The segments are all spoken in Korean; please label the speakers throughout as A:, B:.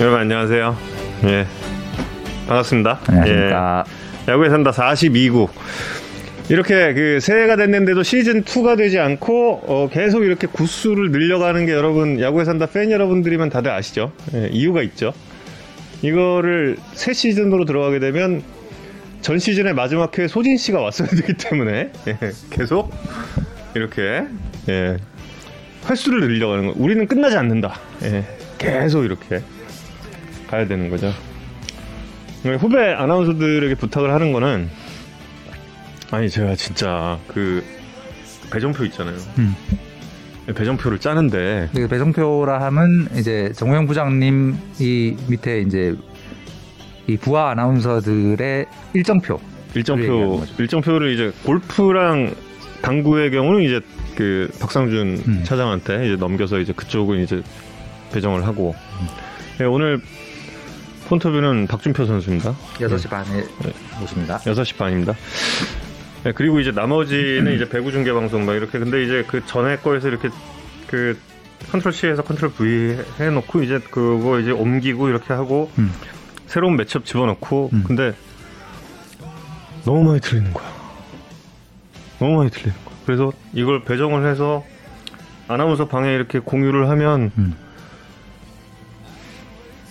A: 여러분 안녕하세요. 예. 반갑습니다.
B: 안녕하십니까.
A: 예. 야구에 산다 42구. 이렇게 그 새해가 됐는데도 시즌 2가 되지 않고 어, 계속 이렇게 구수를 늘려가는 게 여러분 야구에 산다 팬 여러분들이면 다들 아시죠? 예, 이유가 있죠. 이거를 새 시즌으로 들어가게 되면 전 시즌의 마지막 회에 소진 씨가 왔어야 되기 때문에 예, 계속 이렇게 예, 횟수를 늘려가는 거. 우리는 끝나지 않는다. 예, 계속 이렇게 가야 되는 거죠. 후배 아나운서들에게 부탁을 하는 거는 아니 제가 진짜 그 배정표 있잖아요.
B: 음.
A: 배정표를 짜는데
B: 그 배정표라 하면 이제 정우영 부장님 이 밑에 이제 이 부하 아나운서들의 일정표.
A: 일정표. 일정표를 이제 골프랑 당구의 경우는 이제 그 박상준
B: 음.
A: 차장한테 이제 넘겨서 이제 그쪽은 이제 배정을 하고 네, 오늘 폰터뷰는 박준표 선수입니다.
B: 6시 반에 모십니다.
A: 6시 반입니다. 네, 그리고 이제 나머지는 이제 배구 중계 방송 막 이렇게 근데 이제 그 전에 거에서 이렇게 그 컨트롤 C에서 컨트롤 V 해놓고 이제 그거 이제 옮기고 이렇게 하고
B: 음.
A: 새로운 매치업 집어넣고
B: 음.
A: 근데 너무 많이 틀리는 거야. 너무 많이 틀리는 거야. 그래서 이걸 배정을 해서 아나운서 방에 이렇게 공유를 하면
B: 음.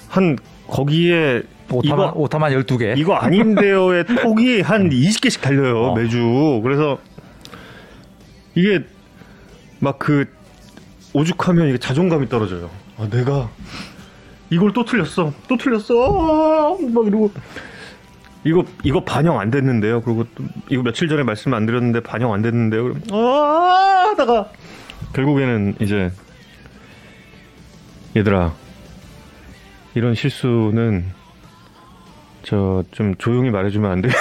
A: 한 거기에
B: 오타만,
A: 이거
B: 오타만 12개.
A: 이거 아닌데요의 톡이 한 20개씩 달려요
B: 어.
A: 매주. 그래서 이게 막 그 오죽하면 이게 자존감이 떨어져요. 아 내가 이걸 또 틀렸어 또 틀렸어 아, 막 이러고. 이거 이거 반영 안 됐는데요. 그리고 또 이거 며칠 전에 말씀 안 드렸는데 반영 안 됐는데요. 그럼 아 하다가 결국에는 이제 얘들아 이런 실수는 저 좀 조용히 말해주면 안 돼?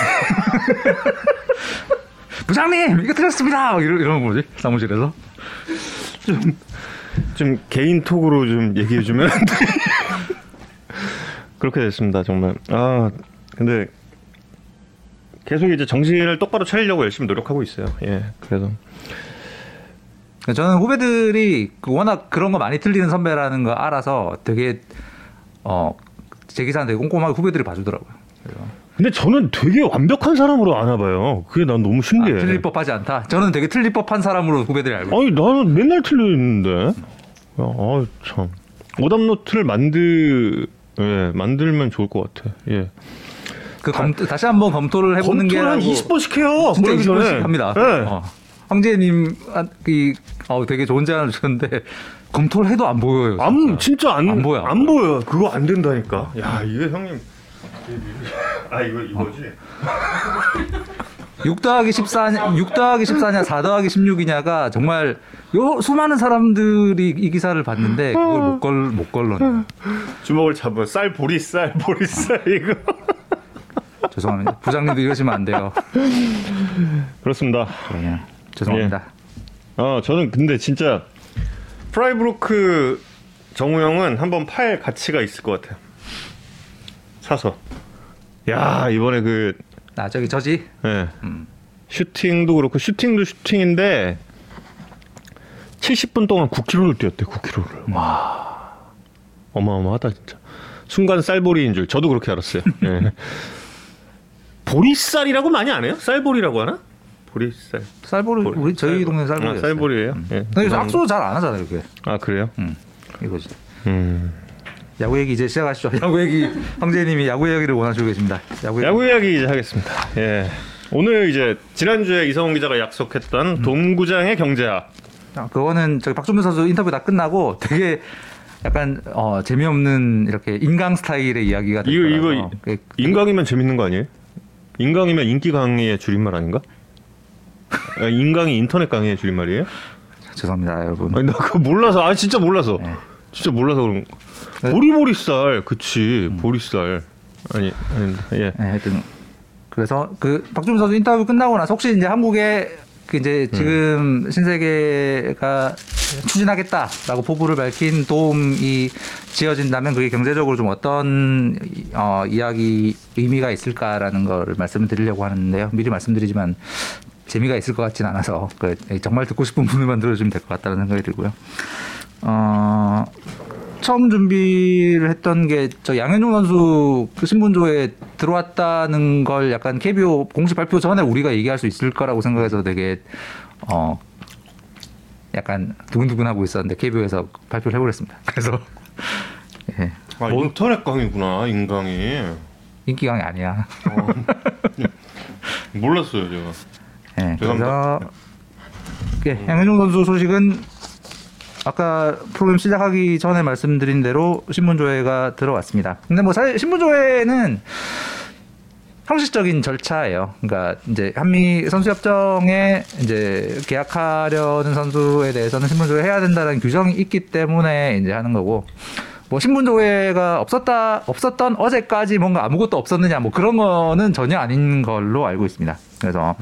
B: 부장님! 이거 틀렸습니다! 막 이런, 이런 거지. 사무실에서.
A: 좀 개인 톡으로 좀 얘기해주면 안 돼? 그렇게 됐습니다 정말. 아 근데 계속 이제 정신을 똑바로 차리려고 열심히 노력하고 있어요. 예, 그래서
B: 저는 후배들이 그 워낙 그런 거 많이 틀리는 선배라는 거 알아서 되게, 어, 제 기사는 되게 꼼꼼하게 후배들이 봐주더라고요. 그래서
A: 근데 저는 되게 완벽한 사람으로 아나 봐요. 그게 난 너무
B: 아,
A: 신기해.
B: 틀릴 법하지 않다. 저는 되게 틀릴 법한 사람으로 후배들이 알고.
A: 아니 나는 맨날 틀리는데. 아 참. 오답 노트를 만들 예 만들면 좋을 것 같아. 예.
B: 그 검, 다 시 한번 검토를 해보는 게
A: 검토를 한
B: 아니고
A: 20번씩 해요.
B: 진짜
A: 보내기
B: 20번씩
A: 전에.
B: 합니다.
A: 예.
B: 어. 황재님 이 어, 되게 좋은 제안을 주셨는데 검토를 해도 안 보여요.
A: 안
B: 진짜.
A: 진짜 안,
B: 안 보여.
A: 안 보여. 그거 안 된다니까. 야 이게 형님. 아 이거 이거지.
B: 6 더하기 14냐, 6 더하기 14냐, 4 더하기 16이냐가 정말 요 수많은 사람들이 이 기사를 봤는데 그걸 못 걸, 못 걸러네.
A: 주먹을 잡아 쌀 보리 쌀 보리 쌀 이거.
B: 죄송합니다. 부장님도 이러시면 안 돼요.
A: 그렇습니다.
B: 예. 죄송합니다.
A: 어 저는 근데 진짜 프라이부르크 정우영은 한번 팔 가치가 있을 것 같아요. 사서. 야 이번에 그
B: 아, 저기 저지?
A: 예.
B: 음.
A: 슈팅도 그렇고 슈팅도 슈팅인데 70분 동안 9km를 뛰었대 9km를 와 어마어마하다 진짜 순간 쌀보리인 줄 저도 그렇게 알았어요 예. 보리쌀이라고 많이 안 해요? 쌀보리라고 하나? 보리쌀
B: 쌀보리,
A: 보리-
B: 우리 저희 동네 쌀보리.
A: 아, 쌀보리예요 예.
B: 근데 요새 악수 잘안 하잖아요, 이렇게.
A: 아 그래요?
B: 음. 이거지.
A: 음.
B: 야구 얘기 이제 시작하시죠. 야구 얘기 황재님이 야구 얘기를 원하시고 계십니다. 야구.
A: 야구 이야기 이제 하겠습니다 예. 오늘 이제 지난주에 이성훈 기자가 약속했던 동구장의 경제학
B: 아, 그거는 저기 박준민 선수 인터뷰 다 끝나고 되게 약간 어, 재미없는 이렇게 인강 스타일의 이야기가
A: 이거. 이거
B: 그-
A: 인강이면 재밌는 거 아니에요? 인강이면 인기 강의의 줄임말 아닌가? 아, 인강이 인터넷 강의의 줄임말이에요?
B: 죄송합니다, 여러분.
A: 아니 나 그거 몰라서 아 진짜 몰라서
B: 네.
A: 진짜 몰라서 그런 거.
B: 네.
A: 보리보리쌀 그치 보리쌀 아니 아니 예
B: 네, 하여튼 그래서 그 박준민 선수 인터뷰 끝나고 나서 혹시 이제 한국에 그 이제 지금 신세계가 추진하겠다라고 포부를 밝힌 도움이 지어진다면 그게 경제적으로 좀 어떤 어, 이야기 의미가 있을까라는 걸 말씀을 드리려고 하는데요. 미리 말씀드리지만 재미가 있을 것 같진 않아서 그 정말 듣고 싶은 분들만 들어주면 될 것 같다는 생각이 들고요. 어, 처음 준비를 했던 게 저 양현종 선수 그 신분조에 들어왔다는 걸 약간 KBO 공식 발표 전에 우리가 얘기할 수 있을 거라고 생각해서 되게 어 약간 두근두근하고 있었는데 KBO에서 발표를 해버렸습니다. 그래서 예,
A: 아 인터넷 강의구나 인강이
B: 인기 강의 아니야.
A: 어, 몰랐어요 제가.
B: 예, 그래서
A: 죄송합니다.
B: 예, 양현종 선수 소식은 아까 프로그램 시작하기 전에 말씀드린 대로 신분조회가 들어왔습니다. 근데 뭐 사실 신분조회는 형식적인 절차예요. 그러니까 이제 한미 선수 협정에 이제 계약하려는 선수에 대해서는 신분조회 해야 된다는 규정이 있기 때문에 이제 하는 거고 뭐 신분조회가 없었다 없었던 어제까지 뭔가 아무것도 없었느냐 뭐 그런 거는 전혀 아닌 걸로 알고 있습니다. 그래서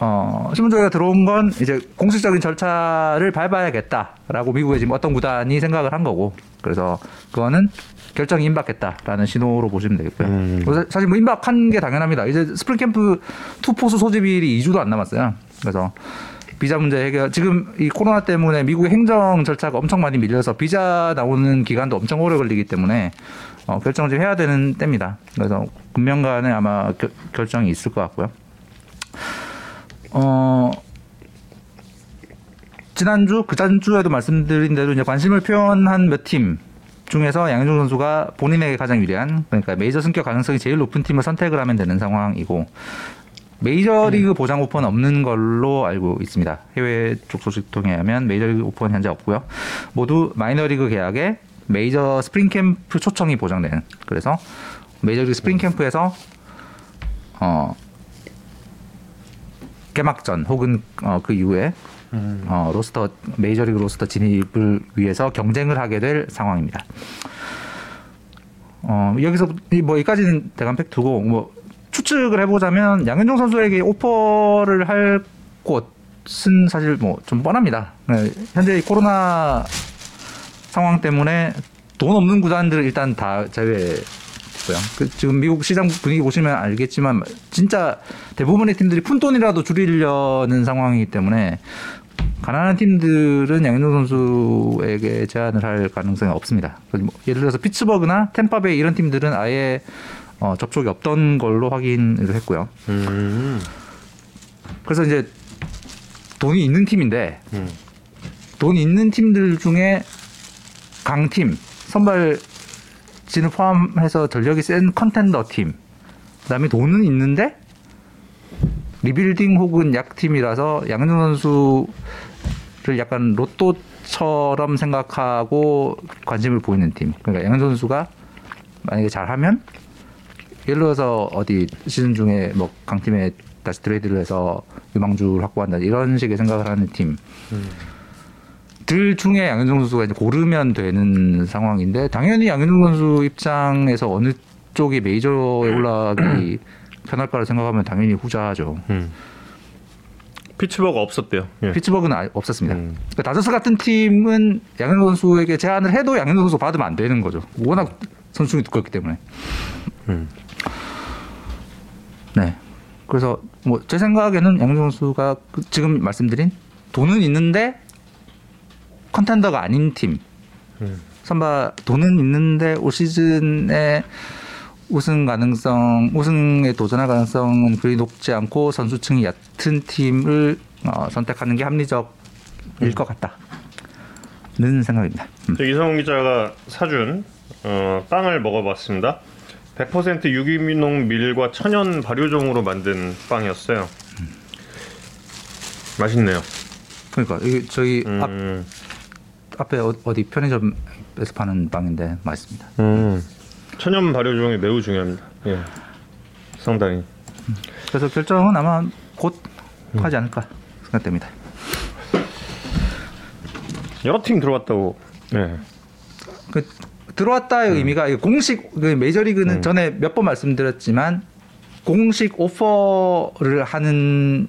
B: 어, 신분조회가 들어온 건 이제 공식적인 절차를 밟아야겠다라고 미국의 지금 어떤 구단이 생각을 한 거고 그래서 그거는 결정이 임박했다라는 신호로 보시면 되겠고요.
A: 음.
B: 그래서 사실 뭐 임박한 게 당연합니다. 이제 스프링 캠프 투포수 소집일이 2주도 안 남았어요. 그래서 비자 문제 해결 지금 이 코로나 때문에 미국의 행정 절차가 엄청 많이 밀려서 비자 나오는 기간도 엄청 오래 걸리기 때문에 어, 결정을 좀 해야 되는 때입니다. 그래서 금년간에 아마 결, 결정이 있을 것 같고요. 어 지난주 그전주에도 말씀드린 대로 이제 관심을 표현한 몇 팀 중에서 양현종 선수가 본인에게 가장 유리한 그러니까 메이저 승격 가능성이 제일 높은 팀을 선택을 하면 되는 상황이고 메이저리그 보장 오퍼는 없는 걸로 알고 있습니다. 해외 쪽 소식 통해 하면 메이저리그 오퍼는 현재 없고요. 모두 마이너리그 계약에 메이저 스프링 캠프 초청이 보장되는 그래서 메이저리그 스프링 캠프에서 어 개막전 혹은 어, 그 이후에 어, 로스터 메이저리그 로스터 진입을 위해서 경쟁을 하게 될 상황입니다. 어, 여기서 이- 뭐 여기까지는 대강 팩트고 뭐 추측을 해보자면 양현종 선수에게 오퍼를 할 곳은 사실 뭐 좀 뻔합니다. 네, 현재 이 코로나 상황 때문에 돈 없는 구단들은 일단 다 제외. 고요. 그 지금 미국 시장 분위기 보시면 알겠지만 진짜 대부분의 팀들이 푼 돈이라도 줄이려는 상황이기 때문에 가난한 팀들은 양현종 선수에게 제안을 할 가능성이 없습니다. 뭐 예를 들어서 피츠버그나 템파베이 이런 팀들은 아예 어, 접촉이 없던 걸로 확인을 했고요.
A: 음.
B: 그래서 이제 돈이 있는 팀인데
A: 음.
B: 돈이 있는 팀들 중에 강팀 선발 진을 포함해서 전력이 센 contender 팀. 그다음에 돈은 있는데 리빌딩 혹은 약팀이라서 양현종 선수를 약간 로또처럼 생각하고 관심을 보이는 팀. 그러니까 양현종 선수가 만약에 잘하면 예를 들어서 어디 시즌 중에 뭐 강팀에 다시 트레이드를 해서 유망주를 확보한다. 이런 식의 생각을 하는 팀. 들 중에 양현종 선수가 이제 고르면 되는 상황인데 당연히 양현종 선수 입장에서 어느 쪽이 메이저에 올라가기 편할까를 생각하면 당연히 후자죠.
A: 음. 피츠버그 없었대요. 예.
B: 피츠버그는 아- 없었습니다.
A: 음.
B: 그러니까 다저스 같은 팀은 양현종 선수에게 제안을 해도 양현종 선수 받으면 안 되는 거죠. 워낙 선수층이 두껍기 때문에.
A: 음.
B: 네. 그래서 뭐 제 생각에는 양현종 선수가 그 지금 말씀드린 돈은 있는데 컨텐더가 아닌 팀.
A: 음.
B: 선바 돈은 있는데 올 시즌에 우승 가능성, 우승에 도전할 가능성은 그리 높지 않고 선수층이 얕은 팀을 어, 선택하는 게 합리적일 것 같다는 생각입니다. 음.
A: 저 이성훈 기자가 사준 어, 빵을 먹어봤습니다. 100% 유기농 밀과 천연 발효종으로 만든 빵이었어요. 맛있네요.
B: 그러니까 저희 앞,
A: 음,
B: 앞 에 어- 어디 편의점에서 파는 빵인데 맛있습니다.
A: 음. 천연 발효종이 매우 중요합니다. 예, 상당히.
B: 그래서 결정은 아마 곧 하지 않을까 생각됩니다.
A: 여러 팀 들어왔다고. 예.
B: 그 들어왔다의 의미가 이게 공식 그 메이저리그는 전에 몇 번 말씀드렸지만 공식 오퍼를 하는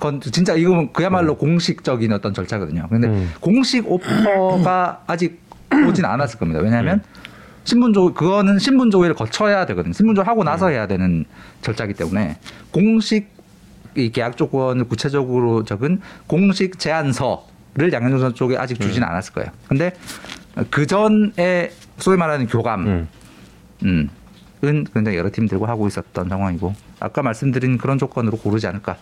B: 건 진짜 이건 그야말로 공식적인 어떤 절차거든요. 근데
A: 음.
B: 공식 오퍼가 아직 오진 않았을 겁니다. 왜냐하면 신분조 그거는 신분조회를 거쳐야 되거든요. 신분조 하고 나서 해야 되는 절차이기 때문에 공식 이 계약 조건을 구체적으로 적은 공식 제안서를 양현종 쪽에 아직 주지는 않았을 거예요. 근데 그 전에 소위 말하는 교감,
A: 음.
B: 음, 은 굉장히 여러 팀들과 하고 있었던 상황이고 아까 말씀드린 그런 조건으로 고르지 않을까,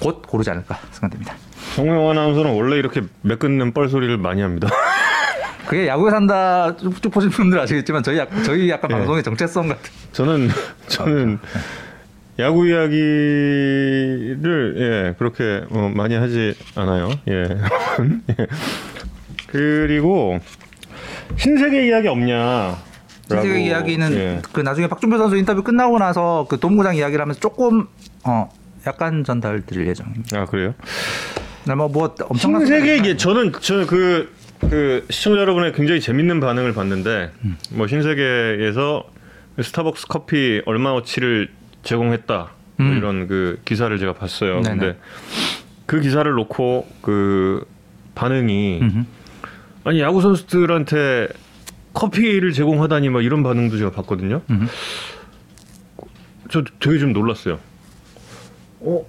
B: 곧 고르지 않을까 생각됩니다.
A: 정우영 아나운서는 원래 이렇게 매끈는 뻘소리를 많이 합니다.
B: 그게 야구에 산다 쭉, 쭉 보신 분들 아시겠지만 저희 약, 저희 약간
A: 예.
B: 방송의 정체성 같은.
A: 저는 저는 야구 이야기를 예 그렇게 어, 많이 하지 않아요. 예. 예. 그리고 신세계 이야기 없냐?
B: 신세계 이야기는
A: 예.
B: 그 나중에 박준표 선수 인터뷰 끝나고 나서 그 동구장 이야기를 하면서 조금 어 약간 전달 드릴 예정입니다.
A: 아 그래요?
B: 뭐, 뭐 엄청난
A: 신세계 이게 저는 저그 그 시청자 여러분의 굉장히 재밌는 반응을 봤는데 뭐 신세계에서 스타벅스 커피 얼마어치를 제공했다 뭐
B: 음.
A: 이런 그 기사를 제가 봤어요.
B: 네네.
A: 근데 그 기사를 놓고 그 반응이
B: 음흠.
A: 아니 야구 선수들한테 커피를 제공하다니 막 이런 반응도 제가 봤거든요.
B: 음흠.
A: 저 되게 좀 놀랐어요. 어?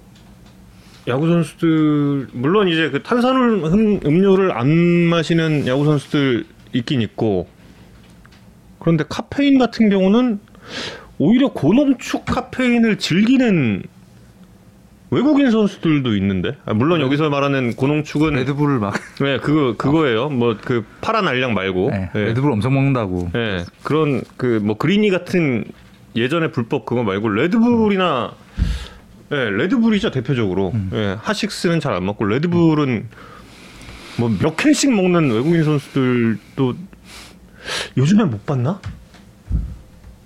A: 야구 선수들 물론 이제 그 탄산을 음- 음료를 안 마시는 야구 선수들 있긴 있고 그런데 카페인 같은 경우는 오히려 고농축 카페인을 즐기는 외국인 선수들도 있는데 아, 물론 여기서 말하는 고농축은
B: 레드불을 막
A: 네 그거 그거예요 뭐그 파란 알약 말고
B: 네,
A: 예.
B: 레드불 엄청 먹는다고.
A: 예, 그런 그 뭐 greenie 같은 예전에 불법 그거 말고 레드불이나 예, 레드불이죠 대표적으로. 예, 핫식스는 잘 안 먹고 레드불은 뭐몇 캔씩 먹는 외국인 선수들도 요즘엔 못 봤나?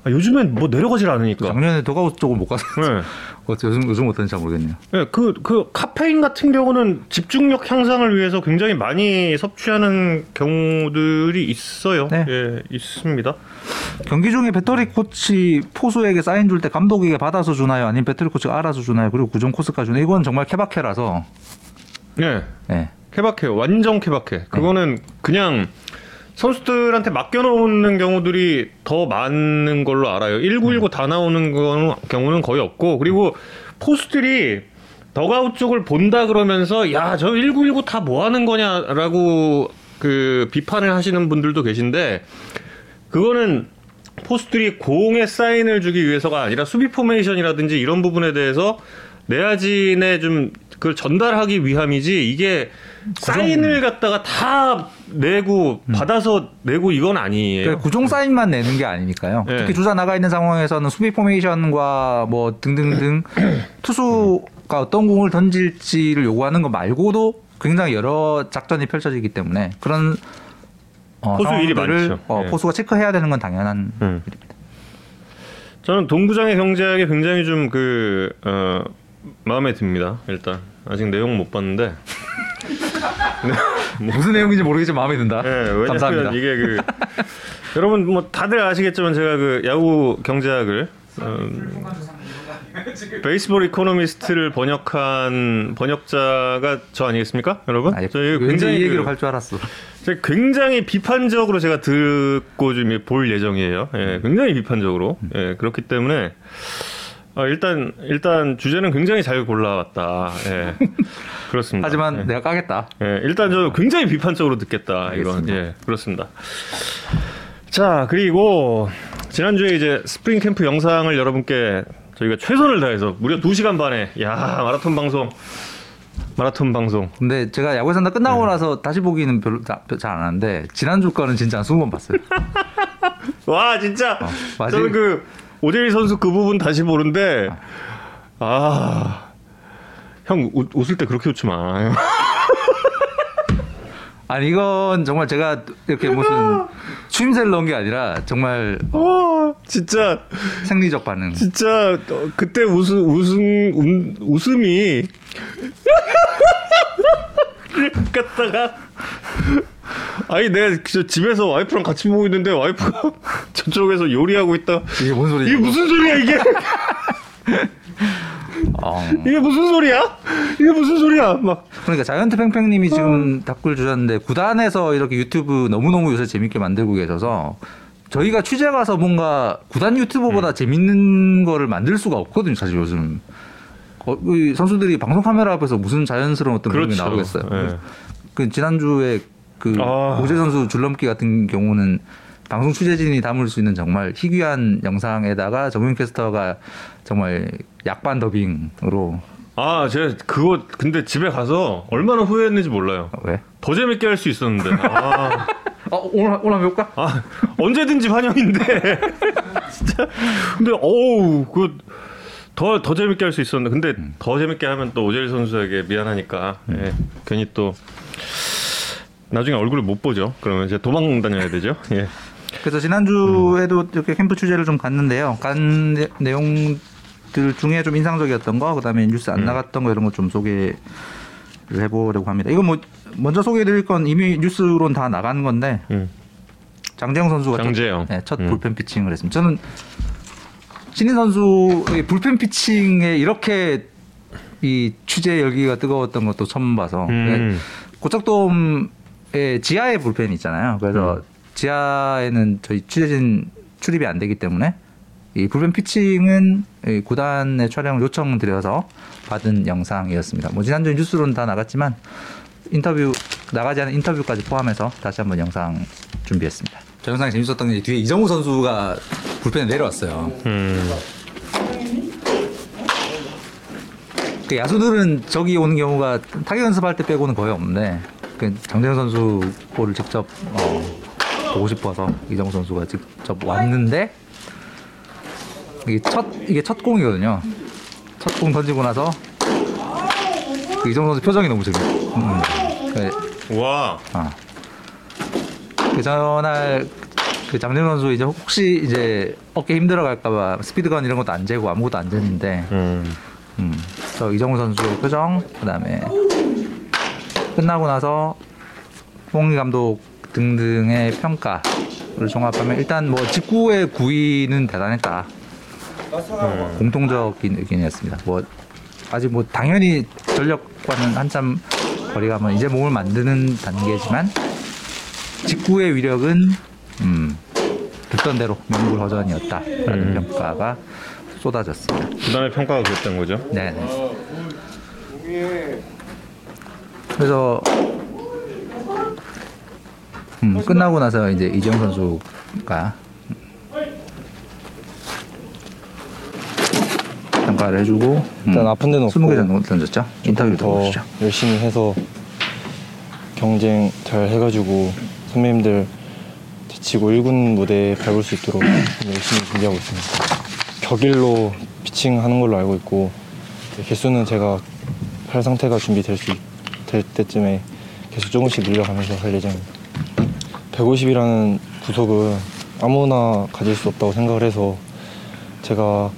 A: 아, 요즘엔 뭐 내려가질 않으니까.
B: 작년에 도가우 쪽을 못 가서
A: 예.
B: 어째 요즘 요즘 어떤지 잘 모르겠네요.
A: 예, 그, 그, 카페인 같은 경우는 집중력 향상을 위해서 굉장히 많이 섭취하는 경우들이 있어요.
B: 네.
A: 예, 있습니다.
B: 경기 중에 배터리 코치 포수에게 사인 줄 때 감독에게 받아서 주나요? 아니면 배터리 코치가 알아서 주나요? 그리고 구종 코스까지 주나요? 이건 정말 케바케라서
A: 예.
B: 예.
A: 케바케 완전 케바케 그거는 그냥 선수들한테 맡겨놓는 경우들이 더 많은 걸로 알아요. 1919 다 나오는 경우는 거의 없고 그리고 포수들이 더그아웃 쪽을 본다 그러면서 야 저 1919 다 뭐 하는 거냐라고 그 비판을 하시는 분들도 계신데 그거는 포수들이 공에 사인을 주기 위해서가 아니라 수비 포메이션이라든지 이런 부분에 대해서 내야진에 좀 그걸 전달하기 위함이지 이게 사인을 갖다가 다 내고 받아서 내고 이건 아니에요.
B: 그러니까 구종 사인만 내는 게 아니니까요.
A: 예.
B: 특히 주자 나가 있는 상황에서는 수비 포메이션과 뭐 등등등 투수가 어떤 공을 던질지를 요구하는 거 말고도 굉장히 여러 작전이 펼쳐지기 때문에 그런 어,
A: 포수 일이 많죠.
B: 어,
A: 예.
B: 포수가 체크해야 되는 건 당연한
A: 음. 저는 동구장의 경제학이 굉장히 좀그 어, 마음에 듭니다. 일단 아직 내용 못 봤는데
B: 무슨 내용인지 모르겠지만 마음에 든다.
A: 예, 왜냐면
B: 감사합니다.
A: 이게 그 여러분 뭐 다들 아시겠지만 제가 그 야구 경제학을 음, 베이스볼 이코노미스트를 번역한 번역자가 저 아니겠습니까, 여러분?
B: 아,
A: 저 굉장히
B: 이 얘기로
A: 그-
B: 갈줄 알았어.
A: 제가 굉장히 비판적으로 제가 듣고 좀 볼 예정이에요. 예, 굉장히 비판적으로. 예, 그렇기 때문에 아, 일단 일단 주제는 굉장히 잘 골라왔다. 예, 그렇습니다.
B: 하지만
A: 예.
B: 내가 까겠다.
A: 예, 일단 저 굉장히 비판적으로 듣겠다. 이건
B: 알겠습니다.
A: 예, 그렇습니다. 자, 그리고 지난주에 이제 스프링 캠프 영상을 여러분께 저희가 최선을 다해서 무려 2시간 반에 야, 마라톤 방송 마라톤 방송
B: 근데 제가 야구에 산다
A: 네.
B: 끝나고 나서 다시 보기는 별로 잘 안 하는데 지난주 거는 진짜 한 20번 봤어요.
A: 와 진짜
B: 맞아요.
A: 저는 그 오재일 선수 그 부분 다시 보는데 아형 웃을 때 그렇게 웃지 마.
B: 아니 이건 정말 제가 이렇게 무슨 추임새를 넣은 게 아니라 정말
A: 와 진짜
B: 생리적 반응.
A: 진짜 어, 그때 웃음 웃음 음, 웃음이 갔다가 아니 내가 저 집에서 와이프랑 같이 보고 있는데 와이프가 저쪽에서 요리하고 있다.
B: 이게 뭔 소리지?
A: 이게 무슨 소리야 이게?
B: 어.
A: 이게 무슨 소리야? 이게 무슨 소리야? 막
B: 그러니까 자이언트 팽팽님이
A: 어.
B: 지금 답글 주셨는데 구단에서 이렇게 유튜브 너무너무 요새 재밌게 만들고 계셔서 저희가 취재 가서 뭔가 구단 유튜버보다
A: 음.
B: 재밌는 거를 만들 수가 없거든요 사실 요즘 어, 이 선수들이 방송 카메라 앞에서 무슨 자연스러운 어떤
A: 그렇죠.
B: 나오겠어요
A: 예.
B: 그 지난주에 그
A: 아.
B: 오재 선수 줄넘기 같은 경우는 방송 취재진이 담을 수 있는 정말 희귀한 영상에다가 정용 캐스터가 정말 약반 더빙으로
A: 아, 제가 그거 근데 집에 가서 얼마나 후회했는지 몰라요.
B: 어, 왜?
A: 더 재밌게 할 수 있었는데. 아,
B: 어 오늘 오늘 한번 해볼까?
A: 아 언제든지 환영인데. 진짜. 근데 어우, 그. 더, 더 재밌게 할 수 있었는데. 근데 더 재밌게 하면 또 오재일 선수에게 미안하니까. 예, 괜히 또. 나중에 얼굴을 못 보죠. 그러면 이제 도망 다녀야 되죠. 예.
B: 그래서 지난주에도 이렇게 캠프 취재를 좀 갔는데요. 간 내- 내용들 중에 좀 인상적이었던 거, 그다음에 뉴스 안 나갔던 거 이런 거 좀 소개를 해보려고 합니다. 이거 뭐 먼저 소개해드릴 건 이미 뉴스로는 다 나간 건데
A: 음.
B: 장재영 선수가 첫-
A: 장재영.
B: 네, 첫
A: 음.
B: 불펜 피칭을 했습니다. 저는 신인 선수의 불펜 피칭에 이렇게 이 취재 열기가 뜨거웠던 것도 처음 봐서
A: 음.
B: 고척돔 의 지하에 불펜이 있잖아요. 그래서
A: 음.
B: 지하에는 저희 취재진 출입이 안 되기 때문에 이 불펜 피칭은 이 구단의 촬영을 요청드려서 받은 영상이었습니다. 뭐 지난주 뉴스로는 다 나갔지만 인터뷰 나가지 않은 인터뷰까지 포함해서 다시 한번 영상 준비했습니다. 저 영상이 재밌었던 게 뒤에 이정우 선수가 불펜에 내려왔어요.
A: 음.
B: 그 야수들은 저기 오는 경우가 타격 연습할 때 빼고는 거의 없는데 그 장재현 선수 볼을 직접 어, 보고 싶어서 이정우 선수가 직접 왔는데 이게 첫 이게 첫 공이거든요. 첫 공 던지고 나서 그 이정우 선수 표정이 너무 재밌어. 음. 그,
A: 와.
B: 아. 그 전날 그 장재현 선수 이제 혹시 이제 어깨 힘들어 갈까봐 스피드건 이런 것도 안 재고 아무것도 안 쟀는데
A: 음.
B: 음, 저 이정우 선수의 표정, 그다음에 끝나고 나서 홍희 감독 등등의 평가를 종합하면 일단 뭐 직구의 구위는 대단했다.
A: 음.
B: 공통적인 의견이었습니다. 뭐 아직 뭐 당연히 전력과는 한참 거리가 먼 이제 몸을 만드는 단계지만 직구의 위력은 음, 듣던 대로 명불허전이었다라는
A: 음.
B: 평가가 쏟아졌습니다.
A: 구단의 평가가 그랬던 거죠.
B: 네. 그래서 음, 끝나고 나서 이제 이정 선수가 평가를 해주고
C: 일단 아픈 데는 없고
B: 20개 정도 던졌죠. 인터뷰
C: 더
B: 들어보시죠.
C: 열심히 해서 경쟁 잘 해가지고 선배님들 지치고 1군 무대에 밟을 수 있도록 열심히 준비하고 있습니다. 격일로 피칭하는 걸로 알고 있고 개수는 제가 팔 상태가 준비될 수 될 때쯤에 계속 조금씩 늘려가면서 할 예정입니다. 150이라는 구속은 아무나 가질 수 없다고 생각을 해서 제가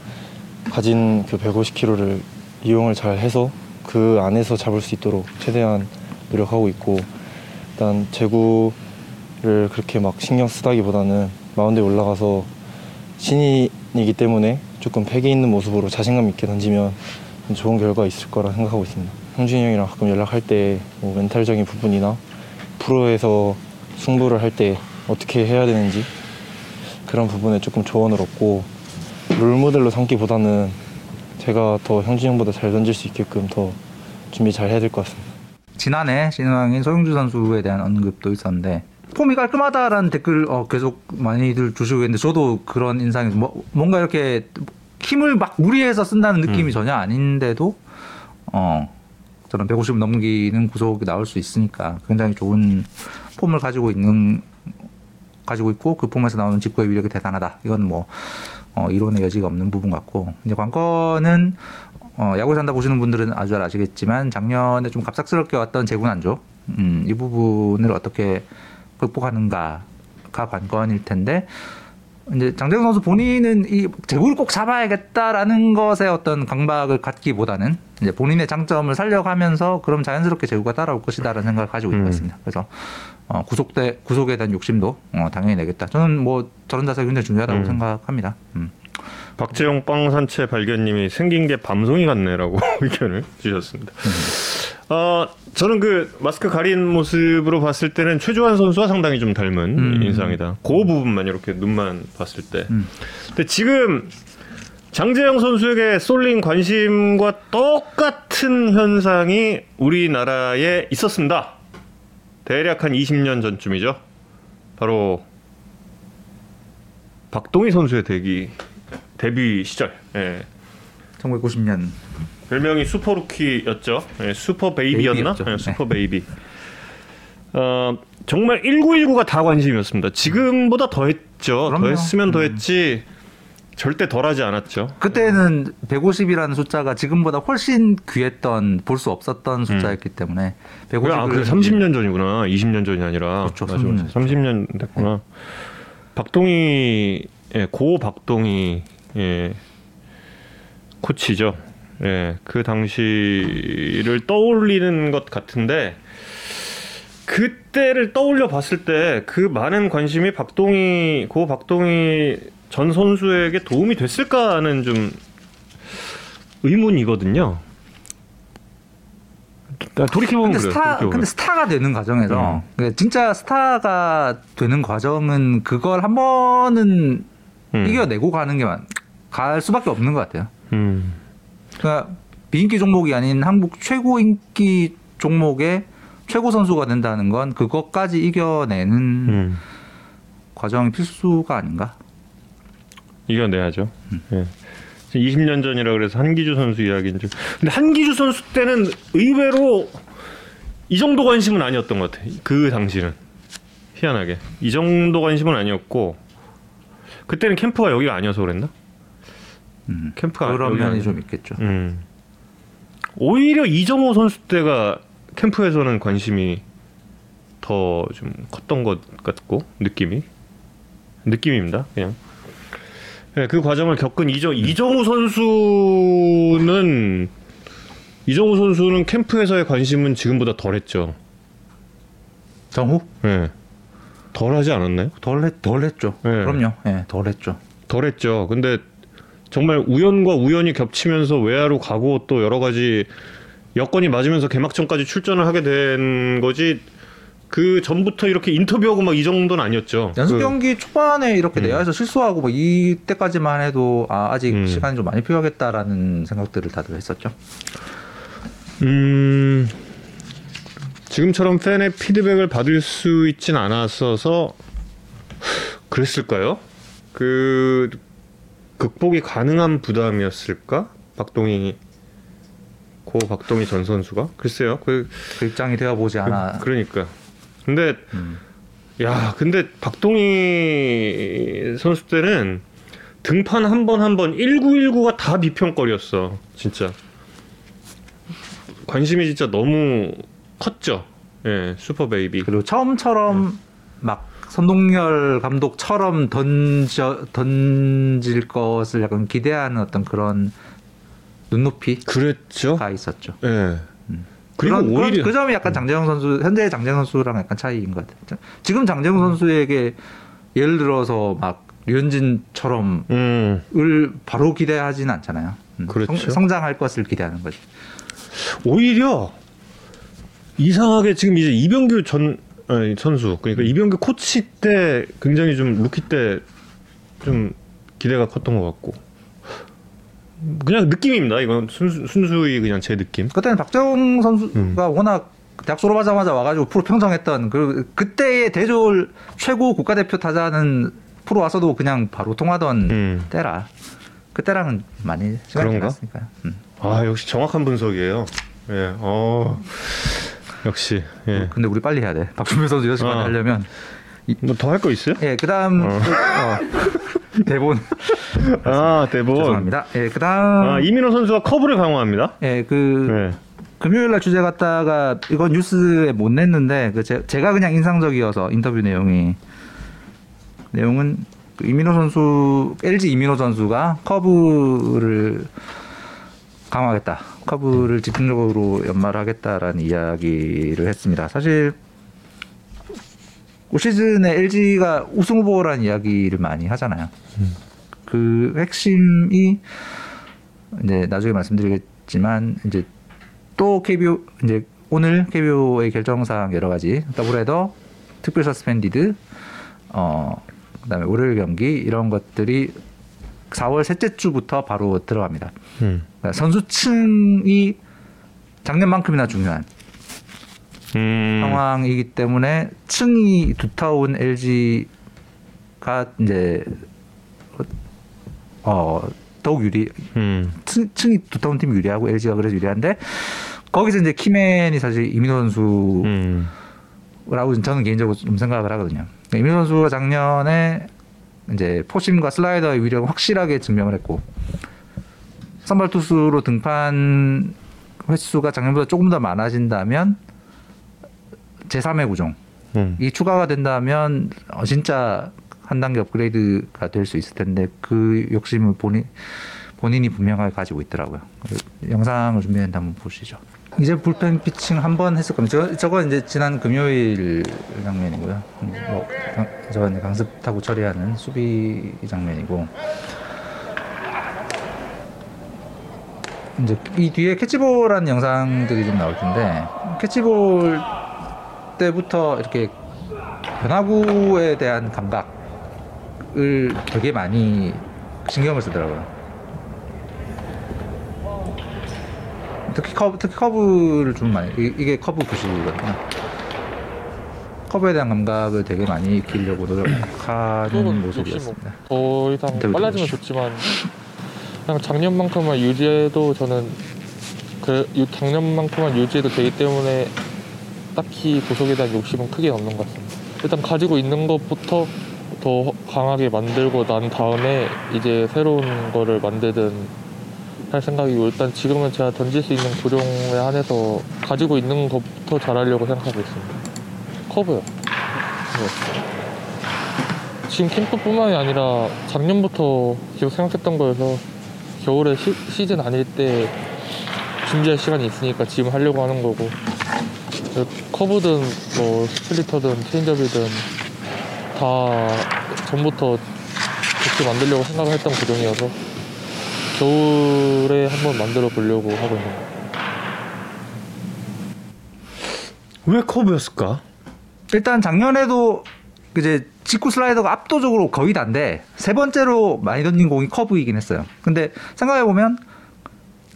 C: 가진 그 150kg를 이용을 잘 해서 그 안에서 잡을 수 있도록 최대한 노력하고 있고 일단 제구를 그렇게 막 신경 쓰다기보다는 마운드에 올라가서 신인이기 때문에 조금 패기 있는 모습으로 자신감 있게 던지면 좋은 결과 있을 거라 생각하고 있습니다. 형준이 형이랑 가끔 연락할 때 뭐 멘탈적인 부분이나 프로에서 승부를 할 때 어떻게 해야 되는지 그런 부분에 조금 조언을 얻고 롤모델로 삼기보다는 제가 더 형준이 형보다 잘 던질 수 있게끔 더 준비 잘 해야 될 것 같습니다.
B: 지난해 신인왕인 소영주 선수에 대한 언급도 있었는데 폼이 깔끔하다라는 댓글 어, 계속 많이들 주시고 있는데 저도 그런 인상이 뭐, 뭔가 이렇게 힘을 막 무리해서 쓴다는 느낌이
A: 음.
B: 전혀 아닌데도 어 저는 150 넘기는 구속이 나올 수 있으니까 굉장히 좋은 폼을 가지고 있는 가지고 있고 그 폼에서 나오는 직구의 위력이 대단하다. 이건 뭐 어, 이론의 여지가 없는 부분 같고 이제 관건은 어, 야구 산다 보시는 분들은 아주 잘 아시겠지만 작년에 좀 갑작스럽게 왔던 재군 안조 음, 이 부분을 어떻게 극복하는가가 관건일 텐데 이제 장재훈 선수 본인은 이 재구를 꼭 잡아야겠다라는 것에 어떤 강박을 갖기보다는 이제 본인의 장점을 살려가면서 그럼 자연스럽게 재구가 따라올 것이다라는 생각을 가지고 있는
A: 음.
B: 것 같습니다. 그래서 어, 구속대 구속에 대한 욕심도 어, 당연히 내겠다. 저는 뭐 저런 자세가 굉장히 중요하다고
A: 음.
B: 생각합니다. 음.
A: 박재용 빵 산채 발견님이 생긴 게 밤송이 같네라고 의견을 주셨습니다. 어, 저는 그 마스크 가린 모습으로 봤을 때는 최주환 선수와 상당히 좀 닮은
B: 음.
A: 인상이다. 그 부분만 이렇게 눈만 봤을 때.
B: 음.
A: 근데 지금 장재영 선수에게 쏠린 관심과 똑같은 현상이 우리나라에 있었습니다. 대략 한 20년 전쯤이죠. 바로 박동희 선수의 데뷔 데뷔 시절. 예.
B: 1990년
A: 별명이 슈퍼루키였죠. 예, 슈퍼 베이비였나?
B: 베이비였죠.
A: 예, 슈퍼 베이비. 어, 정말 1919가 다 관심이었습니다. 지금보다 더 했죠. 더
B: 그럼요.
A: 했으면 더
B: 음.
A: 했지. 절대 덜하지 않았죠.
B: 그때는 150이라는 숫자가 지금보다 훨씬 귀했던 볼 수 없었던 숫자였기 때문에 150을
A: 아, 그래 30년 전이구나. 20년 전이 아니라.
B: 그렇죠,
A: 맞아,
B: 30년
A: 맞아. 30년 됐구나. 박동희 예, 고 박동희 예. 코치죠. 예. 그 당시를 떠올리는 것 같은데 그때를 떠올려 봤을 때 그 많은 관심이 박동희 고 박동희 전 선수에게 도움이 됐을까는 좀 의문이거든요. 돌이켜 보면
B: 근데
A: 그래요.
B: 스타
A: 돌이켜보면.
B: 근데 스타가 되는 과정에서
A: 음.
B: 그러니까 진짜 스타가 되는 과정은 그걸 한 번은
A: 음.
B: 이겨내고 가는 게 갈 수밖에 없는 것 같아요.
A: 음.
B: 그러니까 비인기 종목이 아닌 한국 최고 인기 종목의 최고 선수가 된다는 건 그것까지 이겨내는
A: 음.
B: 과정이 필수가 아닌가?
A: 이겨내야죠.
B: 음.
A: 예. 20년 전이라 그래서 한기주 선수 이야기인 줄. 근데 한기주 선수 때는 의외로 이 정도 관심은 아니었던 것 같아. 그 당시는 희한하게 이 정도 관심은 아니었고 그때는 캠프가 여기가 아니어서 그랬나?
B: 음.
A: 캠프가
B: 그런 면이
A: 아니라.
B: 좀 있겠죠.
A: 음. 오히려 이정호 선수 때가 캠프에서는 관심이 더 좀 컸던 것 같고 느낌이 느낌입니다. 그냥 네, 그 과정을 겪은 이정 이정우 선수는 이정우 선수는 캠프에서의 관심은 지금보다 덜했죠.
B: 정후
A: 네. 덜하지 않았나요?
B: 덜했 덜했죠.
A: 네.
B: 그럼요. 예, 덜했죠.
A: 덜했죠. 근데 정말 우연과 우연이 겹치면서 외야로 가고 또 여러 가지 여건이 맞으면서 개막전까지 출전을 하게 된 거지. 그 전부터 이렇게 인터뷰하고 막 이 정도는 아니었죠.
B: 연습
A: 그-
B: 경기 초반에 이렇게
A: 음.
B: 내야에서 실수하고 뭐 이때까지만 해도 아, 아직
A: 음.
B: 시간이 좀 많이 필요하겠다라는 생각들을 다들 했었죠.
A: 음, 지금처럼 팬의 피드백을 받을 수 있진 않았어서 그랬을까요? 그 극복이 가능한 부담이었을까? 박동희 고 박동희 전 선수가 글쎄요. 그
B: 그 입장이 되어 보지 않아.
A: 그, 러니까 근데
B: 음.
A: 야, 근데 박동희 선수 때는 등판 한 번 한 번 1919가 다 비평거리였어. 진짜. 관심이 진짜 너무 컸죠. 예, 슈퍼 베이비.
B: 그리고 처음처럼 막 선동열 감독처럼 던져 던질 것을 약간 기대하는 어떤 그런 눈높이가
A: 그랬죠.
B: 있었죠.
A: 예. 그리고
B: 그런,
A: 오히려
B: 그 점이 약간 장재영 선수 현재 장재영 선수랑 약간 차이인 것 같아요. 지금 장재영 선수에게 예를 들어서 막 류현진처럼
A: 음,
B: 을 바로 기대하지는 않잖아요. 음,
A: 그렇죠.
B: 성, 장할 것을 기대하는 거지.
A: 오히려 이상하게 지금 이제 이병규 전 아니, 선수 그러니까 이병규 코치 때 굉장히 좀 루키 때 좀 기대가 컸던 것 같고 그냥 느낌입니다. 이건 순수, 순수히 그냥 제 느낌.
B: 그때는 박재홍 선수가
A: 음.
B: 워낙 대학 졸업하자마자 와가지고 프로 평정했던 그 그때의 대졸 최고 국가대표 타자는 프로 와서도 그냥 바로 통하던
A: 음.
B: 때라 그때랑은 많이 시간이
A: 그런가?
B: 지났으니까요. 음.
A: 아 역시 정확한 분석이에요. 예, 어 역시 예.
B: 근데 우리 빨리 해야 돼. 박준표 선수 여섯 시간
A: 어.
B: 하려면
A: 뭐 더 할 거 있어요?
B: 예 그다음
A: 어.
B: 어, 대본
A: 아 대본.
B: 죄송합니다. 예 그다음
A: 아 이민호 선수가 커브를 강화합니다.
B: 예그
A: 네.
B: 금요일 날 주제 갖다가 이건 뉴스에 못 냈는데 그 제, 제가 그냥 인상적이어서 인터뷰 내용이 내용은 그 이민호 선수 LG 이민호 선수가 커브를 강화하겠다. 커브를 집중적으로 연마하겠다라는 이야기를 했습니다. 사실 올 시즌에 LG가 우승 후보라는 이야기를 많이 하잖아요. 그 핵심이 이제 나중에 말씀드리겠지만 이제 또 KBO 이제 오늘 KBO의 결정사항 여러 가지 더블헤더 특별 서스펜디드 어 그다음에 월요일 경기 이런 것들이 4월 셋째 주부터 바로 들어갑니다.
A: 음.
B: 그러니까 선수층이 작년만큼이나 중요한
A: 음.
B: 상황이기 때문에 층이 두터운 LG가 이제 어 더욱 유리
A: 음.
B: 층, 층이 두터운 팀이 유리하고 LG가 그래서 유리한데 거기서 이제 키맨이 사실 이민호 선수라고
A: 음.
B: 저는 개인적으로 좀 생각을 하거든요. 이민호 선수가 작년에 이제 포심과 슬라이더의 위력을 확실하게 증명을 했고 선발 투수로 등판 횟수가 작년보다 조금 더 많아진다면 제3의 구종
A: 음.
B: 이 추가가 된다면 어, 진짜 한 단계 업그레이드가 될 수 있을 텐데 그 욕심을 본인 본인이 분명하게 가지고 있더라고요. 그 영상을 준비했는데 한번 보시죠. 이제 불펜 피칭 한 번 했을 겁니다. 저, 저거 이제 지난 금요일 장면이고요. 음, 뭐, 강- 이제 강습 타고 처리하는 수비 장면이고. 이제 이 뒤에 캐치볼한 영상들이 좀 나올 텐데 캐치볼 때부터 이렇게 변화구에 대한 감각을 되게 많이 신경을 쓰더라고요. 특히 커브, 특히 커브를 좀 많이 이- 이게 커브 교실이거든요. 커브에 대한 감각을 되게 많이 익히려고 노력하는 모습이었습니다.
D: 더 이상 빨라지면
B: 들어보시죠.
D: 좋지만 그냥 작년만큼만 유지해도 저는 그 유- 작년만큼만 유지해도 되기 때문에 딱히 구속에 대한 욕심은 크게 없는 것 같습니다. 일단 가지고 있는 것부터 더 강하게 만들고 난 다음에 이제 새로운 거를 만들든 할 생각이고 일단 지금은 제가 던질 수 있는 구종에 한해서 가지고 있는 것부터 잘하려고 생각하고 있습니다. 커브요. 네. 지금 캠프뿐만이 아니라 작년부터 계속 생각했던 거여서 겨울에 시, 시즌 아닐 때 준비할 시간이 있으니까 지금 하려고 하는 거고 그 커브든 뭐 스플리터든 체인저이든 다 전부터 그렇게 만들려고 생각을 했던 구종이어서 겨울에 한번 만들어 보려고 하고 있는 거예요.
A: 왜 커브였을까?
B: 일단 작년에도 이제 직구 슬라이더가 압도적으로 거의 다인데 세 번째로 많이 던진 공이 커브이긴 했어요. 근데 생각해 보면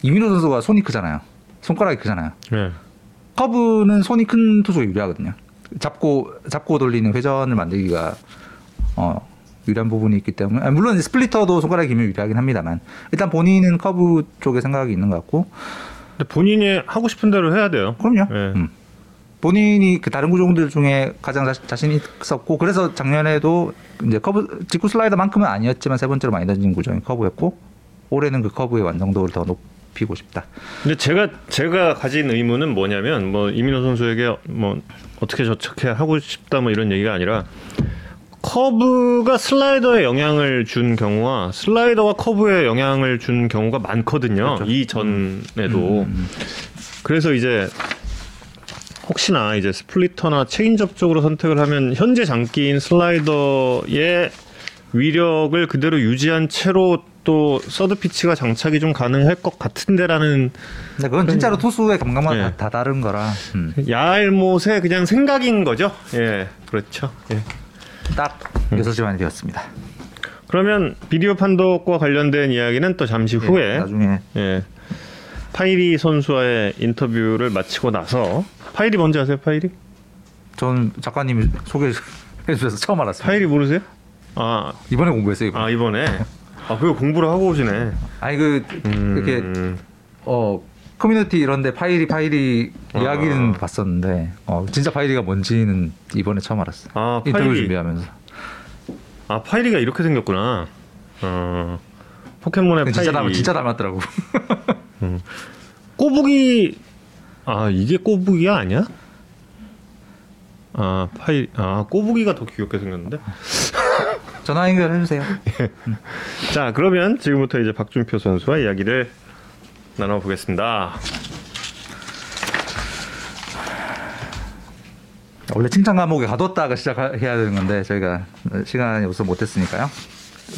B: 이민호 선수가 손이 크잖아요. 손가락이 크잖아요.
A: 네.
B: 커브는 손이 큰 투수가 유리하거든요. 잡고 잡고 돌리는 회전을 만들기가 어 유리한 부분이 있기 때문에 아, 물론 스플리터도 손가락이 길면 유리하긴 합니다만 일단 본인은 커브 쪽에 생각이 있는 것 같고
A: 근데 본인이 하고 싶은 대로 해야 돼요.
B: 그럼요.
A: 네.
B: 음. 본인이 그 다른 구종들 중에 가장 자, 자신 있었고 그래서 작년에도 이제 커브 직구 슬라이더만큼은 아니었지만 세 번째로 많이 던진 구종이 커브였고 올해는 그 커브의 완성도를 더 높 이고 싶다.
A: 근데 제가 제가 가진 의문은 뭐냐면 뭐 이민호 선수에게 뭐 어떻게 저렇게 하고 싶다 뭐 이런 얘기가 아니라 커브가 슬라이더에 영향을 준 경우와 슬라이더가 커브에 영향을 준 경우가 많거든요.
B: 그렇죠.
A: 이 전에도
B: 음,
A: 그래서 이제 혹시나 이제 스플리터나 체인지업 쪽으로 선택을 하면 현재 장기인 슬라이더의 위력을 그대로 유지한 채로 또 서드 피치가 장착이 좀 가능할 것 같은데라는
B: 근데 그건 진짜로 투수의 감각마다
A: 네.
B: 다, 다 다른 거라 음.
A: 야알못의 그냥 생각인 거죠. 예, 그렇죠. 예.
B: 딱
A: 음.
B: 6시 반이 되었습니다.
A: 그러면 비디오 판독과 관련된 이야기는 또 잠시 후에
B: 예, 나중에
A: 예, 파이리 선수와의 인터뷰를 마치고 나서 파이리 뭔지 아세요? 파이리?
B: 전 작가님이 소개해 주셔서 처음 알았어요.
A: 파이리 모르세요? 아,
B: 이번에 공부했어요. 이거.
A: 아 이번에 아 그거 공부를 하고 오시네.
B: 아니 그
A: 음,
B: 이렇게 어 커뮤니티 이런데 파이리 파이리
A: 아.
B: 이야기는 봤었는데 어 진짜 파이리가 뭔지는 이번에 처음 알았어.
A: 아
B: 인터뷰
A: 파이리.
B: 준비하면서
A: 아 파이리가 이렇게 생겼구나. 어 포켓몬의 파이리.
B: 진짜 닮 진짜 닮았더라고.
A: 꼬부기 아 이게 꼬부기가 아니야? 아 파이 아 꼬부기가 더 귀엽게 생겼는데.
B: 전화 연결해 주세요.
A: 자 그러면 지금부터 이제 박준표 선수와 이야기를 나눠 보겠습니다.
B: 원래 칭찬 과목에 가뒀다가 시작해야 되는 건데 저희가 시간이 없어 못했으니까요.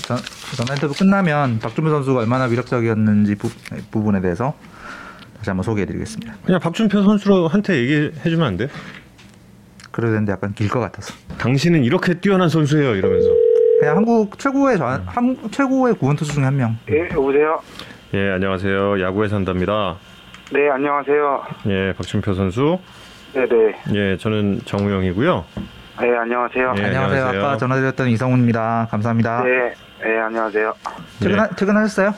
B: 전, 전화 인터뷰 끝나면 박준표 선수가 얼마나 위력적이었는지 부, 부분에 대해서 다시 한번 소개해드리겠습니다.
A: 그냥 박준표 선수한테 얘기해주면 안 돼?
B: 그래야 되는데 약간 길 것 같아서.
A: 당신은 이렇게 뛰어난 선수예요 이러면서.
B: 그냥 한국 최고의 전, 한, 최고의 구원 투수 중한 명.
E: 예, 여보세요?
A: 예 안녕하세요 야구에 산답니다.
E: 네, 안녕하세요.
A: 예 박준표 선수.
E: 네 네.
A: 예, 저는 정우영이고요.
E: 네, 안녕하세요.
A: 예,
B: 안녕하세요.
A: 안녕하세요.
B: 아까 전화드렸던 이성훈입니다. 감사합니다.
E: 네, 네, 안녕하세요.
B: 퇴근 퇴근하셨어요?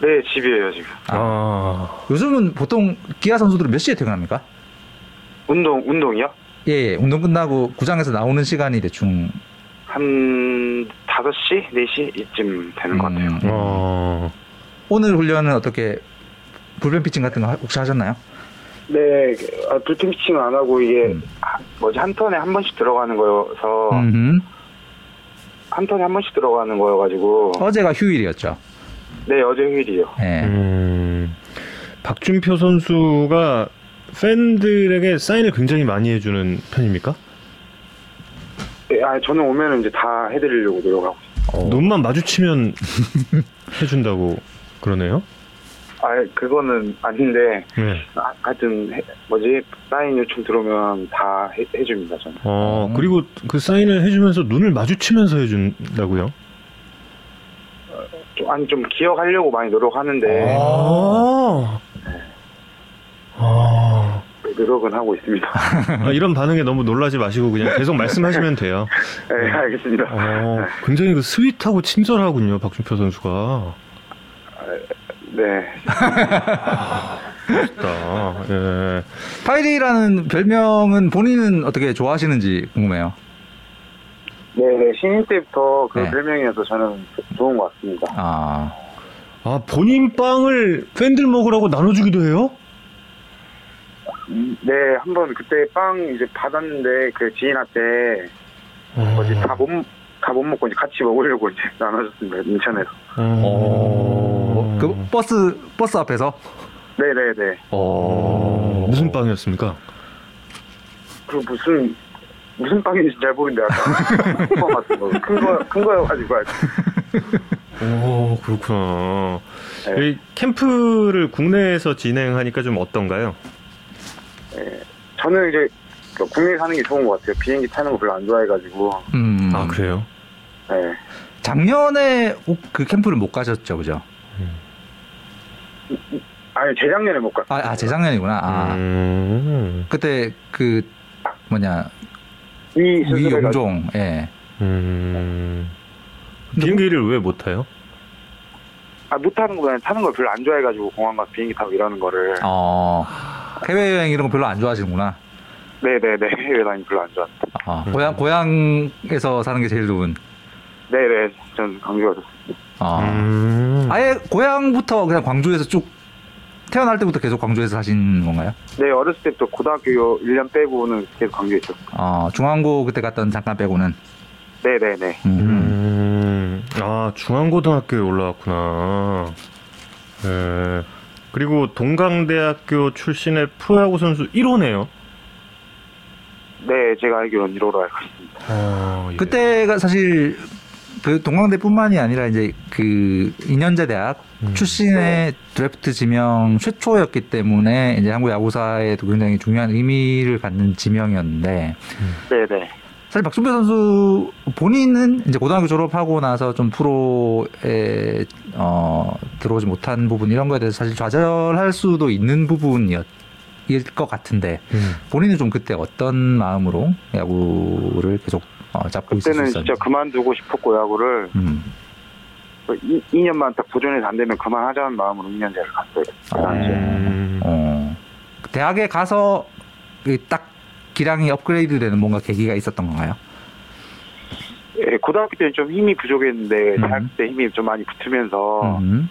E: 네, 집이에요, 지금.
A: 아,
B: 요즘은 보통 기아 선수들은 몇 시에 퇴근합니까?
E: 운동, 운동이요?
B: 예, 예. 운동 끝나고 구장에서 나오는 시간이 대충
E: 한 5시, 4시 이쯤 되는 것 같아요.
B: 음,
A: 어,
B: 오늘 훈련은 어떻게 불펜 피칭 같은 거 하- 혹시 하셨나요?
E: 네, 아, 불팀 피칭은 안 하고 이게
B: 음.
E: 아, 뭐지 한 턴에 한 번씩 들어가는 거여서
B: 음흠.
E: 한 턴에 한 번씩 들어가는 거여가지고
B: 어제가 휴일이었죠.
E: 네 어제 휴일이요.
B: 예.
A: 음, 박준표 선수가 팬들에게 사인을 굉장히 많이 해주는 편입니까?
E: 네, 아 저는 오면은 이제 다 해드리려고 노력하고. 있어요.
A: 눈만 마주치면 해준다고 그러네요.
E: 아 그거는 아닌데
A: 네.
E: 아, 하여튼 해- 뭐지 사인 요청 들어오면 다 해, 해줍니다 저는.
A: 어,
B: 음.
A: 그리고 그 사인을 해주면서 눈을 마주치면서 해준다고요?
E: 좀, 아니 좀 기억하려고 많이 노력하는데
A: 아, 아,
E: 노력은 하고 있습니다.
A: 아, 이런 반응에 너무 놀라지 마시고 그냥 계속 말씀하시면 돼요.
E: 네, 알겠습니다.
A: 어, 굉장히 그 sweet하고 친절하군요, 박준표 선수가.
E: 네.
A: 멋있다. 예.
B: 파이리라는 별명은 본인은 어떻게 좋아하시는지 궁금해요.
E: 네, 네, 신인 때부터 그
B: 네.
E: 별명이어서 저는 좋은 것 같습니다.
B: 아,
A: 아, 본인 빵을 팬들 먹으라고 나눠주기도 해요?
E: 네, 한 번 그때 빵 이제 받았는데 그 지인한테 뭐지
A: 어.
E: 다못 다 못 먹고 이제 같이 먹으려고 이제 나눠줬습니다 인천에서.
A: 어.
B: 그 버스 버스 앞에서.
E: 네, 네, 네.
A: 어. 무슨 빵이었습니까?
E: 그 무슨 무슨 빵인지 잘 모르는데 약간 큰거 같은 거, 큰거 큰 거여가지고 아직.
A: 오, 그렇구나.
E: 네.
A: 이 캠프를 국내에서 진행하니까 좀 어떤가요?
E: 저는 이제 그 국내에 사는 게 좋은 것 같아요. 비행기 타는 거 별로 안 좋아해가지고.
B: 음.
A: 아, 그래요?
E: 네.
B: 작년에 그 캠프를 못 가셨죠, 그죠?
E: 아니 재작년에 못 갔어요.
B: 아, 아 재작년이구나. 아,
A: 음.
B: 그때 그 뭐냐
E: 이 수술해가지고.
B: 위용종. 예.
A: 음. 비행기를 왜 못 타요?
E: 아, 못 타는 거보다 타는 걸 별로 안 좋아해가지고 공항 가서 비행기 타고 이러는 거를.
B: 어. 해외 여행 이런 거 별로 안 좋아하시는구나.
E: 네네네. 해외 다니 별로 안 좋아합니다.
B: 아, 고향 고향에서 사는 게 제일 좋은.
E: 네네. 전 강주가 좋습니다.
B: 아.
A: 음.
B: 아예 고향부터 그냥 광주에서 쭉 태어날 때부터 계속 광주에서 사신 건가요?
E: 네, 어렸을 때부터 고등학교 1년 빼고는 계속 강주에 있었어요.
B: 어, 중앙고 그때 갔던 잠깐 빼고는.
E: 네네네.
B: 음.
A: 음. 아, 중앙고등학교에 올라왔구나. 예. 그리고 동강대학교 출신의 프로야구 선수 1호네요.
E: 네, 제가 알기로는 1호로 알고 있습니다.
A: 아, 예.
B: 그때가 사실 그 동강대뿐만이 아니라 이제 그 2년제 대학
A: 음.
B: 출신의 드래프트 지명 최초였기 때문에 이제 한국 야구사에도 굉장히 중요한 의미를 갖는 지명이었는데
E: 네네.
B: 사실 박준표 선수 본인은 이제 고등학교 졸업하고 나서 좀 프로에 어 들어오지 못한 부분 이런 거에 대해서 사실 좌절할 수도 있는 부분이었 일것 같은데
A: 음.
B: 본인은 좀 그때 어떤 마음으로 야구를 계속 어, 잡고 있을 수
E: 그때는
B: 있었는지.
E: 진짜 그만두고 싶었고 야구를
B: 음.
E: 2, 2년만 딱 도전해서 안 되면 그만하자는 마음으로 2년제를 갔어요. 그 당시에.
A: 음.
B: 어. 대학에 가서 그딱 기량이 업그레이드 되는 뭔가 계기가 있었던 건가요?
E: 예, 고등학교 때는 좀 힘이 부족했는데
B: 음.
E: 대학 때 힘이 좀 많이 붙으면서
B: 음.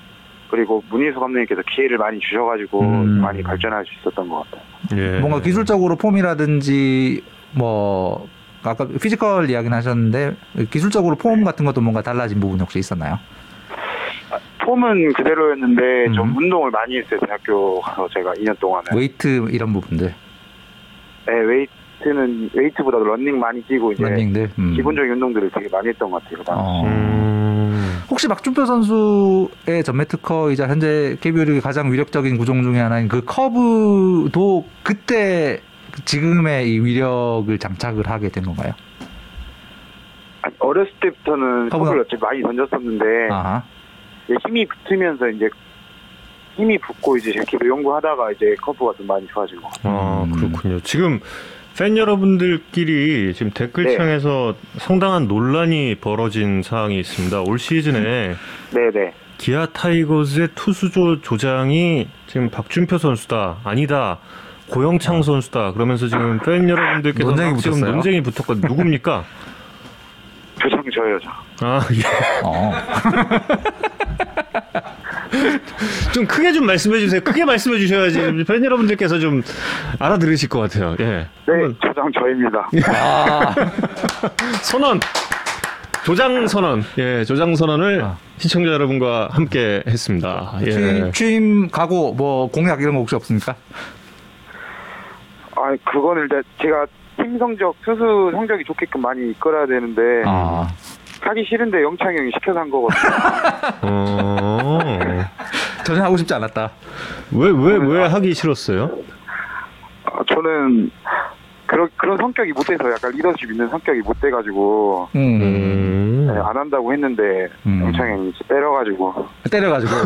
E: 그리고 문희수 감독님께서 기회를 많이 주셔가지고
B: 음.
E: 많이 발전할 수 있었던 것 같아요.
A: 예.
B: 뭔가 기술적으로 폼이라든지 뭐 아까 physical 이야기는 하셨는데 기술적으로 폼 같은 것도 뭔가 달라진 부분이 혹시 있었나요?
E: 폼은 그대로였는데 좀
B: 음.
E: 운동을 많이 했어요. 대학교 가서 제가 2년 동안은.
B: 웨이트 이런 부분들,
E: 네, 웨이트 는 웨이트보다도 런닝 많이 뛰고 이제
B: 런닝들. 음.
E: 기본적인 운동들을 되게 많이 했던 것 같아요. 그 당시.
B: 어.
A: 음.
B: 혹시 박준표 선수의 전매 특허이자 현재 KBO 리그 가장 위력적인 구종 중에 하나인 그 커브도 그때 지금의 이 위력을 장착을 하게 된 건가요?
E: 아니, 어렸을 때부터는
B: 커브가-
E: 커브를 많이 던졌었는데
B: 아하.
E: 힘이 붙으면서 이제 힘이 붙고 이제 계속 연구하다가 이제 커브가 좀 많이 좋아진 것 같아요.
A: 아,
B: 음.
A: 그렇군요. 지금 팬 여러분들끼리 지금 댓글창에서 상당한 논란이 벌어진 사항이 있습니다. 올 시즌에
E: 네네.
A: 기아 타이거즈의 투수조 조장이 지금 박준표 선수다. 아니다. 고영창 선수다. 그러면서 지금 팬 여러분들께서
B: 논쟁이
A: 막 지금
B: 붙었어요?
A: 논쟁이 붙었거든요. 누굽니까?
E: 조장 저예요, 저.
A: 아, 예.
B: 어.
A: 좀 크게 좀 말씀해 주세요. 크게 말씀해 주셔야지 팬 여러분들께서 좀 알아들으실 것 같아요. 예.
E: 네, 조장 저입니다.
B: 아,
A: 선언. 조장 선언. 예, 조장 선언을
B: 아.
A: 시청자 여러분과 함께 했습니다. 예.
B: 취임, 취임 각오 뭐 공약 이런 거 혹시 없습니까?
E: 아, 그거는 일단 제가 팀 성적, 투수 성적이 좋게끔 많이 이끌어야 되는데
B: 아,
E: 하기 싫은데 영창이 형이 시켜서 한 거거든요.
A: 어.
B: 전혀 하고 싶지 않았다.
A: 왜, 왜, 왜 하기 싫었어요?
E: 아, 저는 그런 그런 성격이 못 돼서 약간 리더십 있는 성격이 못 돼가지고
B: 음.
A: 음.
E: 네, 안 한다고 했는데
B: 음.
E: 영창이 형이 때려가지고
B: 때려가지고.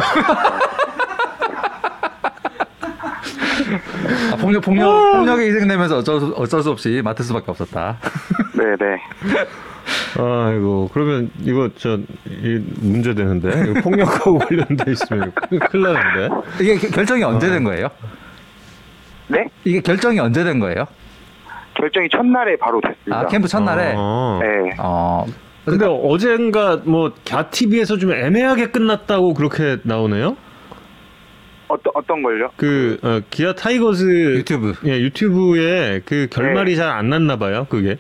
B: 아, 폭력, 폭력, 폭력에 희생되면서 어쩔 수, 어쩔 수 없이 맡을 수밖에 없었다.
E: 네네.
A: 아이고, 그러면 이거 저, 이 문제 되는데? 이거 폭력하고 관련돼 있으면 큰- 큰일 나는데?
B: 이게 겨- 결정이 언제 된 거예요?
E: 네?
B: 이게 결정이 언제 된 거예요?
E: 결정이 첫날에 바로 됐습니다.
B: 아, 캠프 첫날에?
A: 어.
E: 네.
B: 어,
A: 근데 어젠가 뭐, 갸TV에서 좀 애매하게 끝났다고 그렇게 나오네요?
E: 어떤 어떤 걸요?
A: 그, 어, 기아 타이거즈.
B: 유튜브.
A: 예, 유튜브에 그 결말이 잘안 났나 봐요, 그게.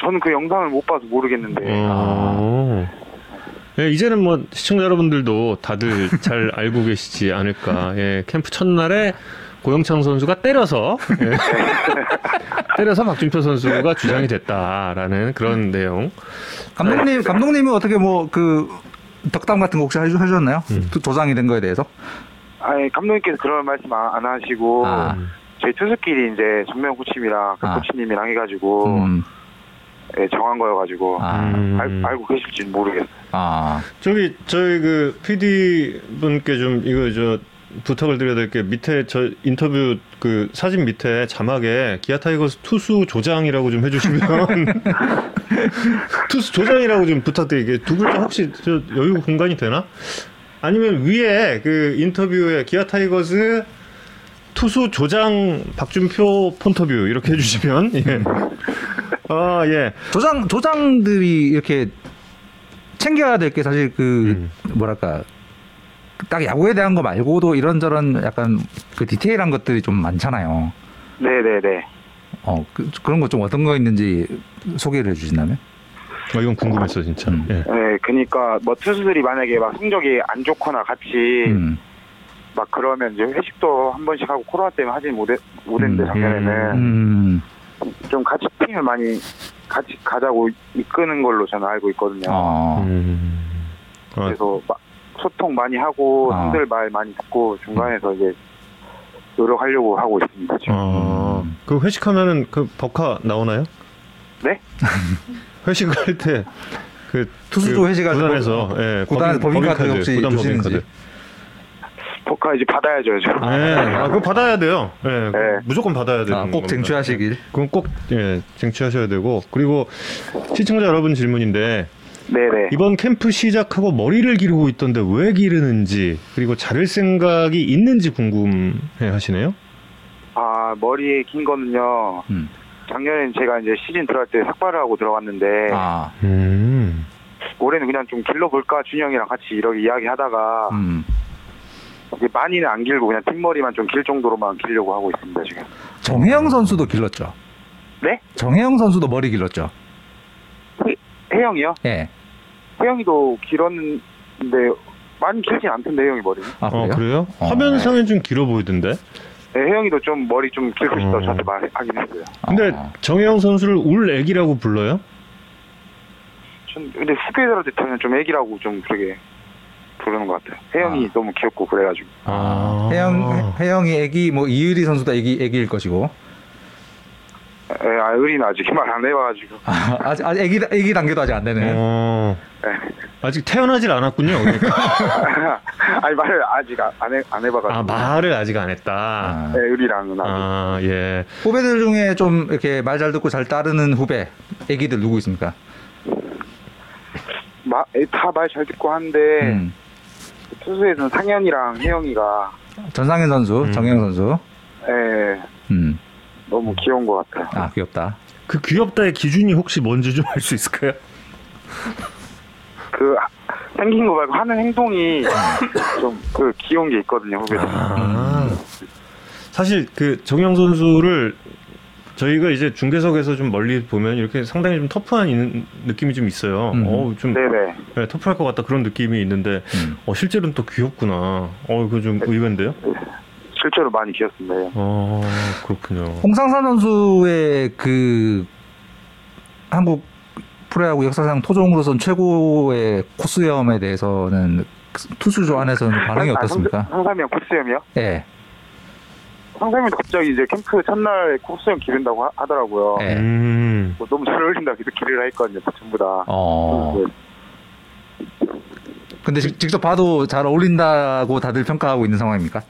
E: 저는 그 영상을 못 봐서 모르겠는데
A: 어. 예, 이제는 뭐 시청자 여러분들도 다들 잘 알고 계시지 않을까. 예, 캠프 첫날에 고영창 선수가 때려서 예, 때려서 박준표 선수가 조장이 됐다라는 그런 내용.
B: 감독님, 감독님이 어떻게 뭐 그 덕담 같은 거 혹시 해주- 해주셨나요?
A: 음.
B: 조- 조장이 된 거에 대해서?
E: 아니 감독님께서 그런 말씀 안, 안 하시고
B: 아.
E: 저희 투수끼리 이제 정명원 코치님이랑 그
B: 아.
E: 코치님이랑 해가지고
B: 음.
E: 예, 정한 거여가지고
B: 아,
A: 음.
E: 알, 알고 계실지 는 모르겠어요.
B: 아,
A: 저기 저희 그 PD 분께 좀 이거 저 부탁을 드려야 될 게 밑에 저 인터뷰 그 사진 밑에 자막에 기아 타이거스 투수 조장이라고 좀 해주시면 투수 조장이라고 좀 부탁드리게 두 글자 혹시 저 여유 공간이 되나? 아니면 위에 그 인터뷰에 기아 타이거스 투수 조장 박준표 폰터뷰 이렇게 해주시면 예. 아 예.
B: 조장, 조장들이 이렇게 챙겨야 될 게 사실 그,
A: 음.
B: 뭐랄까, 딱 야구에 대한 거 말고도 이런저런 약간 그 디테일한 것들이 좀 많잖아요.
E: 네네네.
B: 어, 그, 런 거 좀 어떤 거 있는지 소개를 해주신다면?
A: 아, 이건 궁금했어 진짜.
B: 음.
A: 예.
E: 네, 그러니까 뭐 투수들이 만약에 막 성적이 안 좋거나 같이
B: 음.
E: 막 그러면 이제 회식도 한 번씩 하고 코로나 때문에 하진 못해, 못했는데
B: 음.
E: 작년에는
B: 음.
E: 좀 같이 팀을 많이 같이 가자고 이끄는 걸로 저는 알고 있거든요.
B: 어.
A: 음. 아,
E: 그래서 막 소통 많이 하고
B: 아.
E: 형들 말 많이 듣고 중간에서 이제 노력하려고 하고 있습니다. 지금.
A: 아, 그 회식하면은 그 버카 나오나요?
E: 네?
A: 회식할 때 그
B: 투수조 회식할 때
A: 구단에서 예,
B: 구단에서 법인 카드 혹시
A: 구단
B: 주시는지?
A: 법인 카드.
E: 포카 이제 받아야죠. 저.
A: 네, 아, 그거 받아야 돼요. 예, 그거
E: 네.
A: 무조건 받아야 되는
B: 아, 꼭
A: 겁니다.
B: 쟁취하시길.
A: 그건 꼭 예, 쟁취하셔야 되고 그리고 시청자 여러분 질문인데
E: 네네.
A: 이번 캠프 시작하고 머리를 기르고 있던데 왜 기르는지 그리고 자를 생각이 있는지 궁금해 하시네요.
E: 아 머리에 긴 거는요.
B: 음.
E: 작년엔 제가 이제 시즌 들어갈 때 삭발을 하고 들어갔는데
B: 아,
A: 음.
E: 올해는 그냥 좀 길러볼까 준영이랑 같이 이렇게 이야기하다가
B: 음.
E: 이제 많이는 안 길고 그냥 뒷머리만 좀 길 정도로만 길려고 하고 있습니다 지금.
B: 정혜영 선수도 길렀죠.
E: 네?
B: 정혜영 선수도 머리 길렀죠.
E: 혜영이요?
B: 예.
E: 혜영이도 길었는데 많이 길진 않던데 혜영이 머리.
B: 아,
A: 어
B: 그래요?
A: 그래요?
B: 어,
A: 화면상엔 좀 길어 보이던데.
E: 네, 혜영이도 좀 머리 좀 길고 싶다고
A: 음.
E: 저한테 말하긴 했어요.
A: 근데
B: 어.
A: 정혜영 선수를 울 애기라고 불러요?
E: 전 근데 후배들한테 저는 좀 애기라고 좀 그렇게 부르는 것 같아요. 혜영이
B: 아.
E: 너무 귀엽고 그래가지고.
A: 아.
B: 혜영, 혜영이 애기, 뭐, 이유리 선수도 애기, 애기일 것이고.
E: 예, 아, 의리는 아직 말안 해봐가지고.
B: 아, 아직, 아직 애기, 애기 단계도 아직 안 되는.
A: 어.
E: 예.
A: 아직 태어나질 않았군요. 그러니까.
E: 아니 말을 아직 안, 안, 해, 안 해봐가지고.
A: 아 말을 아직 안 했다.
B: 아.
E: 네, 의리랑은 아직.
A: 아 예.
B: 후배들 중에 좀 이렇게 말 잘 듣고 잘 따르는 후배, 애기들 누구 있습니까?
E: 다 말 잘 듣고 하는데
B: 음.
E: 투수에서는 상현이랑 혜영이가
B: 전상현 선수,
A: 음.
B: 정영 선수.
E: 예,
B: 음.
E: 너무 귀여운 것 같아요.
B: 아 귀엽다.
A: 그 귀엽다의 기준이 혹시 뭔지 좀 알 수 있을까요?
E: 그 하- 생긴 거 말고 하는 행동이 좀 그 귀여운 게 있거든요 후배들.
A: 아. 사실 그 정영 선수를 저희가 이제 중계석에서 좀 멀리 보면 이렇게 상당히 좀 터프한 느낌이 좀 있어요.
B: 음.
A: 어, 좀
E: 네네.
A: 네, 터프할 것 같다 그런 느낌이 있는데
B: 음.
A: 어, 실제로는 또 귀엽구나. 어, 그거 좀 의외인데요?
E: 실제로 많이 귀엽습니다. 예.
A: 어, 그렇군요.
B: 홍상산 선수의 그 한국 프로야구 역사상 토종으로선 최고의 코스염에 대해서는 투수 조 안에서는 반응이
E: 아,
B: 어떻습니까?
E: 상- 상삼이형 코스염이요?
B: 예.
E: 상삼이도 갑자기 이제 캠프 첫날 코스염 기른다고 하, 더라고요
B: 네.
A: 음.
E: 뭐 너무 잘 어울린다 계속 기르라 했거든요 전부 다.
B: 어.
E: 네.
B: 근데 직- 직접 봐도 잘 어울린다고 다들 평가하고 있는 상황입니까?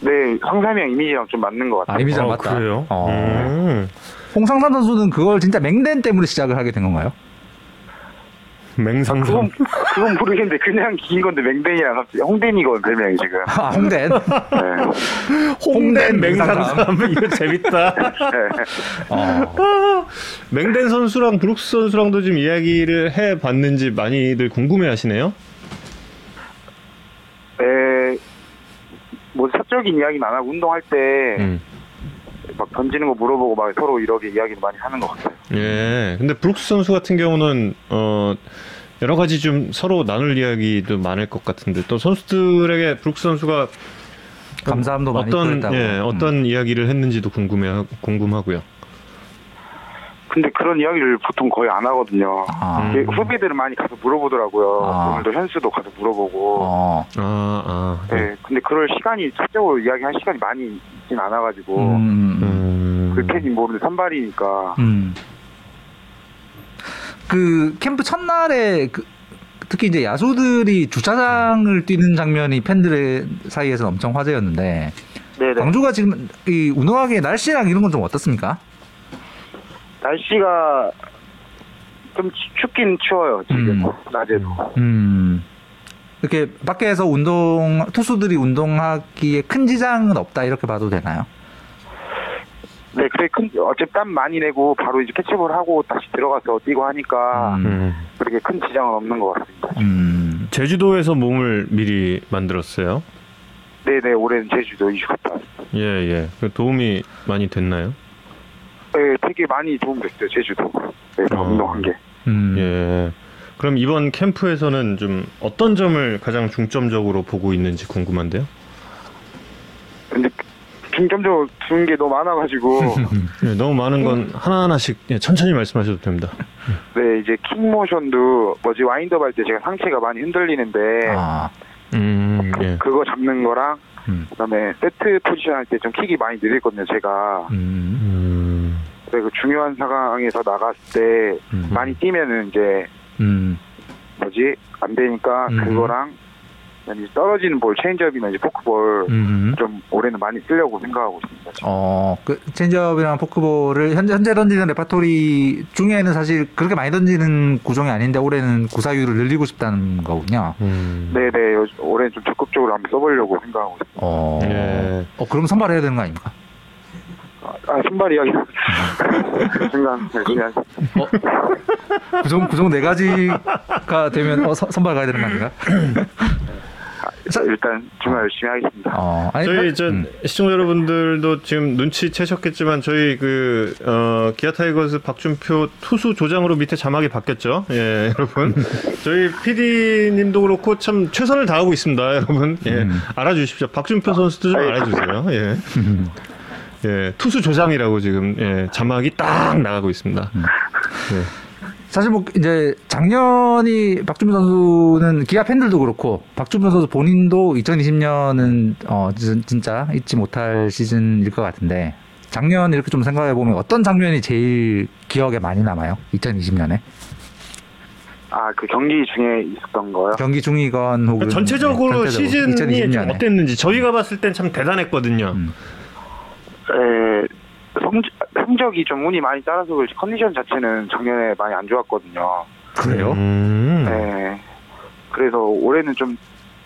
E: 네, 상삼이형 이미지랑 좀 맞는 것 같아요.
B: 아, 이미지랑
A: 어,
B: 맞다.
A: 그래요?
B: 어.
A: 음.
B: 홍상산 선수는 그걸 진짜 맹댄 때문에 시작을 하게 된 건가요?
A: 맹상상.
E: 그건 그건 모르겠는데 그냥 긴 건데 맹댄이랑 갑자기 홍댄이거든 별명이 지금.
B: 아, 홍댄.
E: 네.
A: 홍댄.
B: 맹상상.
A: 이거 재밌다.
E: 네.
B: 어.
A: 맹댄 선수랑 브룩스 선수랑도 좀 이야기를 해 봤는지 많이들 궁금해 하시네요.
E: 네. 뭐 사적인 이야기는 안 하고 운동할 때막
A: 음.
E: 던지는 거 물어보고 막 서로 이렇게 이야기를 많이 하는 것 같아요.
A: 예. 근데 브룩스 선수 같은 경우는 어 여러 가지 좀 서로 나눌 이야기도 많을 것 같은데 또 선수들에게 브룩스 선수가
B: 감사함도 많이
A: 어떤
B: 표했다고.
A: 예, 어떤 이야기를 했는지도 궁금해 궁금하고요.
E: 근데 그런 이야기를 보통 거의 안 하거든요.
B: 아.
E: 후배들은 많이 가서 물어보더라고요.
B: 아.
E: 오늘도 현수도 가서 물어보고.
B: 어.
A: 아, 아. 네.
E: 네. 근데 그럴 시간이 사적으로 이야기할 시간이 많이 있진 않아가지고
B: 음.
A: 음.
E: 그렇게는 모르는데 산발이니까.
B: 음. 그 캠프 첫날에 그 특히 이제 야수들이 주차장을 뛰는 장면이 팬들의 사이에서 엄청 화제였는데
E: 네네.
B: 광주가 지금 이 운동하기에 날씨랑 이런 건 좀 어떻습니까?
E: 날씨가 좀 추- 춥긴 추워요 지금
B: 음.
E: 낮에도.
B: 음. 이렇게 밖에서 운동 투수들이 운동하기에 큰 지장은 없다 이렇게 봐도 되나요?
E: 네, 그래 큰 어차피 땀 많이 내고 바로 이제 캐치볼 하고 다시 들어가서 뛰고 하니까
B: 음.
A: 음.
E: 그렇게 큰 지장은 없는 것 같습니다.
B: 음.
A: 제주도에서 몸을 미리 만들었어요.
E: 네 네 올해는 제주도 이주 갔다 왔어요.
A: 예, 예. 그 도움이 많이 됐나요?
E: 네, 되게 많이 도움됐어요 제주도. 네,
A: 어.
E: 운동한 게.
B: 음.
A: 예. 그럼 이번 캠프에서는 좀 어떤 점을 가장 중점적으로 보고 있는지 궁금한데요.
E: 근데 중점적으로 두는 게 너무 많아가지고
A: 예, 너무 많은 건 하나하나씩 예, 천천히 말씀하셔도 됩니다.
E: 네 이제 킥 모션도 뭐지 와인드업 할때 제가 상체가 많이 흔들리는데
B: 아.
A: 음, 예.
E: 그 거 잡는 거랑
B: 음.
E: 그다음에 세트 포지션 할 때 좀 킥이 많이 느리거든요 제가.
B: 음.
A: 음,
E: 그리고 중요한 상황에서 나갔을 때
B: 음.
E: 많이 뛰면은 이제
B: 음.
E: 뭐지 안 되니까
B: 음.
E: 그거랑 떨어지는 볼 체인지업이나 이제 포크볼
B: 음.
E: 좀 올해는 많이 쓰려고 생각하고 있습니다. 지금.
B: 어, 그 체인지업이랑 포크볼을 현재 현재 던지는 레파토리 중에는 사실 그렇게 많이 던지는 구종이 아닌데 올해는 구사율을 늘리고 싶다는 거군요.
A: 음.
E: 네네 요- 올해는 좀 적극적으로 한번 써보려고 생각하고 있습니다.
B: 어,
A: 예.
B: 어 그럼 선발해야 되는 거 아닙니까?
E: 아 선발 이야기 순간 그냥
B: 구종 구종 네 가지가 되면 어, 선- 선발 가야 되는 거 아닌가?
E: 일단 정말 열심히 하겠습니다.
B: 어, 아니,
A: 저희
B: 편-
A: 저
B: 음.
A: 시청자 여러분들도 지금 눈치 채셨겠지만 저희 그 어, 기아 타이거스 박준표 투수 조장으로 밑에 자막이 바뀌었죠. 예, 여러분. 저희 PD님도 그렇고 참 최선을 다하고 있습니다, 여러분. 예,
B: 음.
A: 알아주십시오. 박준표 선수도 좀 알아주세요. 예. 예, 투수 조장이라고 지금 예, 자막이 딱 나가고 있습니다. 예.
B: 사실 뭐 이제 작년이 박준표 선수는 기아 팬들도 그렇고 박준표 선수 본인도 2020년은 어 진- 진짜 잊지 못할 시즌일 것 같은데 작년 이렇게 좀 생각해 보면 어떤 장면이 제일 기억에 많이 남아요? 2020년에?
E: 아 그 경기 중에 있었던 거요?
B: 경기 중이건 혹은
A: 전체적으로
B: 네,
A: 시즌이 좀
B: 2020년에.
A: 어땠는지 저희가 봤을 땐 참 대단했거든요.
B: 음.
E: 에, 성, 성적이 좀 운이 많이 따라서 그렇지 컨디션 자체는 작년에 많이 안 좋았거든요.
B: 그래요?
A: 음.
E: 네. 그래서 올해는 좀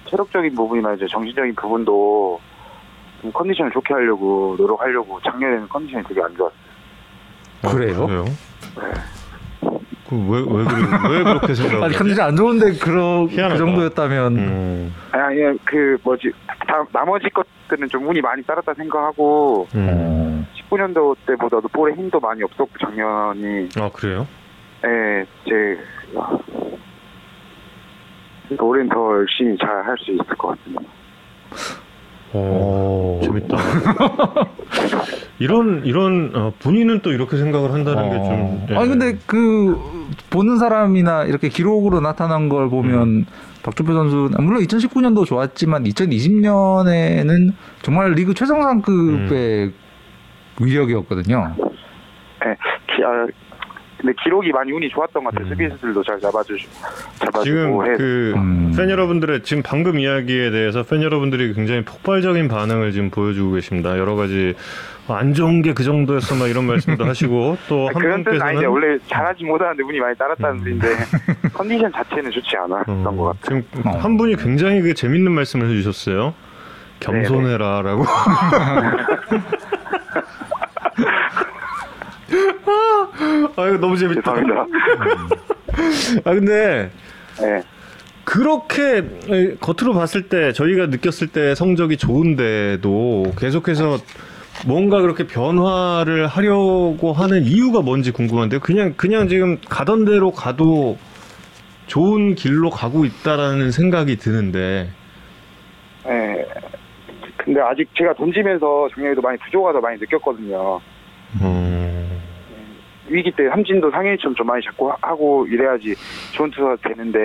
E: 체력적인 부분이나 이제 정신적인 부분도 좀 컨디션을 좋게 하려고 노력하려고 작년에는 컨디션이 되게 안 좋았어요.
A: 어,
B: 그래요?
A: 그래요? 그왜 왜 그래 왜 그렇게
B: 아니
A: 생각하지?
B: 컨디션 안 좋은데 그러, 그
A: 희한하다.
B: 정도였다면
A: 음.
E: 아니 아니, 그 뭐지 다, 나머지 것들은 좀 운이 많이 따랐다 생각하고
A: 음.
E: 19년도 때보다도 볼에 힘도 많이 없었고 작년이
A: 아 그래요?
E: 예, 제 올해는 더 열심히 잘 할 수 있을 것 같습니다.
A: 오, 재밌다. 이런 이런 어, 본인은 또 이렇게 생각을 한다는 게 좀. 예.
B: 아니 근데 그 보는 사람이나 이렇게 기록으로 나타난 걸 보면
A: 음.
B: 박주표 선수 물론 2019년도 좋았지만 2020년에는 정말 리그 최정상급의
A: 음.
B: 위력이었거든요.
E: 예, 기, 아, 근데 기록이 많이 운이 좋았던 것 같아요.
A: 음.
E: 수비수들도 잘 잡아주시, 잡아주고
A: 지금
E: 해.
A: 그
B: 음.
A: 팬 여러분들의 지금 방금 이야기에 대해서 팬 여러분들이 굉장히 폭발적인 반응을 지금 보여주고 계십니다. 여러 가지 안 좋은 게 그 정도였어 막 이런 말씀도 하시고 또 한 분께서는
E: 원래 잘하지 못하는데 운이 많이 따랐다는
A: 음.
E: 뜻인데 컨디션 자체는 좋지 않았던
A: 어,
E: 것 같아요.
A: 지금
B: 어.
A: 한 분이 굉장히 그 재밌는 말씀을 해주셨어요. 겸손해라라고. 아 이거 너무 재밌다.
E: 죄송합니다.
A: 아 근데
E: 네.
A: 그렇게 에, 겉으로 봤을 때 저희가 느꼈을 때 성적이 좋은데도 계속해서 뭔가 그렇게 변화를 하려고 하는 이유가 뭔지 궁금한데요. 그냥 그냥 지금 가던 대로 가도 좋은 길로 가고 있다라는 생각이 드는데.
E: 네. 근데 아직 제가 던지면서 작년에도 많이 부족하다 많이 느꼈거든요.
A: 음,
E: 위기 때 삼진도 상해처럼 좀 많이 잡고 하- 하고 이래야지 좋은 투수가 되는데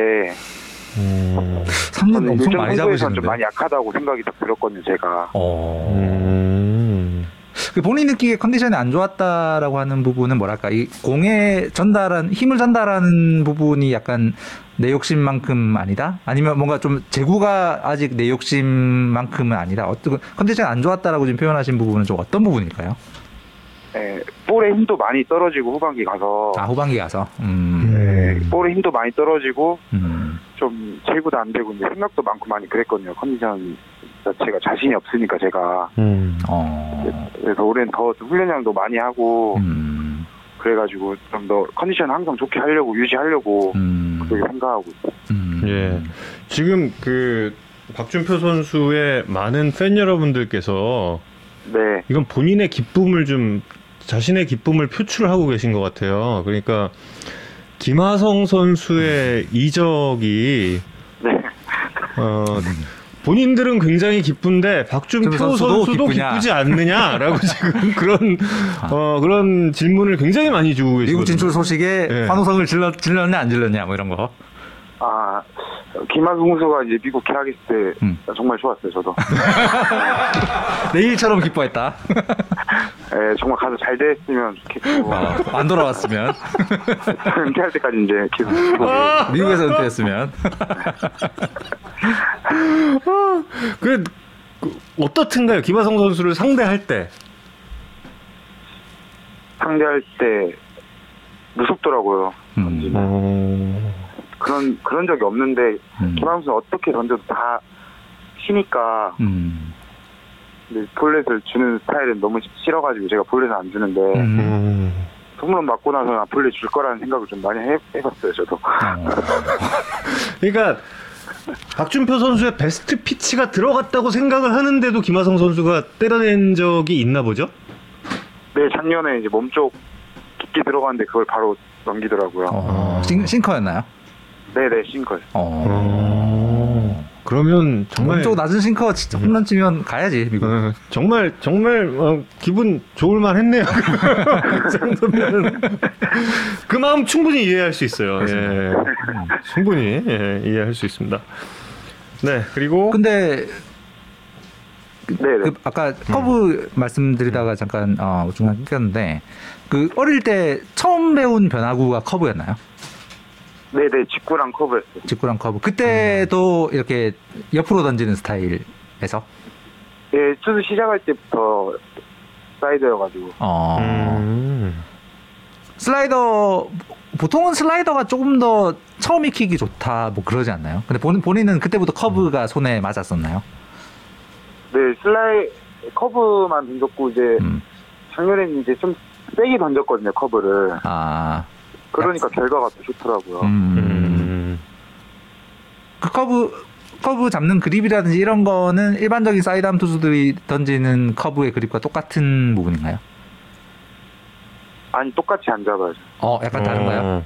A: 음,
B: 삼진
E: 저는
B: 엄청
E: 일정
B: 많이 잡으시는데.
E: 좀 많이 약하다고 생각이 딱 들었거든요, 제가.
B: 어.
A: 음.
B: 그 본인 느끼기에 컨디션이 안 좋았다라고 하는 부분은 뭐랄까 이 공에 전달한 힘을 전달하는 부분이 약간 내 욕심만큼 아니다? 아니면 뭔가 좀 제구가 아직 내 욕심만큼은 아니다. 어떤 컨디션 안 좋았다라고 지금 표현하신 부분은 좀 어떤 부분일까요?
E: 예, 볼의 힘도 많이 떨어지고 후반기 가서
B: 아 후반기 가서 음,
E: 예, 볼의 힘도 많이 떨어지고
B: 음.
E: 좀 제구도 안 되고 이제 생각도 많고 많이 그랬거든요. 컨디션 자체가 자신이 없으니까 제가
A: 음.
B: 어,
E: 그래서 올해는 더 훈련량도 많이 하고
B: 음,
E: 그래가지고 좀 더 컨디션 항상 좋게 하려고 유지하려고
B: 음,
E: 그렇게 생각하고.
B: 음.
A: 예. 지금 그 박준표 선수의 많은 팬 여러분들께서
E: 네,
A: 이건 본인의 기쁨을 좀 자신의 기쁨을 표출하고 계신 것 같아요. 그러니까 김하성 선수의 이적이
B: 음.
E: 네,
A: 어, 본인들은 굉장히 기쁜데 박준표
B: 좀 선수도
A: 선수도
B: 기쁘냐?
A: 기쁘지 않느냐라고 지금 그런 어, 그런 질문을 굉장히 많이 주고 계시거든요.
B: 미국 진출 소식에
A: 예.
B: 환호성을 질렀, 질렀냐 안 질렀냐 뭐 이런 거.
E: 아 김하승 선수가 이제 미국 계약했을 때
B: 음.
E: 정말 좋았어요. 저도
B: 내일처럼 기뻐했다.
E: 예, 정말 가서 잘 됐으면 좋겠고
B: 어, 안 돌아왔으면
E: 은퇴할 때까지 이제 계속 보고
B: 미국에서 은퇴했으면
A: 그, 그 어떻든가요? 김하성 선수를 상대할 때.
E: 상대할 때 무섭더라고요.
B: 음.
A: 어...
E: 그런 그런 적이 없는데
B: 음.
E: 선수 어떻게 던져도 다 치니까
B: 음.
E: 근데 볼넷을 주는 스타일은 너무 싫어가지고 제가 볼넷을 안 주는데
B: 음.
A: 음.
E: 홈런 맞고 나서는 아, 볼넷 줄 거라는 생각을 좀 많이 해, 해봤어요. 저도.
B: 어.
A: 그러니까 박준표 선수의 베스트 피치가 들어갔다고 생각을 하는데도 김하성 선수가 때려낸 적이 있나 보죠?
E: 네 작년에 이제 몸쪽 깊게 들어갔는데 그걸 바로 넘기더라고요.
B: 어. 싱, 싱커였나요?
E: 네네 싱글.
B: 어.
A: 그러면 정말
B: 엄청 낮은 싱커 진짜 홈런 치면 가야지 미국.
A: 어, 정말 정말 어, 기분 좋을 만 했네요. 그 정도면 그 마음 충분히 이해할 수 있어요. 예. 충분히 예, 이해할 수 있습니다. 네 그리고
B: 근데
E: 네네.
B: 그 아까 커브 말씀드리다가 잠깐 어, 중간 끊겼는데 그 어릴 때 처음 배운 변화구가 커브였나요?
E: 네네 직구랑 커브였어요.
B: 직구랑 커브. 그때도 이렇게 옆으로 던지는 스타일에서.
E: 예, 투수 시작할 때부터 사이드여가지고
B: 어.
A: 음.
B: 슬라이더 보통은 슬라이더가 조금 더 처음 익히기 좋다 뭐 그러지 않나요? 근데 본, 본인은 그때부터 커브가 손에 맞았었나요?
E: 네 슬라이 커브만 던졌고 이제
B: 음.
E: 작년에는 이제 좀 세게 던졌거든요 커브를.
B: 아.
E: 그러니까 결과가 더 좋더라고요.
B: 음.
A: 음.
B: 그 커브 커브 잡는 그립이라든지 이런 거는 일반적인 사이드암 투수들이 던지는 커브의 그립과 똑같은 부분인가요?
E: 아니 똑같이 안 잡아야죠.
B: 어, 약간 다른가요?
A: 어.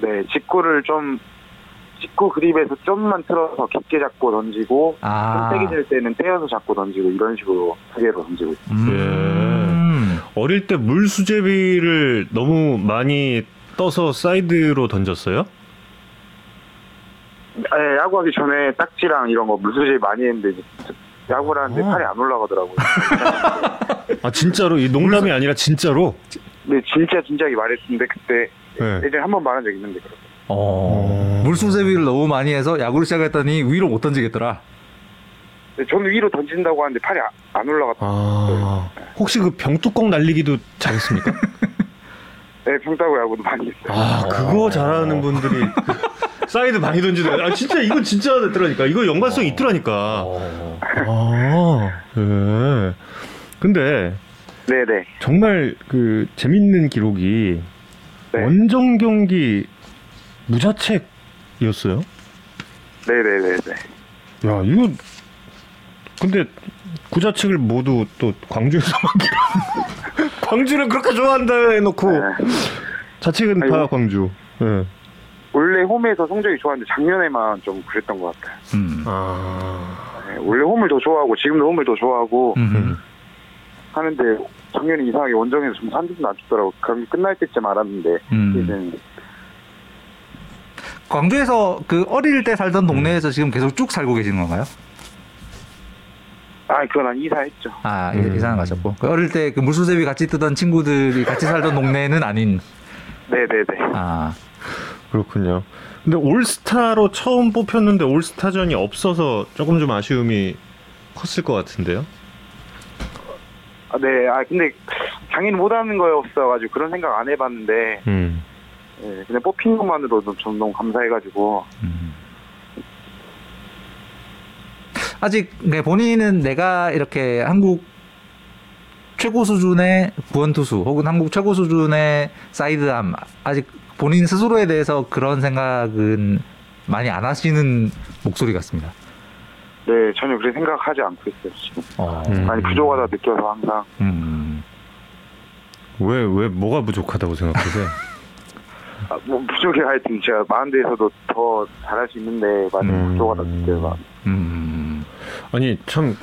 E: 네 직구를 좀 직구 그립에서 좀만 틀어서 깊게 잡고 던지고
B: 아.
E: 좀 세게 될 때는 떼어서 잡고 던지고 이런 식으로 타개로 던지고 있어요.
B: 음.
A: 어릴 때 물수제비를 너무 많이 떠서 사이드로 던졌어요?
E: 네, 야구하기 전에 딱지랑 이런 거 물수제비 많이 했는데 야구를 하는데
A: 어.
E: 팔이 안 올라가더라고요.
A: 아 진짜로 이 농담이 아니라 진짜로?
E: 근데 진짜 진작에 말했는데 그때
A: 네.
E: 예전에 한 번 말한 적 있는데 그렇게.
B: 어. 물수제비를 너무 많이 해서 야구를 시작했더니 위로 못 던지겠더라.
E: 근데 저는 위로 던진다고 하는데 팔이 아- 안 올라갔다.
A: 아 혹시 그 병뚜껑 날리기도 잘했습니까?
E: 네, 평타고 야구도 많이 했어요.
A: 아 그거 잘하는 분들이 그 사이드 많이 던지는. 아 진짜 이건 진짜 됐더라니까. 이거 연관성 이 있더라니까. 아 예. 근데
E: 네네.
A: 정말 그 재밌는 기록이
E: 네.
A: 원정 경기 무자책이었어요.
E: 네네네네.
A: 야 이거 근데 구자책을 모두 또 광주에서만 기록. 광주를 그렇게 좋아한다 해놓고
E: 네.
A: 자책은 다
E: 아이고.
A: 광주. 예.
E: 원래 홈에서 성적이 좋았는데 작년에만 좀 그랬던 것 같아요.
B: 음.
A: 아.
E: 네, 원래 홈을 더 좋아하고 지금도 홈을 더 좋아하고
B: 음.
E: 하는데 작년에 이상하게 원정에서 좀 산뜻 안 좋더라고. 경기 끝날 때쯤 알았는데
B: 음. 광주에서 그 어릴 때 살던 동네에서 지금 계속 쭉 살고 계시는 건가요?
E: 아 그건 한 이사했죠.
B: 아,
A: 음.
B: 이사는 가셨고. 그 어릴 때 그 물수제비 같이 뜨던 친구들이 같이 살던 동네는 아닌.
E: 네네네.
B: 아.
A: 그렇군요. 근데 올스타로 처음 뽑혔는데 올스타전이 없어서 조금 좀 아쉬움이 컸을 것 같은데요.
E: 아, 네. 아 근데 당연히 못하는 거였어가지고 그런 생각 안 해봤는데
A: 음.
E: 네, 그냥 뽑힌 것만으로도 좀 너무 감사해가지고
B: 음. 아직 그러니까 본인은 내가 이렇게 한국 최고 수준의 구원 투수 혹은 한국 최고 수준의 사이드암 아직 본인 스스로에 대해서 그런 생각은 많이 안 하시는 목소리 같습니다.
E: 네 전혀 그렇게 생각하지 않고 있어요 지금.
B: 어.
A: 음.
E: 많이 부족하다 느껴서 항상
B: 음.
A: 왜, 왜, 뭐가 부족하다고 생각하세요?
E: 아, 뭐 부족해 하여튼 제가 마운드에서도 더 잘할 수 있는데 많이
A: 음.
E: 부족하다 느껴서
B: 음.
A: 아니, 참,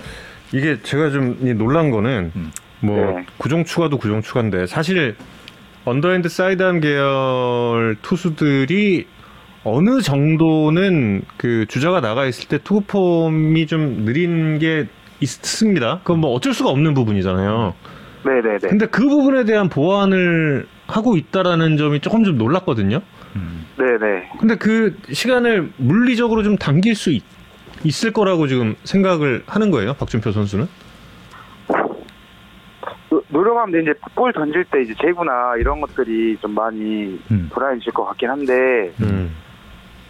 A: 이게 제가 좀이 놀란 거는,
B: 음.
A: 뭐,
E: 네.
A: 구종 추가도 구종 추가인데, 사실, 언더핸드 사이드암 계열 투수들이 어느 정도는 그 주자가 나가 있을 때 투구 폼이 좀 느린 게 있습니다. 그건 뭐 어쩔 수가 없는 부분이잖아요.
E: 네네네.
A: 근데 그 부분에 대한 보완을 하고 있다라는 점이 조금 좀 놀랐거든요.
B: 음.
E: 네네.
A: 근데 그 시간을 물리적으로 좀 당길 수 있, 있을 거라고 지금 생각을 하는 거예요, 박준표 선수는?
E: 노- 노력하면 이제 볼 던질 때 이제 제구나 이런 것들이 좀 많이
B: 음.
E: 불안해질 것 같긴 한데
A: 음.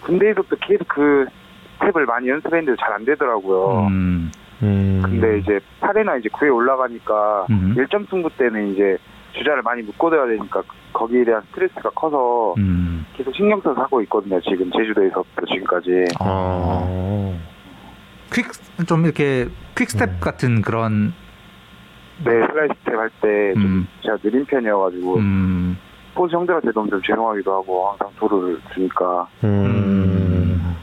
E: 군대에서 또 계속 그 스텝을 많이 연습했는데 잘 안 되더라고요.
B: 음.
A: 음.
E: 근데 이제 8회나 이제 9회 올라가니까
B: 음.
E: 1점 승부 때는 이제 주자를 많이 묶어둬야 되니까 거기에 대한 스트레스가 커서
B: 음.
E: 계속 신경 써서 하고 있거든요. 지금 제주도에서부터 지금까지.
A: 아.
B: quick 좀 이렇게 quick step
A: 음.
B: 같은 그런
E: 네, slide step 할 때 좀
B: 음.
E: 제가 느린 편이어가지고
B: 음.
E: 포수 형들한테 너무 좀 죄송하기도 하고 항상 도루를 주니까
A: 음.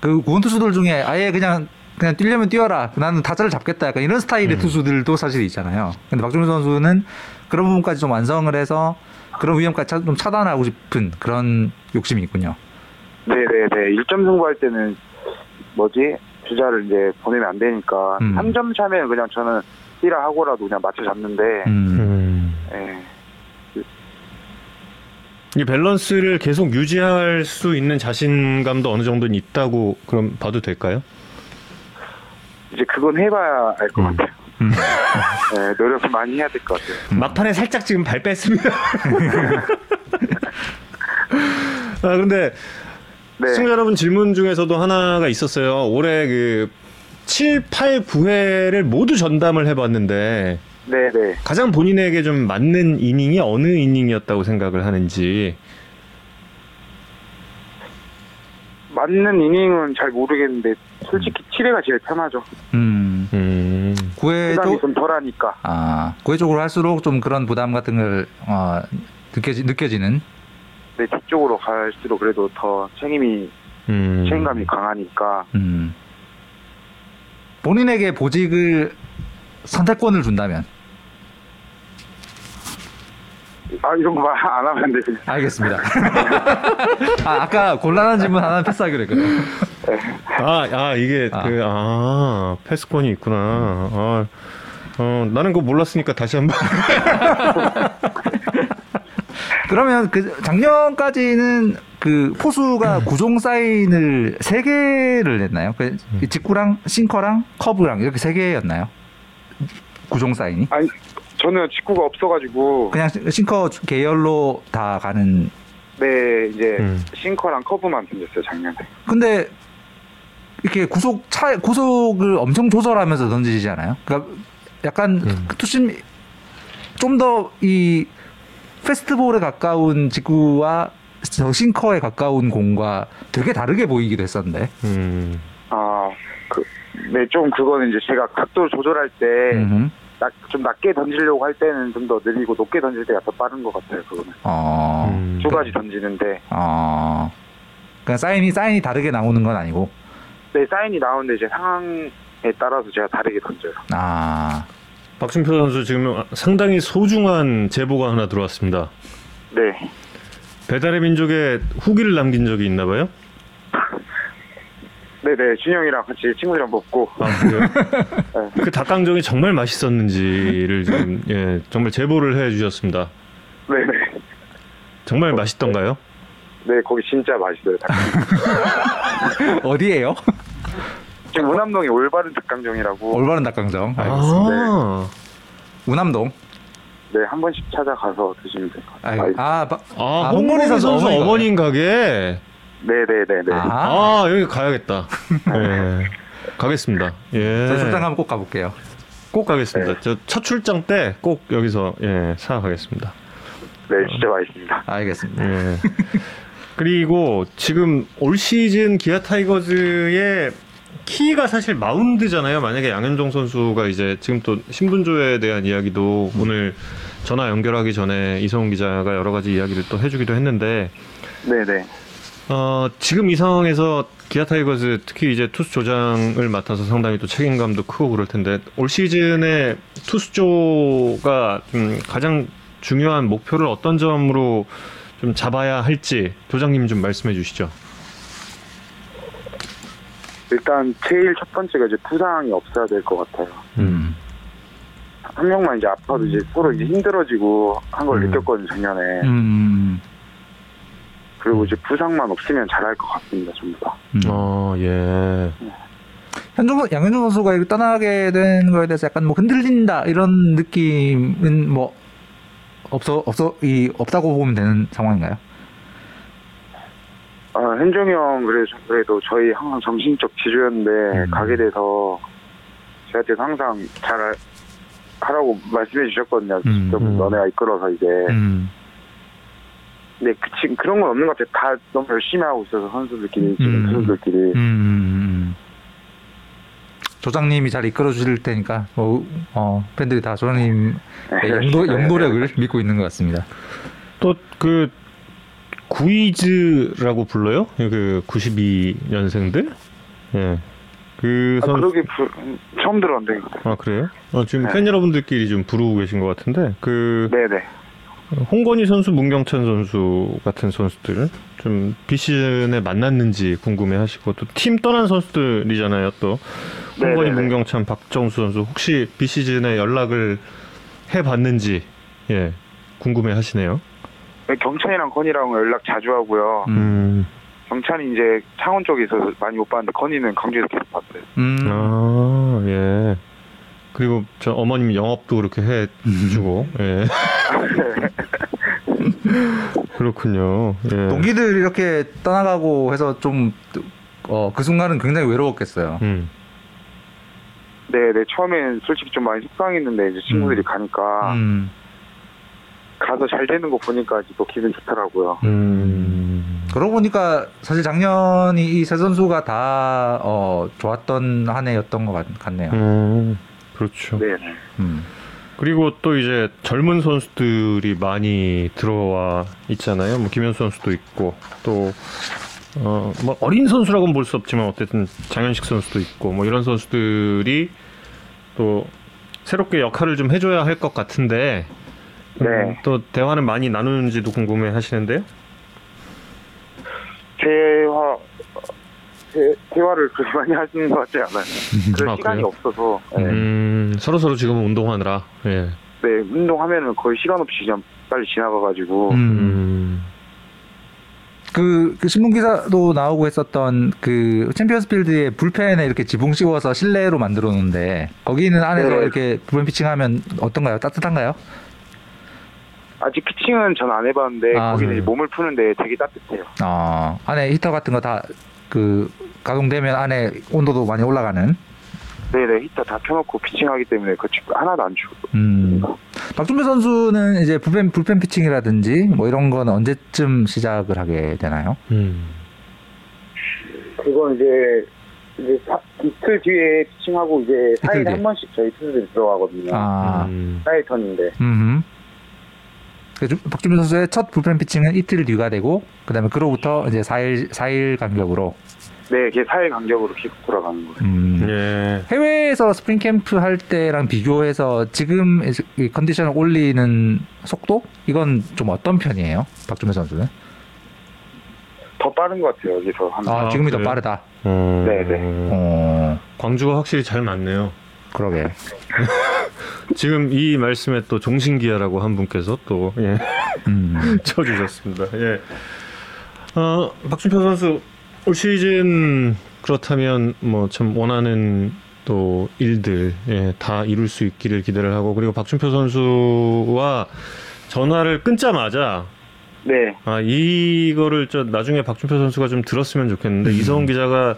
B: 그 구원 투수들 중에 아예 그냥 그냥 뛰려면 뛰어라. 나는 타자를 잡겠다. 약간 이런 스타일의
A: 음.
B: 투수들도 사실 있잖아요. 근데 박준표 선수는 그런 부분까지 좀 완성을 해서 그런 위험까지 차- 좀 차단하고 싶은 그런 욕심이 있군요.
E: 네네네. 1점 승부할 때는 뭐지? 주자를 이제 보내면 안 되니까
B: 음.
E: 3점 차면 그냥 저는 뛰라 하고라도 그냥 맞춰 잡는데
B: 음.
A: 음.
E: 예.
A: 이 밸런스를 계속 유지할 수 있는 자신감도 어느 정도는 있다고 그럼 봐도 될까요?
E: 이제 그건 해봐야 알것
A: 음.
E: 같아요.
B: 음.
E: 네, 노력을 많이 해야 될 것 같아요.
A: 막판에 살짝 지금 발 뺐습니다. 아 근데
E: 네.
A: 시청자 여러분 질문 중에서도 하나가 있었어요. 올해 그 7, 8, 9회를 모두 전담을 해봤는데
E: 네, 네.
A: 가장 본인에게 좀 맞는 이닝이 어느 이닝이었다고 생각을 하는지.
E: 맞는 이닝은 잘 모르겠는데 솔직히 7회가 제일 편하죠.
B: 음.
A: 음.
B: 9회
E: 부담이 쪽좀 덜하니까.
B: 아, 9회 쪽으로 할수록 좀 그런 부담 같은 걸 어, 느껴지, 느껴지는
E: 네, 뒤쪽으로 갈수록 그래도 더 책임이
A: 음.
E: 책임감이 강하니까
B: 음. 본인에게 보직을 선택권을 준다면
E: 아 이런 거 말 안 하면 안 되지.
B: 알겠습니다. 아, 아까 곤란한 질문 하나 패스하기로 했거든요.
A: 아, 아 이게
B: 아.
A: 그 아 패스권이 있구나. 아, 어 나는 그거 몰랐으니까 다시 한번.
B: 그러면 그 작년까지는 그 포수가 구종 사인을 세 개를 냈나요? 그 직구랑 싱커랑 커브랑 이렇게 세 개였나요? 구종 사인이?
E: 아니 저는 직구가 없어가지고
B: 그냥 싱커 계열로 다 가는.
E: 네 이제
A: 음.
E: 싱커랑 커브만 던졌어요 작년에.
B: 근데 이렇게 구속 차 구속을 엄청 조절하면서 던지지 않아요? 그러니까 약간
A: 음.
B: 투심 좀 더 이 페스트볼에 가까운 직구와 저 싱커에 가까운 공과 되게 다르게 보이기도 했었는데.
A: 음.
E: 아 그 네 좀 그거는 이제 제가 각도 조절할 때
B: 음흠.
E: 좀 낮게 던지려고 할 때는 좀 더 느리고 높게 던질 때가 더 빠른 것 같아요 그거는.
B: 어.
A: 음.
E: 두 가지 던지는데
B: 어. 그러니까 사인이 사인이 다르게 나오는 건 아니고.
E: 네 사인이 나오는데 이제 상황에 따라서 제가 다르게 던져요.
B: 아.
A: 박준표 선수 지금 상당히 소중한 제보가 하나 들어왔습니다.
E: 네.
A: 배달의 민족에 후기를 남긴 적이 있나 봐요?
E: 네네 준영이랑 같이 친구들이랑 먹고
A: 아, 그래요? 그 닭강정이 정말 맛있었는지를 지금 예, 정말 제보를 해 주셨습니다.
E: 네네
A: 정말 맛있던가요?
E: 네 거기 진짜 맛있어요.
B: 어디예요?
E: 지금 우남동에 올바른 닭강정이라고
B: 올바른 닭강정. 알겠습니다.
A: 아,
B: 우남동.
E: 네 한 번씩 찾아가서 드시면 될것
B: 아,
E: 같아요.
B: 아, 바-
A: 아,
B: 아,
A: 홍건희 선수
B: 어머니
A: 어머님 가게.
E: 네네네네.
B: 아.
A: 아, 여기 가야겠다. 예. 가겠습니다. 예.
B: 저 출장 가면 꼭 가볼게요.
A: 꼭 가겠습니다.
E: 네.
A: 저 첫 출장 때 꼭 여기서 예, 사가겠습니다.
E: 네 진짜 맛있습니다.
B: 알겠습니다.
A: 예. 그리고 지금 올 시즌 기아 타이거즈의 키가 사실 마운드잖아요. 만약에 양현종 선수가 이제 지금 또 신분조회에 대한 이야기도 오늘 전화 연결하기 전에 이성훈 기자가 여러 가지 이야기를 또 해주기도 했는데
E: 네네.
A: 어, 지금 이 상황에서 기아 타이거즈 특히 이제 투수 조장을 맡아서 상당히 또 책임감도 크고 그럴 텐데 올 시즌에 투수조가 좀 가장 중요한 목표를 어떤 점으로 좀 잡아야 할지 조장님 좀 말씀해 주시죠.
E: 일단 제일 첫 번째가 이제 부상이 없어야 될 것 같아요.
B: 음.
E: 한 명만 이제 아파도 이제 서로 이제 힘들어지고 한걸
A: 음.
E: 느꼈거든요 작년에.
B: 음.
E: 그리고 이제 부상만 없으면 잘할 것 같습니다 전부 다.
B: 음.
A: 어, 예.
B: 현종 양현종 선수가 이거 떠나게 된 거에 대해서 약간 뭐 흔들린다 이런 느낌은 뭐 없어 없어 이 없다고 보면 되는 상황인가요?
E: 아, 현종이 형 그래도, 그래도 저희 항상 정신적 지주였는데
B: 음.
E: 가게 돼서 저한테는 항상 잘 할- 하라고 말씀해 주셨거든요.
B: 음,
E: 직접
A: 음.
E: 너네가 이끌어서 이제.
B: 음.
E: 근데 그, 지금 그런 건 없는 것 같아요. 다 너무 열심히 하고 있어서 선수들끼리 지금
B: 음.
E: 선수들끼리.
B: 음, 음. 조장님이 잘 이끌어 주실 테니까 뭐, 어, 팬들이 다 조장님
E: 네,
B: 영도,
E: 열심히
B: 영도력을 믿고 있는 것 같습니다.
A: 또그 구이즈라고 불러요? 그 92년생들? 예. 그
E: 아,
A: 선,
E: 그러게 부, 처음 들었는데.
A: 아 그래요? 어, 지금
E: 네.
A: 팬 여러분들끼리 좀 부르고 계신 것 같은데 그
E: 네네.
A: 홍건희 선수, 문경찬 선수 같은 선수들 좀 비시즌에 만났는지 궁금해하시고 또 팀 떠난 선수들이잖아요. 또 홍건희,
E: 네네네.
A: 문경찬, 박정수 선수 혹시 비시즌에 연락을 해봤는지 예 궁금해하시네요.
E: 경찬이랑 건이랑 연락 자주 하고요.
A: 음.
E: 경찬이 이제 창원 쪽에서 많이 못 봤는데 건이는 강주에서 계속 봤어요.
B: 음.
A: 아, 예. 그리고 저 어머님 영업도 그렇게 해 주고, 예. 그렇군요. 예.
B: 동기들 이렇게 떠나가고 해서 좀 어, 그 순간은 굉장히 외로웠겠어요.
A: 음.
E: 네, 네. 처음엔 솔직히 좀 많이 속상했는데 이제 친구들이 가니까
B: 음.
E: 가서 잘 되는 거 보니까 또 기분 좋더라고요.
A: 음.
B: 그러고 보니까 사실 작년이 이 세 선수가 다 어, 좋았던 한 해였던 것 같, 같네요.
A: 음. 그렇죠.
E: 네, 네.
B: 음.
A: 그리고 또 이제 젊은 선수들이 많이 들어와 있잖아요. 뭐 김현수 선수도 있고 또 어, 뭐 어린 선수라고는 볼 수 없지만 어쨌든 장현식 선수도 있고 뭐 이런 선수들이 또 새롭게 역할을 좀 해줘야 할 것 같은데 음,
E: 네.
A: 또 대화는 많이 나누는지도 궁금해 하시는데요.
E: 대화 대, 대화를 그렇게 많이 하시는 것 같지 않아요. 그럴
A: 아,
E: 시간이
A: 그래요?
E: 없어서 네.
A: 음, 서로 서로 지금은 운동하느라. 예.
E: 네, 운동하면은 거의 시간 없이 그냥 빨리 지나가가지고
B: 음.
A: 음.
B: 그, 그 신문 기사도 나오고 했었던 그 챔피언스필드에 불펜에 이렇게 지붕 씌워서 실내로 만들어 놓는데 거기는 안에서
E: 네.
B: 이렇게 불펜 피칭하면 어떤가요? 따뜻한가요?
E: 아직 피칭은 전 안 해봤는데
B: 아,
E: 거기는
A: 네.
E: 이제 몸을 푸는데 되게 따뜻해요.
B: 어, 안에 히터 같은 거 다 그 가동되면 안에 온도도 많이 올라가는.
E: 네네 히터 다 켜놓고 피칭하기 때문에 그 집- 하나도 안 추워.
B: 음. 박준배 선수는 이제 불펜 불펜 피칭이라든지 뭐 이런 건 언제쯤 시작을 하게 되나요?
A: 음.
E: 그건 이제 이제 사- 이틀 뒤에 피칭하고 이제
B: 이틀
E: 4일에
B: 뒤에.
E: 한 번씩 저희 투수들이 들어가거든요.
B: 아,
A: 음.
E: 4일 턴인데.
B: 음. 박준배 선수의 첫 불펜 피칭은 이틀 뒤가 되고 그다음에 그로부터 이제 4일 4일 간격으로
E: 네, 이게 4일 간격으로 계속 돌아가는 거예요.
B: 음.
A: 예.
B: 해외에서 스프링 캠프 할 때랑 비교해서 지금 이 컨디션을 올리는 속도 이건 좀 어떤 편이에요? 박준배 선수는?
E: 더 빠른 것 같아요, 여기서 하면.
B: 아,
A: 아,
B: 지금이 더
A: 그래요?
B: 빠르다.
A: 어.
E: 네네.
B: 어,
A: 광주가 확실히 잘 맞네요.
B: 그러게.
A: 지금 이 말씀에 또 종신기아라고 한 분께서 또 예,
B: 음.
A: 쳐주셨습니다. 예. 어, 박준표 선수 올 시즌 그렇다면 뭐 참 원하는 또 일들 예, 다 이룰 수 있기를 기대를 하고 그리고 박준표 선수와 전화를 끊자마자
E: 네.
A: 아 이거를 저 나중에 박준표 선수가 좀 들었으면 좋겠는데 이성훈 기자가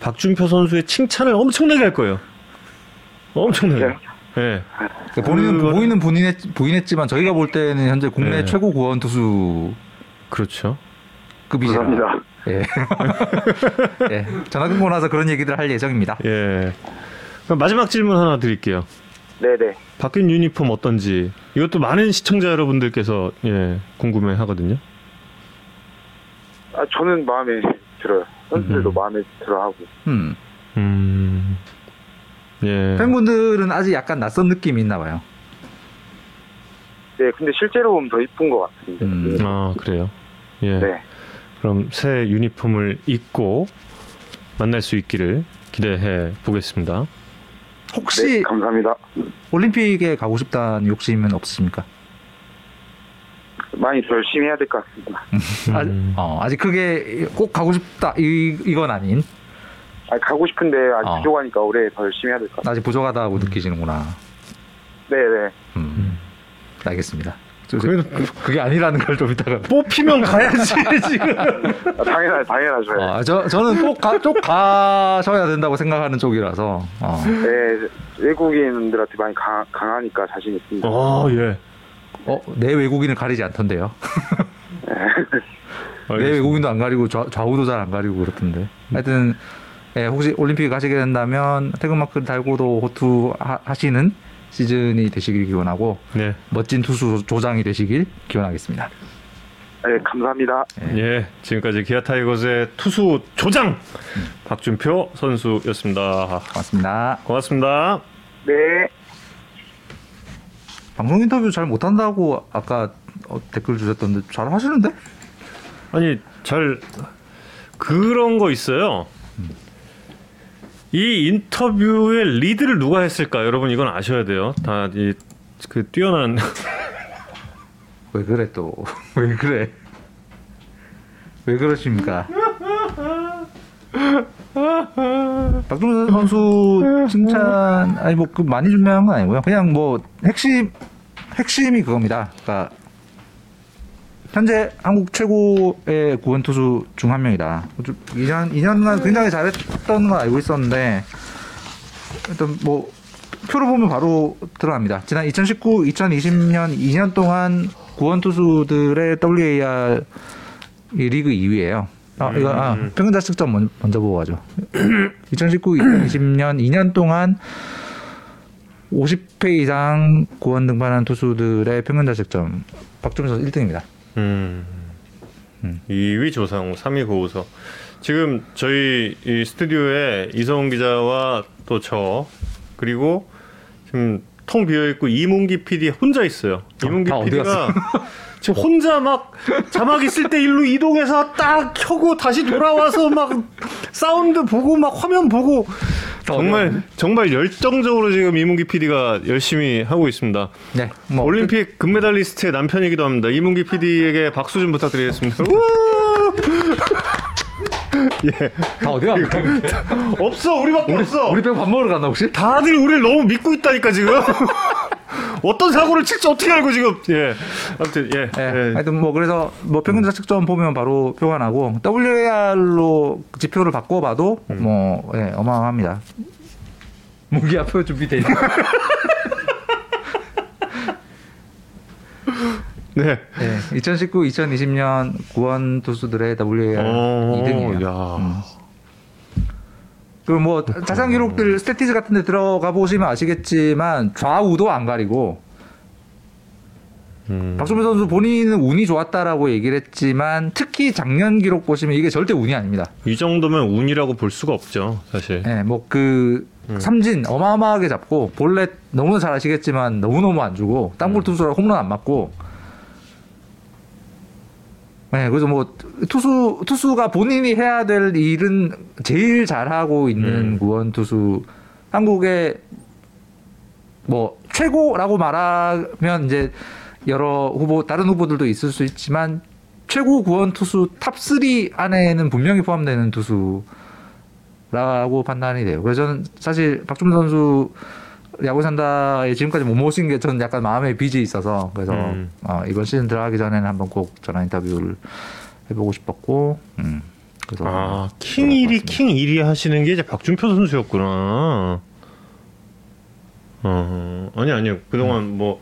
A: 박준표 선수의 칭찬을 엄청나게 할 거예요. 엄청나게. 예.
B: 그러니까 본인은
A: 그거는-
B: 본인은 부인했, 부인했지만 저희가 볼 때는 현재 국내
A: 네.
B: 최고 구원 투수
A: 그렇죠.
B: 급이죠.
E: 감사합니다.
B: 예. 예. 전화 끊고 나서 그런 얘기들 할 예정입니다.
A: 예. 그럼 마지막 질문 하나 드릴게요.
E: 네네.
A: 바뀐 유니폼 어떤지 이것도 많은 시청자 여러분들께서 예, 궁금해 하거든요.
E: 아, 저는 마음에 들어요. 선수들도
A: 음.
E: 마음에 들어 하고.
B: 음.
A: 음. 예.
B: 팬분들은 아직 약간 낯선 느낌이 있나 봐요.
E: 네, 근데 실제로 보면 더 이쁜 것 같은데.
B: 음.
A: 아, 그래요. 예.
E: 네.
A: 그럼 새 유니폼을 입고 만날 수 있기를 기대해 보겠습니다.
B: 혹시
E: 네, 감사합니다.
B: 올림픽에 가고 싶다는 욕심은 없으십니까?
E: 많이 더 열심히 해야 될 것 같습니다.
A: 음.
B: 아, 어, 아직 크게 꼭 가고 싶다 이, 이건 아닌
E: 아, 가고 싶은데 아직
B: 어.
E: 부족하니까 올해 더 열심히 해야 될 것 같아요.
B: 아직 부족하다고 느끼시는구나.
E: 네네.
B: 음. 알겠습니다. 저- 저-
A: 그래도
B: 그게 아니라는 걸 좀 이따가.
A: 뽑히면 가야지 지금.
E: 아, 당연하, 당연하죠. 예.
B: 어, 저 저는 꼭, 가, 꼭 가셔야 된다고 생각하는 쪽이라서. 어.
E: 네, 외국인들한테 많이 강, 강하니까 자신 있습니다.
A: 어, 예.
B: 어, 내 외국인을 가리지 않던데요. 내
A: 알겠습니다.
B: 외국인도 안 가리고 좌, 좌우도 잘 안 가리고 그렇던데. 하여튼 예, 혹시 올림픽 가시게 된다면 태극마크를 달고도 호투 하, 하시는 시즌이 되시길 기원하고
A: 네.
B: 멋진 투수 조장이 되시길 기원하겠습니다.
E: 네, 감사합니다.
A: 예. 지금까지 기아 타이거즈의 투수 조장 박준표 선수였습니다.
B: 고맙습니다.
A: 고맙습니다.
E: 네.
B: 방송 인터뷰 잘 못한다고 아까 어, 댓글 주셨던데 잘 하시는데?
A: 아니 잘 그런 거 있어요. 이 인터뷰의 리드를 누가 했을까? 여러분 이건 아셔야 돼요. 다 이 그 뛰어난
B: 왜 그래 또 왜 그래 왜 그러십니까? 박종선 선수 칭찬 아니 뭐 그 많이 준비한 건 아니고요. 그냥 뭐 핵심 핵심이 그겁니다. 그러니까 현재 한국 최고의 구원 투수 중 한 명이다. 2년 2년간 굉장히 잘했던 건 알고 있었는데 일단 뭐 표로 보면 바로 들어갑니다. 지난 2019, 2020년 2년 동안 구원 투수들의 WAR 이 리그 2위예요. 아, 이거 아, 평균 자책점 먼- 먼저 보고 가죠. 2019, 2020년 2년 동안 50회 이상 구원 등반한 투수들의 평균 자책점 박주민 선수 1등입니다.
A: 음.
B: 음.
A: 2위 조상우, 3위 고우서. 지금 저희 이 스튜디오에 이성훈 기자와 또 저 그리고 지금 통 비어 있고 이문기 PD 혼자 있어요. 이문기
B: 다 어디
A: PD가 지금 혼자 막 자막 있을 때 일로 이동해서 딱 켜고 다시 돌아와서 막 사운드 보고 막 화면 보고 정말 정말 열정적으로 지금 이문기 PD가 열심히 하고 있습니다.
B: 네, 뭐
A: 올림픽 금메달리스트의 남편이기도 합니다. 이문기 PD에게 박수 좀 부탁드리겠습니다. 예,
B: 다 어디야?
A: 없어 우리밖에 없어.
B: 우리 빼고 밥 먹으러 갔나 혹시?
A: 다들 우리를 너무 믿고 있다니까 지금. 어떤 사고를 칠지 어떻게 알고 지금? 예, 아무튼 예,
B: 예.
A: 예.
B: 하여튼 뭐 그래서 뭐 평균 자책점 보면 바로 표가 나고 WAR로 지표를 바꿔봐도 뭐 예, 어마어마합니다. 무기야 표 준비돼 있는.
A: 네.
B: 예, 2019, 2020년 구원 투수들의 WAR
A: 어,
B: 2등이에요.
A: 야.
B: 그리고 뭐 자세한 기록들 스태티즈 같은 데 들어가 보시면 아시겠지만 좌우도 안 가리고
A: 음.
B: 박주민 선수 본인은 운이 좋았다라고 얘기를 했지만 특히 작년 기록 보시면 이게 절대 운이 아닙니다.
A: 이 정도면 운이라고 볼 수가 없죠, 사실.
B: 예, 뭐그 삼진 어마어마하게 잡고 볼넷 너무나 잘 아시겠지만 너무너무 안 주고 땅볼 투수라 홈런 안 맞고 네, 그래서 뭐 투수 투수가 본인이 해야 될 일은 제일 잘하고 있는
A: 음.
B: 구원 투수 한국의 뭐 최고라고 말하면 이제 여러 후보 다른 후보들도 있을 수 있지만 최고 구원 투수 top 3 안에는 분명히 포함되는 투수라고 판단이 돼요. 그래서 저는 사실 박주민 선수 야구 산다에 지금까지 못 모신 게 저는 약간 마음의 빚이 있어서 그래서
A: 음.
B: 어, 이번 시즌 들어가기 전에는 한번 꼭 전화 인터뷰를 해보고 싶었고 음, 그래서
A: 아, 킹 1위, 킹 1위 하시는 게 이제 박준표 선수였구나. 어, 아니, 아니요. 그동안 뭐,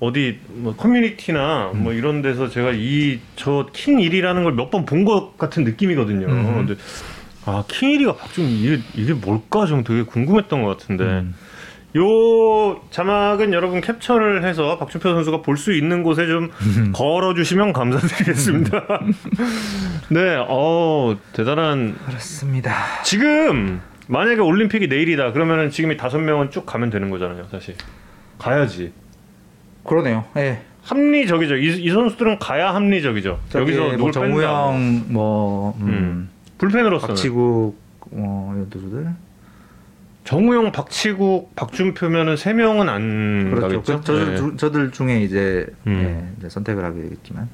A: 어디, 뭐, 커뮤니티나 뭐 이런 데서 제가 이, 저 킹 1위라는 걸 몇 번 본 것 같은 느낌이거든요.
B: 음.
A: 근데, 아, 킹 1위가 박준, 이게, 이게 뭘까 좀 되게 궁금했던 것 같은데.
B: 음.
A: 요 자막은 여러분 캡처를 해서 박준표 선수가 볼 수 있는 곳에 좀 걸어주시면 감사드리겠습니다. 네, 어 대단한.
B: 그렇습니다.
A: 지금 만약에 올림픽이 내일이다 그러면은 지금 이 다섯 명은 쭉 가면 되는 거잖아요, 사실. 가야지.
B: 그러네요. 예.
A: 합리적이죠. 이, 이 선수들은 가야 합리적이죠. 여기서
B: 뭐
A: 누굴.
B: 정우영 뭐 음,
A: 음. 불펜으로서는
B: 박치국 뭐 이런 투수들
A: 정우영, 박치국, 박준표면은 세 명은 안
B: 그렇죠.
A: 가겠죠.
B: 그, 저들,
A: 네.
B: 주- 저들 중에 이제,
A: 음.
B: 예, 이제 선택을 하게 되겠지만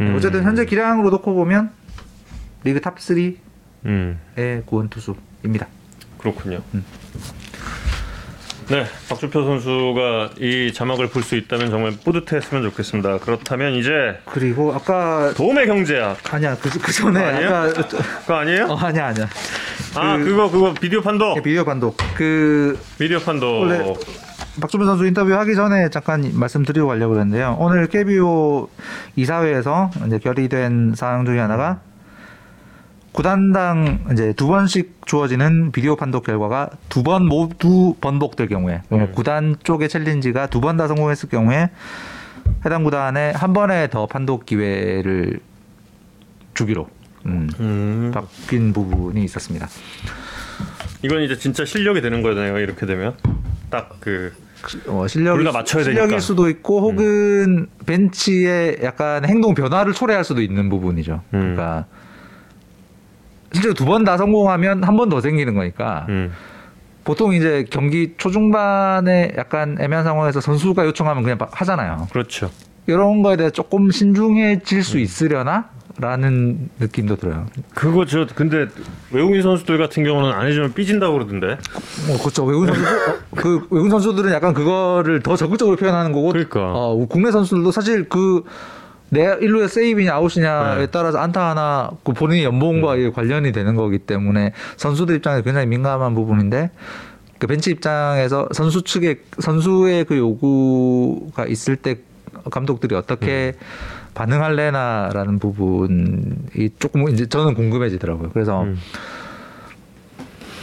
A: 음.
B: 어쨌든 현재 기량으로 놓고 보면 리그 top 3의
A: 음.
B: 구원 투수입니다.
A: 그렇군요.
B: 음.
A: 네, 박준표 선수가 이 자막을 볼 수 있다면 정말 뿌듯했으면 좋겠습니다. 그렇다면 이제
B: 그리고 아까
A: 도움의 경제학
B: 아니야 그, 그 전에
A: 아니에요?
B: 아까
A: 그거 아니에요?
B: 어 아니야 아니야
A: 아
B: 그-
A: 그거 그거 비디오 판독
B: 예, 비디오 판독 그
A: 비디오 판독
B: 원래 박주민 선수 인터뷰 하기 전에 잠깐 말씀드리고 가려고 그랬는데요. 오늘 KBO 이사회에서 이제 결의된 사항 중에 하나가 구단당 이제 두 번씩 주어지는 비디오 판독 결과가 두 번 모두 번복될 경우에
A: 음.
B: 구단 쪽의 챌린지가 두 번 다 성공했을 경우에 해당 구단에 한 번에 더 판독 기회를 주기로 음,
A: 음,
B: 바뀐 부분이 있었습니다.
A: 이건 이제 진짜 실력이 되는 거잖아요. 이렇게 되면 딱그
B: 어, 실력이,
A: 둘다 맞춰야
B: 실력일
A: 되니까. 음.
B: 수도 있고 혹은 벤치의 약간 행동 변화를 초래할 수도 있는 부분이죠.
A: 음.
B: 그러니까 실제로 두 번 다 성공하면 한 번 더 생기는 거니까
A: 음,
B: 보통 이제 경기 초중반에 약간 애매한 상황에서 선수가 요청하면 그냥 막 하잖아요.
A: 그렇죠.
B: 이런 거에 대해 조금 신중해질 수 있으려나? 라는 느낌도 들어요.
A: 그거 저 근데 외국인 선수들 같은 경우는 안 해주면 삐진다고 그러던데.
B: 뭐 그렇죠. 외국인 선수 그 외국인 선수들은 약간 그거를 더 적극적으로 표현하는 거고.
A: 그러니까.
B: 어, 국내 선수들도 사실 그 내 일루의 세이브냐 아웃이냐에
A: 네.
B: 따라서 안타 하나 그 본인의 연봉과 이게 관련이 되는 거기 때문에 선수들 입장에서 굉장히 민감한 부분인데 그 벤치 입장에서 선수 측의 선수의 그 요구가 있을 때 감독들이 어떻게 반응할래나라는 부분이 조금 이제 저는 궁금해지더라고요. 그래서
A: 음.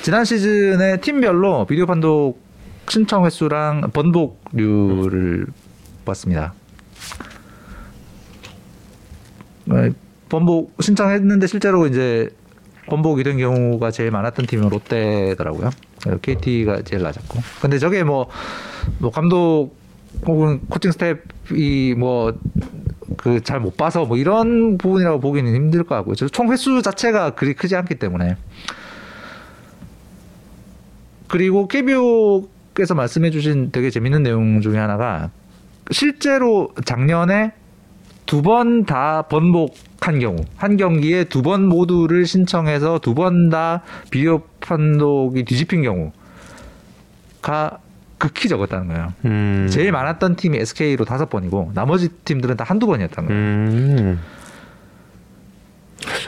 B: 지난 시즌에 팀별로 비디오 판독 신청 횟수랑 번복률을 봤습니다. 어, 번복 신청했는데 실제로 이제 번복이 된 경우가 제일 많았던 팀은 롯데더라고요. KT가 제일 낮았고. 근데 저게 뭐, 뭐 감독 혹은 코칭 스텝이 뭐 그 잘 못 봐서 뭐 이런 부분이라고 보기는 힘들 것 같고요. 저총 횟수 자체가 그리 크지 않기 때문에. 그리고 KBO께서 말씀해 주신 되게 재밌는 내용 중에 하나가 실제로 작년에 두 번 다 번복한 경우 한 경기에 두 번 모두를 신청해서 두 번 다 비디오 판독이 뒤집힌 경우가 극히 적었다는 거예요.
A: 음.
B: 제일 많았던 팀이 SK로 다섯 번이고 나머지 팀들은 다 한두 번이었다는 거예요.
A: 음.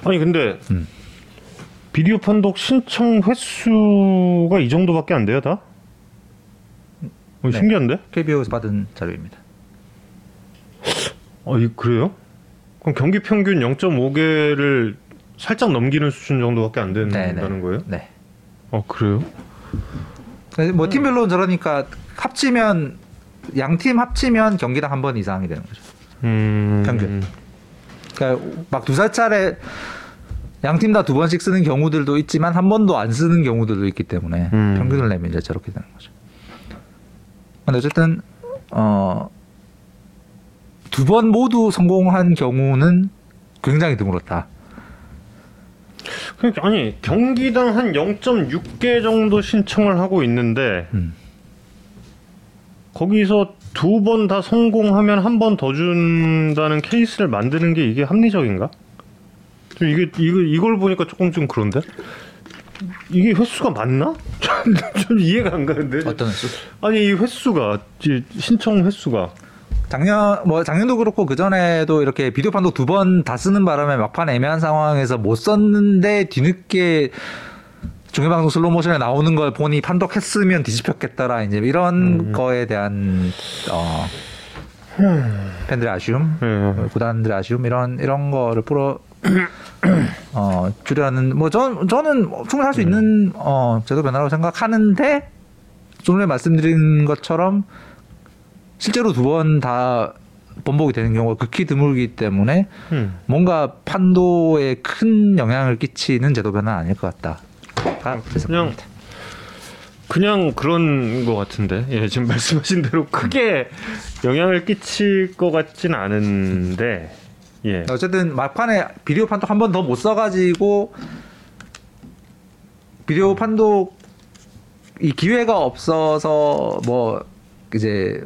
A: 아니 근데
B: 음.
A: 비디오 판독 신청 횟수가 이 정도밖에 안 돼요 다? 어,
B: 네.
A: 신기한데?
B: KBO에서 받은 자료입니다.
A: 어, 이 그래요? 그럼 경기 평균 0.5개를 살짝 넘기는 수준 정도밖에 안 된다는 거예요?
B: 네.
A: 어 그래요?
B: 뭐 팀별로는 저러니까 합치면 양 팀 합치면 경기당 한 번 이상이 되는 거죠.
A: 음.
B: 평균. 그러니까 막 두세 차례 양 팀 다 두 번씩 쓰는 경우들도 있지만 한 번도 안 쓰는 경우들도 있기 때문에
A: 음.
B: 평균을 내면 이제 저렇게 되는 거죠. 근데 어쨌든 어, 두 번 모두 성공한 경우는 굉장히 드물었다.
A: 그러니까 아니 경기당 한 0.6개 정도 신청을 하고 있는데
B: 음.
A: 거기서 두 번 다 성공하면 한 번 더 준다는 케이스를 만드는 게 이게 합리적인가? 좀 이게 이거 이걸 보니까 조금 좀 그런데 이게 횟수가 맞나? 좀 이해가 안 가는데.
B: 어떤 수?
A: 아니 이 횟수가 이 신청 횟수가
B: 작년 뭐 작년도 그렇고 그 전에도 이렇게 비디오 판독 두 번 다 쓰는 바람에 막판 애매한 상황에서 못 썼는데 뒤늦게 중계방송 슬로 모션에 나오는 걸 보니 판독했으면 뒤집혔겠더라 이제 이런 거에 대한 어 팬들의 아쉬움,
A: 예.
B: 구단들의 아쉬움 이런 이런 거를 풀어 어 주려는 뭐 전 저는 충분히 할 수 있는 어 제도 변화라고 생각하는데 좀 전에 말씀드린 것처럼 실제로 두 번 다 번복이 되는 경우가 극히 드물기 때문에
A: 음.
B: 뭔가 판도에 큰 영향을 끼치는 제도 변화는 아닐 것 같다. 가 그래서
A: 그냥. 그냥 그런 것 같은데 예 지금 말씀하신 대로 크게 영향을 끼칠 것 같진 않은데 예
B: 어쨌든 막판에 비디오 판독 한 번 더 못 써가지고 비디오 판독 이 기회가 없어서 뭐 이제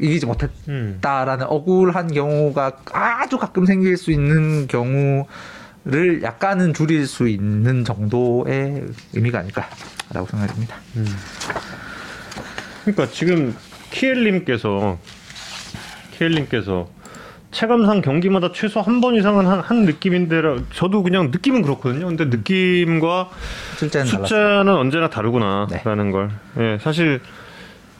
B: 이기지 못했다라는
A: 음.
B: 억울한 경우가 아주 가끔 생길 수 있는 경우를 약간은 줄일 수 있는 정도의 의미가 아닐까라고 생각됩니다.
A: 그러니까 지금 키엘님께서 키엘님께서 체감상 경기마다 최소 한 번 이상은 한, 한 느낌인데 저도 그냥 느낌은 그렇거든요. 근데 느낌과
B: 실제는 달랐어요.
A: 숫자는 언제나 다르구나라는 걸. 예, 사실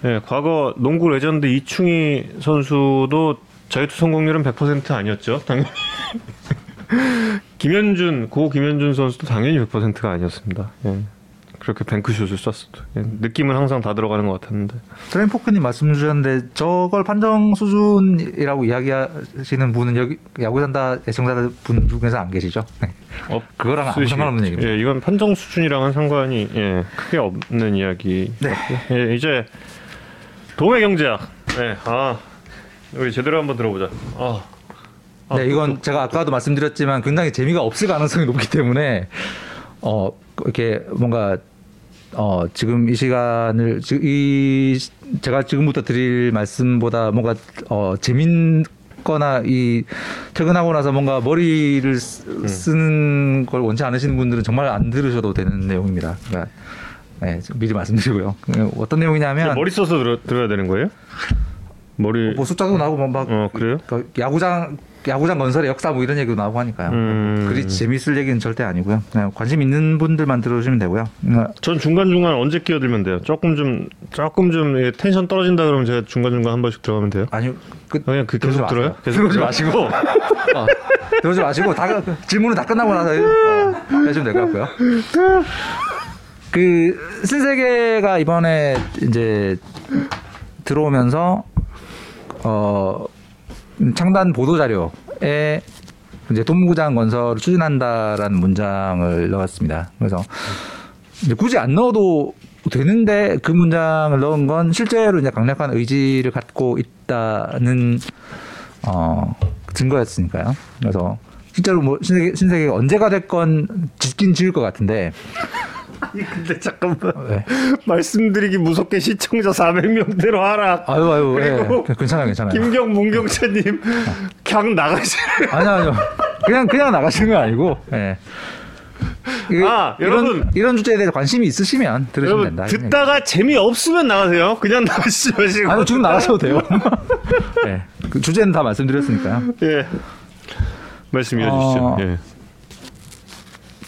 A: 예, 과거 농구 레전드 이충희 선수도 자유투 성공률은 100% 아니었죠. 당연히. 김현준 고 김현준 선수도 당연히 100%가 아니었습니다. 예. 그렇게 뱅크슛을 쐈어도 예, 느낌은 항상 다 들어가는 것 같았는데.
B: 트레인포크님 말씀 주셨는데 저걸 판정 수준이라고 이야기하시는 분은 여기 야구 산다 애청자들 분 중에서 안 계시죠? 네.
A: 어,
B: 그거랑 아무 상관없는 얘기입니다.
A: 예, 이건 판정 수준이랑은 상관이 예, 크게 없는 이야기.
B: 네.
A: 예, 이제 도매 경제학. 네, 아 우리 제대로 한번 들어보자. 아, 아,
B: 네, 이건 제가 아까도 말씀드렸지만 굉장히 재미가 없을 가능성이 높기 때문에 어 이렇게 뭔가 어, 지금 이 시간을 지- 이 제가 지금부터 드릴 말씀보다 뭔가 어, 재밌 거나 이 퇴근하고 나서 뭔가 머리를 쓰,
A: 음.
B: 쓰는 걸 원치 않으시는 분들은 정말 안 들으셔도 되는 내용입니다. 그러니까 네, 좀 미리 말씀드리고요. 그 어떤 내용이냐면
A: 머리 써서 들어, 들어야 되는 거예요? 머리
B: 뭐 숫자도 나오고
A: 뭐막어 그래요?
B: 그 야구장 야구장 건설의 역사 뭐 이런 얘기도 나오고 하니까요.
A: 음.
B: 그리 재밌을 얘기는 절대 아니고요. 그냥 관심 있는 분들만 들어주시면 되고요. 그러니까
A: 전 중간 중간 언제 끼어들면 돼요? 조금 좀 조금 좀 예, 텐션 떨어진다 그러면 제가 중간 중간 한 번씩 들어가면 돼요?
B: 아니요. 그
A: 그냥 그 계속 들어요? 계속
B: 들어오지? 마시고 어, 들어오지 마시고 다그 질문은 다 끝나고 나서 어, 해주면 될 것 같고요. 그 신세계가 이번에 이제 들어오면서 어 창단 보도 자료에 이제 동구장 건설을 추진한다라는 문장을 넣었습니다. 그래서 이제 굳이 안 넣어도 되는데 그 문장을 넣은 건 실제로 이제 강력한 의지를 갖고 있다는 어 증거였으니까요. 그래서 실제로 뭐 신세계, 신세계가 언제가 됐건 짓긴 지을 것 같은데
A: 근데 잠깐만
B: 네.
A: 말씀드리기 무섭게 시청자 400명대로 하라.
B: 아유 아유
A: 그리고
B: 예. 괜찮아요 괜찮아요.
A: 김경 문경채님 그냥 나가시.
B: 아니요 아니요 그냥 그냥 나가시는 건 아니고 예.
A: 아,
B: 이런,
A: 여러분.
B: 이런 주제에 대해서 관심이 있으시면 들으시면 된다.
A: 듣다가 재미 없으면 나가세요. 그냥 나가시지 마시고.
B: 얘기. 아니 지금 나가셔도 돼요. 예. 그 주제는 다 말씀드렸으니까요.
A: 예. 말씀 이어주시죠.
B: 어,
A: 예.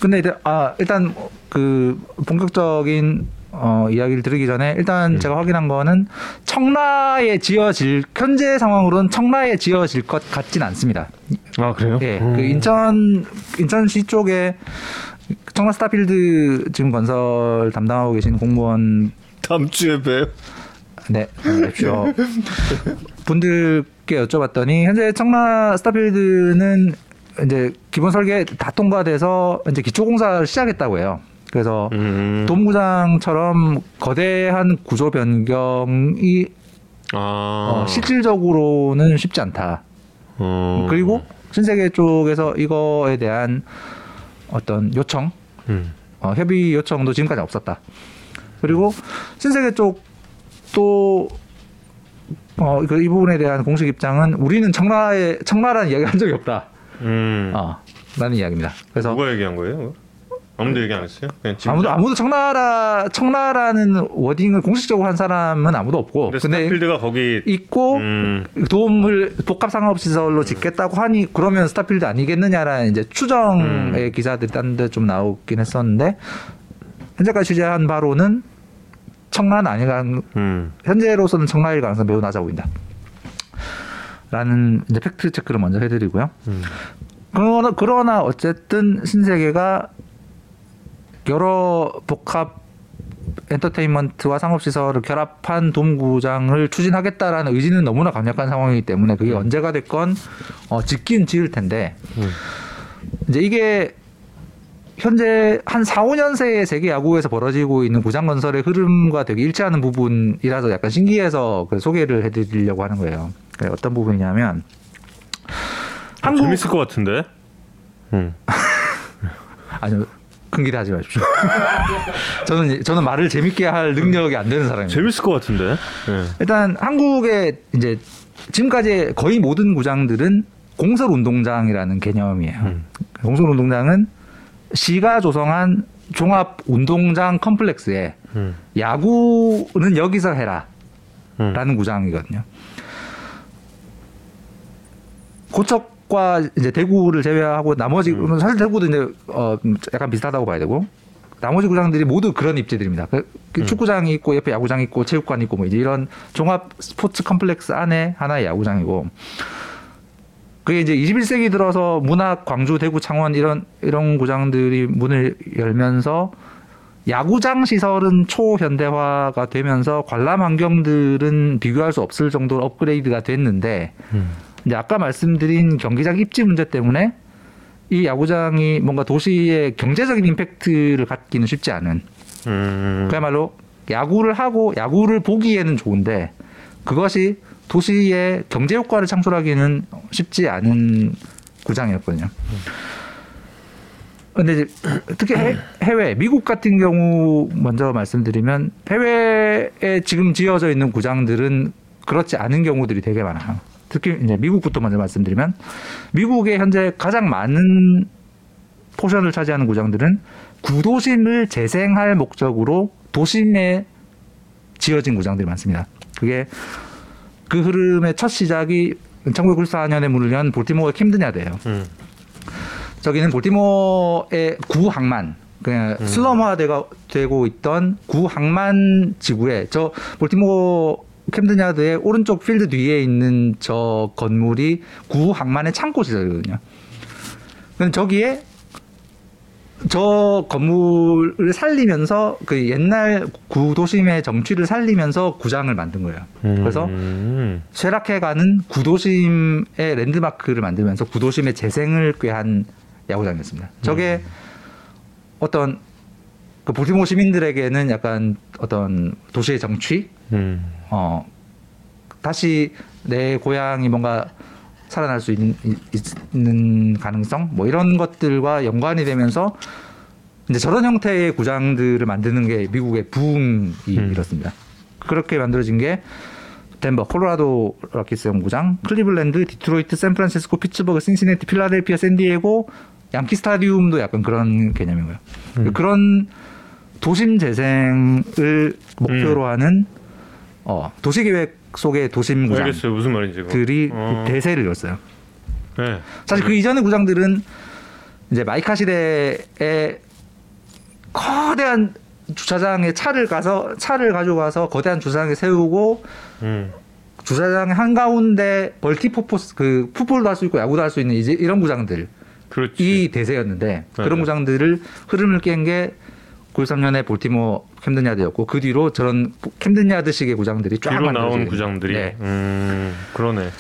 B: 근데 이제 아 일단 그 본격적인 어, 이야기를 드리기 전에 일단
A: 음.
B: 제가 확인한 거는 청라에 지어질 현재 상황으로는 청라에 지어질 것 같진 않습니다.
A: 아 그래요?
B: 예, 그 인천 인천시 쪽에 청라 스타필드 지금 건설 담당하고 계신 공무원
A: 다음 주에 봬요.
B: 네, 뵙죠. 분들께 여쭤봤더니 현재 청라 스타필드는 이제 기본 설계 다 통과돼서 이제 기초 공사를 시작했다고 해요. 그래서
A: 음.
B: 도무장처럼 거대한 구조 변경이
A: 아.
B: 어, 실질적으로는 쉽지 않다.
A: 어.
B: 그리고 신세계 쪽에서 이거에 대한 어떤 요청,
A: 음.
B: 어, 협의 요청도 지금까지 없었다. 그리고 신세계 쪽도 어, 그 이 부분에 대한 공식 입장은 우리는 청라에 청라라는 이야기 한 적이 없다.
A: 음.
B: 어, 라는 이야기입니다. 그래서
A: 누가 얘기한 거예요? 아무도 얘기 안 했어요? 그냥 지금
B: 아무도 아무도 청라라 청라라는 워딩을 공식적으로 한 사람은 아무도 없고
A: 근데 스타필드가 거기
B: 있고
A: 음.
B: 도움을 복합 상업 시설로 짓겠다고 하니 그러면 스타필드 아니겠느냐라는 이제 추정의
A: 음.
B: 기사들이 딴 데 좀 나오긴 했었는데 현재까지 취재한 바로는 청라는 아니가
A: 음.
B: 현재로서는 청라일 가능성이 매우 낮아 보인다. 라는 이제 팩트 체크를 먼저 해드리고요.
A: 음.
B: 그러나, 그러나 어쨌든 신세계가 여러 복합 엔터테인먼트와 상업시설을 결합한 돔구장을 추진하겠다라는 의지는 너무나 강력한 상황이기 때문에 그게 언제가 됐건 어, 짓긴 지을 텐데
A: 음.
B: 이제 이게 현재 한 4, 5년새의 세계 야구에서 벌어지고 있는 구장 건설의 흐름과 되게 일치하는 부분이라서 약간 신기해서 그 소개를 해드리려고 하는 거예요. 그게 어떤 부분이냐면
A: 아,
B: 한국
A: 재밌을 것 같은데. 음.
B: 아니요 큰 기대 하지 마십시오. 저는 저는 말을 재밌게 할 능력이 안 되는 사람입니다.
A: 재밌을 것 같은데. 예.
B: 일단 한국의 이제 지금까지 거의 모든 구장들은 공설 운동장이라는 개념이에요.
A: 음.
B: 공설 운동장은 시가 조성한 종합 운동장 컴플렉스에
A: 음.
B: 야구는 여기서 해라.
A: 음.
B: 라는 구장이거든요. 고척 과 이제 대구를 제외하고 나머지
A: 음.
B: 사실 대구도 이제 어 약간 비슷하다고 봐야 되고 나머지 구장들이 모두 그런 입지들입니다. 그, 그
A: 음.
B: 축구장이 있고 옆에 야구장 있고 체육관 있고 뭐 이제 이런 종합 스포츠 컴플렉스 안에 하나의 야구장이고 그게 이제 21세기 들어서 문학, 광주, 대구, 창원 이런 이런 구장들이 문을 열면서 야구장 시설은 초현대화가 되면서 관람 환경들은 비교할 수 없을 정도로 업그레이드가 됐는데
A: 음.
B: 이제 아까 말씀드린 경기장 입지 문제 때문에 이 야구장이 뭔가 도시의 경제적인 임팩트를 갖기는 쉽지 않은
A: 음.
B: 그야말로 야구를 하고 야구를 보기에는 좋은데 그것이 도시의 경제 효과를 창출하기는 쉽지 않은 구장이었거든요. 근데 이제 특히 해, 해외 미국 같은 경우 먼저 말씀드리면 해외에 지금 지어져 있는 구장들은 그렇지 않은 경우들이 되게 많아요. 특히 이제 미국부터 먼저 말씀드리면 미국에 현재 가장 많은 포션을 차지하는 구장들은 구도심을 재생할 목적으로 도심에 지어진 구장들이 많습니다. 그게 그 흐름의 첫 시작이 1994년에 문을 연 볼티모어 캠든야드예요.
A: 음.
B: 저기는 볼티모어의 구항만 그냥 슬럼화되가 되고 있던 구항만 지구에 저 볼티모어 캠든 야드의 오른쪽 필드 뒤에 있는 저 건물이 구 항만의 창고 시설이거든요. 근데 저기에 저 건물을 살리면서 그 옛날 구도심의 정취를 살리면서 구장을 만든 거예요. 그래서
A: 음.
B: 쇠락해가는 구도심의 랜드마크를 만들면서 구도심의 재생을 꾀한 야구장이었습니다. 저게 어떤 그 볼티모어 시민들에게는 약간 어떤 도시의 정취,
A: 음.
B: 어 다시 내 고향이 뭔가 살아날 수 있는, 있는 가능성 뭐 이런 것들과 연관이 되면서 이제 저런 형태의 구장들을 만드는 게 미국의 부흥이
A: 음.
B: 이렇습니다. 그렇게 만들어진 게 덴버, 콜로라도 로키스 구장, 클리블랜드, 디트로이트, 샌프란시스코, 피츠버그, 신시내티, 필라델피아, 샌디에고, 양키 스타디움도 약간 그런 개념이고요.
A: 음.
B: 그런 도심 재생을 목표로 하는 어, 도시계획 속의 도심
A: 알겠어요. 무슨 말인지. 그거.
B: 구장들이
A: 어.
B: 대세를 이었어요.
A: 네.
B: 사실 그 이전의 구장들은 이제 마이카 시대에 거대한 주차장에 차를 가서 차를 가져가서 거대한 주차장에 세우고
A: 음.
B: 주차장 한 가운데 멀티퍼포스 그 풋볼도 할 수 있고 야구도 할 수 있는 이제 이런 구장들이
A: 그렇지.
B: 대세였는데 그런
A: 맞아요.
B: 구장들을 흐름을 깬 게 93년에 볼티모 캠든 야드였고 그 뒤로 저런 캠든 야드식의 구장들이 쫙
A: 뒤로 나온. 구장들이.
B: 네.
A: 음. 그러네.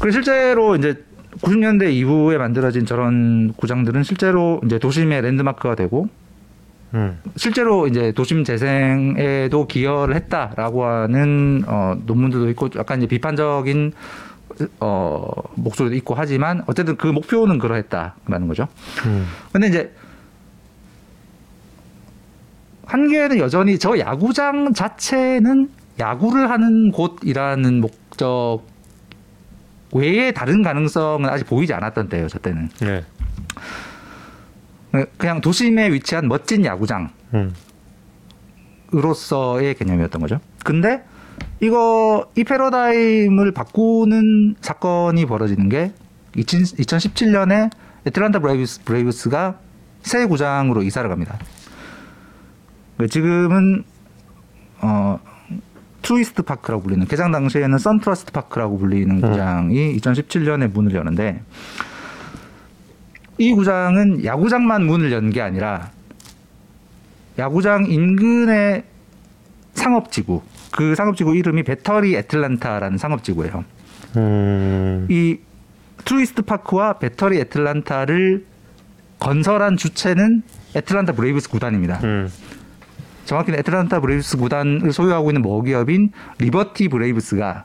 B: 그리고 실제로 이제 90년대 이후에 만들어진 저런 구장들은 실제로 이제 도심의 랜드마크가 되고
A: 음.
B: 실제로 이제 도심 재생에도 기여를 했다라고 하는 어, 논문들도 있고 약간 이제 비판적인 어, 목소리도 있고 하지만 어쨌든 그 목표는 그러했다라는 거죠.
A: 음.
B: 근데 이제 한계는 여전히 저 야구장 자체는 야구를 하는 곳이라는 목적 외에 다른 가능성은 아직 보이지 않았던 때예요. 저 때는
A: 네.
B: 그냥 도심에 위치한 멋진 야구장
A: 음.
B: 으로서의 개념이었던 거죠. 근데 이거 이 패러다임을 바꾸는 사건이 벌어지는 게 2017년에 애틀란타 브레이브스, 브레이브스가 새 구장으로 이사를 갑니다. 그 지금은 어 트루이스트 파크라고 불리는 개장 당시에는 선트러스트 파크라고 불리는 구장이 2017년에 문을 여는데 이 구장은 야구장만 문을 연 게 아니라 야구장 인근의 상업지구 그 상업지구 이름이 배터리 애틀란타라는 상업지구예요.
A: 음.
B: 이 트루이스트 파크와 배터리 애틀란타를 건설한 주체는 애틀란타 브레이브스 구단입니다.
A: 음.
B: 정확히는 애틀란타 브레이브스 구단을 소유하고 있는 모기업인 리버티 브레이브스가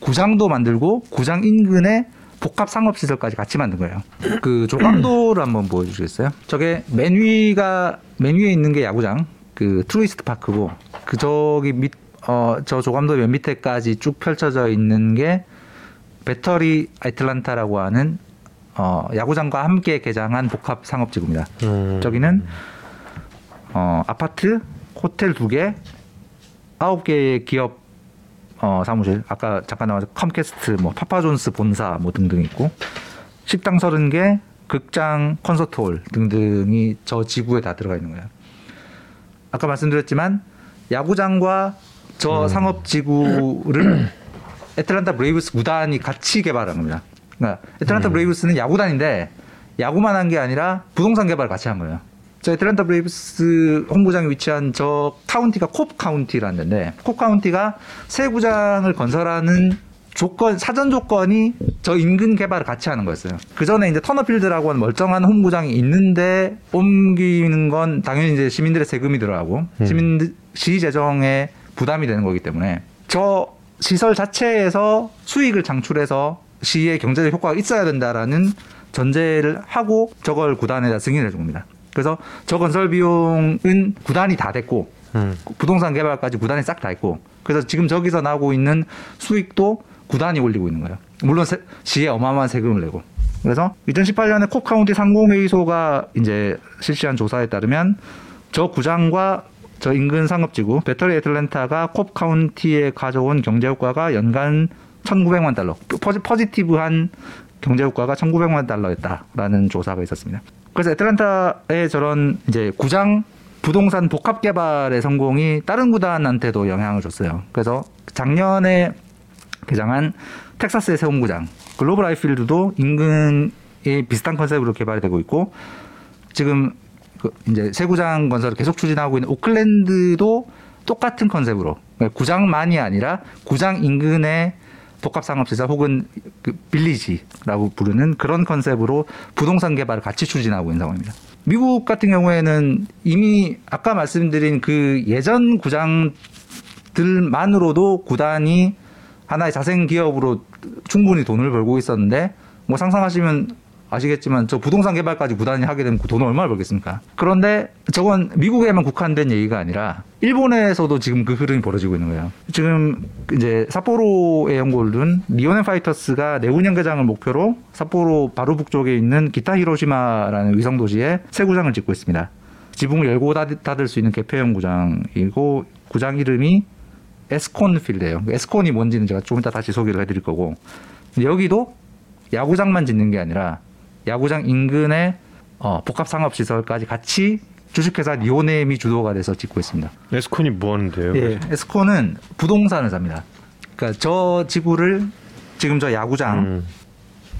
B: 구장도 만들고 구장 인근에 복합 상업 시설까지 같이 만든 거예요. 그 조감도를 한번 보여주시겠어요? 저게 맨 위가 맨 위에 있는 게 야구장, 그 트루이스트 파크고 그 저기 밑 어 저 조감도 맨 밑에까지 쭉 펼쳐져 있는 게 배터리 애틀란타라고 하는 어 야구장과 함께 개장한 복합 상업지구입니다.
A: 음.
B: 저기는 어, 아파트, 호텔 두 개, 아홉 개의 기업 어, 사무실. 아까 잠깐 나와서 컴캐스트, 뭐 파파존스 본사 뭐 등등 있고 식당 서른 개, 극장, 콘서트홀 등등이 저 지구에 다 들어가 있는 거예요. 아까 말씀드렸지만 야구장과 저 상업 지구를 애틀란타 브레이브스 구단이 같이 개발한 겁니다. 그러니까 애틀란타 브레이브스는 야구단인데 야구만 한 게 아니라 부동산 개발을 같이 한 거예요. 저 애틀란타 브레이브스 홈구장에 위치한 저 카운티가 콥 카운티라는 데인데 콥 카운티가 새 구장을 건설하는 조건 사전 조건이 저 인근 개발을 같이 하는 거였어요. 그 전에 이제 터너필드라고 하는 멀쩡한 홈구장이 있는데 옮기는 건 당연히 이제 시민들의 세금이 들어가고 시민 시 재정에 부담이 되는 거기 때문에 저 시설 자체에서 수익을 창출해서 시의 경제적 효과가 있어야 된다라는 전제를 하고 저걸 구단에다 승인해 준 겁니다. 그래서 저 건설 비용은 구단이 다 됐고
A: 음.
B: 부동산 개발까지 구단이 싹 다 했고 그래서 지금 저기서 나오고 있는 수익도 구단이 올리고 있는 거예요. 물론 세- 시에 어마어마한 세금을 내고. 그래서 2018년에 콥 카운티 상공회의소가 이제 실시한 조사에 따르면 저 구장과 저 인근 상업지구 배터리 애틀랜타가 콥 카운티에 가져온 경제 효과가 연간 1,900만 달러. posi, positive한 경제 효과가 1,900만 달러였다라는 조사가 있었습니다. 그래서 애틀랜타의 저런 이제 구장 부동산 복합 개발의 성공이 다른 구단한테도 영향을 줬어요. 그래서 작년에 개장한 텍사스의 세움구장 글로벌 아이필드도 인근에 비슷한 컨셉으로 개발이 되고 있고 지금 그 이제 새 구장 건설을 계속 추진하고 있는 오클랜드도 똑같은 컨셉으로 그러니까 구장만이 아니라 구장 인근의 복합 상업시설 혹은 그 빌리지라고 부르는 그런 컨셉으로 부동산 개발을 같이 추진하고 있는 상황입니다. 미국 같은 경우에는 이미 아까 말씀드린 그 예전 구장들만으로도 구단이 하나의 자생 기업으로 충분히 돈을 벌고 있었는데 뭐 상상하시면 아시겠지만 저 부동산 개발까지 구단이 하게 되면 그 돈을 얼마나 벌겠습니까? 그런데 저건 미국에만 국한된 얘기가 아니라 일본에서도 지금 그 흐름이 벌어지고 있는 거예요. 지금 이제 삿포로에 연고를 둔 리오넨 파이터스가 내후년 개장을 목표로 삿포로 바로 북쪽에 있는 기타 히로시마라는 위성 도시에 새 구장을 짓고 있습니다. 지붕을 열고 닫- 닫을 수 있는 개폐형 구장이고 구장 이름이 에스콘 필드예요. 에스콘이 뭔지는 제가 조금 이따 다시 소개를 해드릴 거고 여기도 야구장만 짓는 게 아니라 야구장 인근에 어, 복합 상업 시설까지 같이 주식회사 리오넴이 주도가 돼서 짓고 있습니다.
A: 에스콘이 뭐 하는데요?
B: 예, 에스콘은 부동산을 삽니다. 그러니까 저 지구를 지금 저 야구장
A: 음.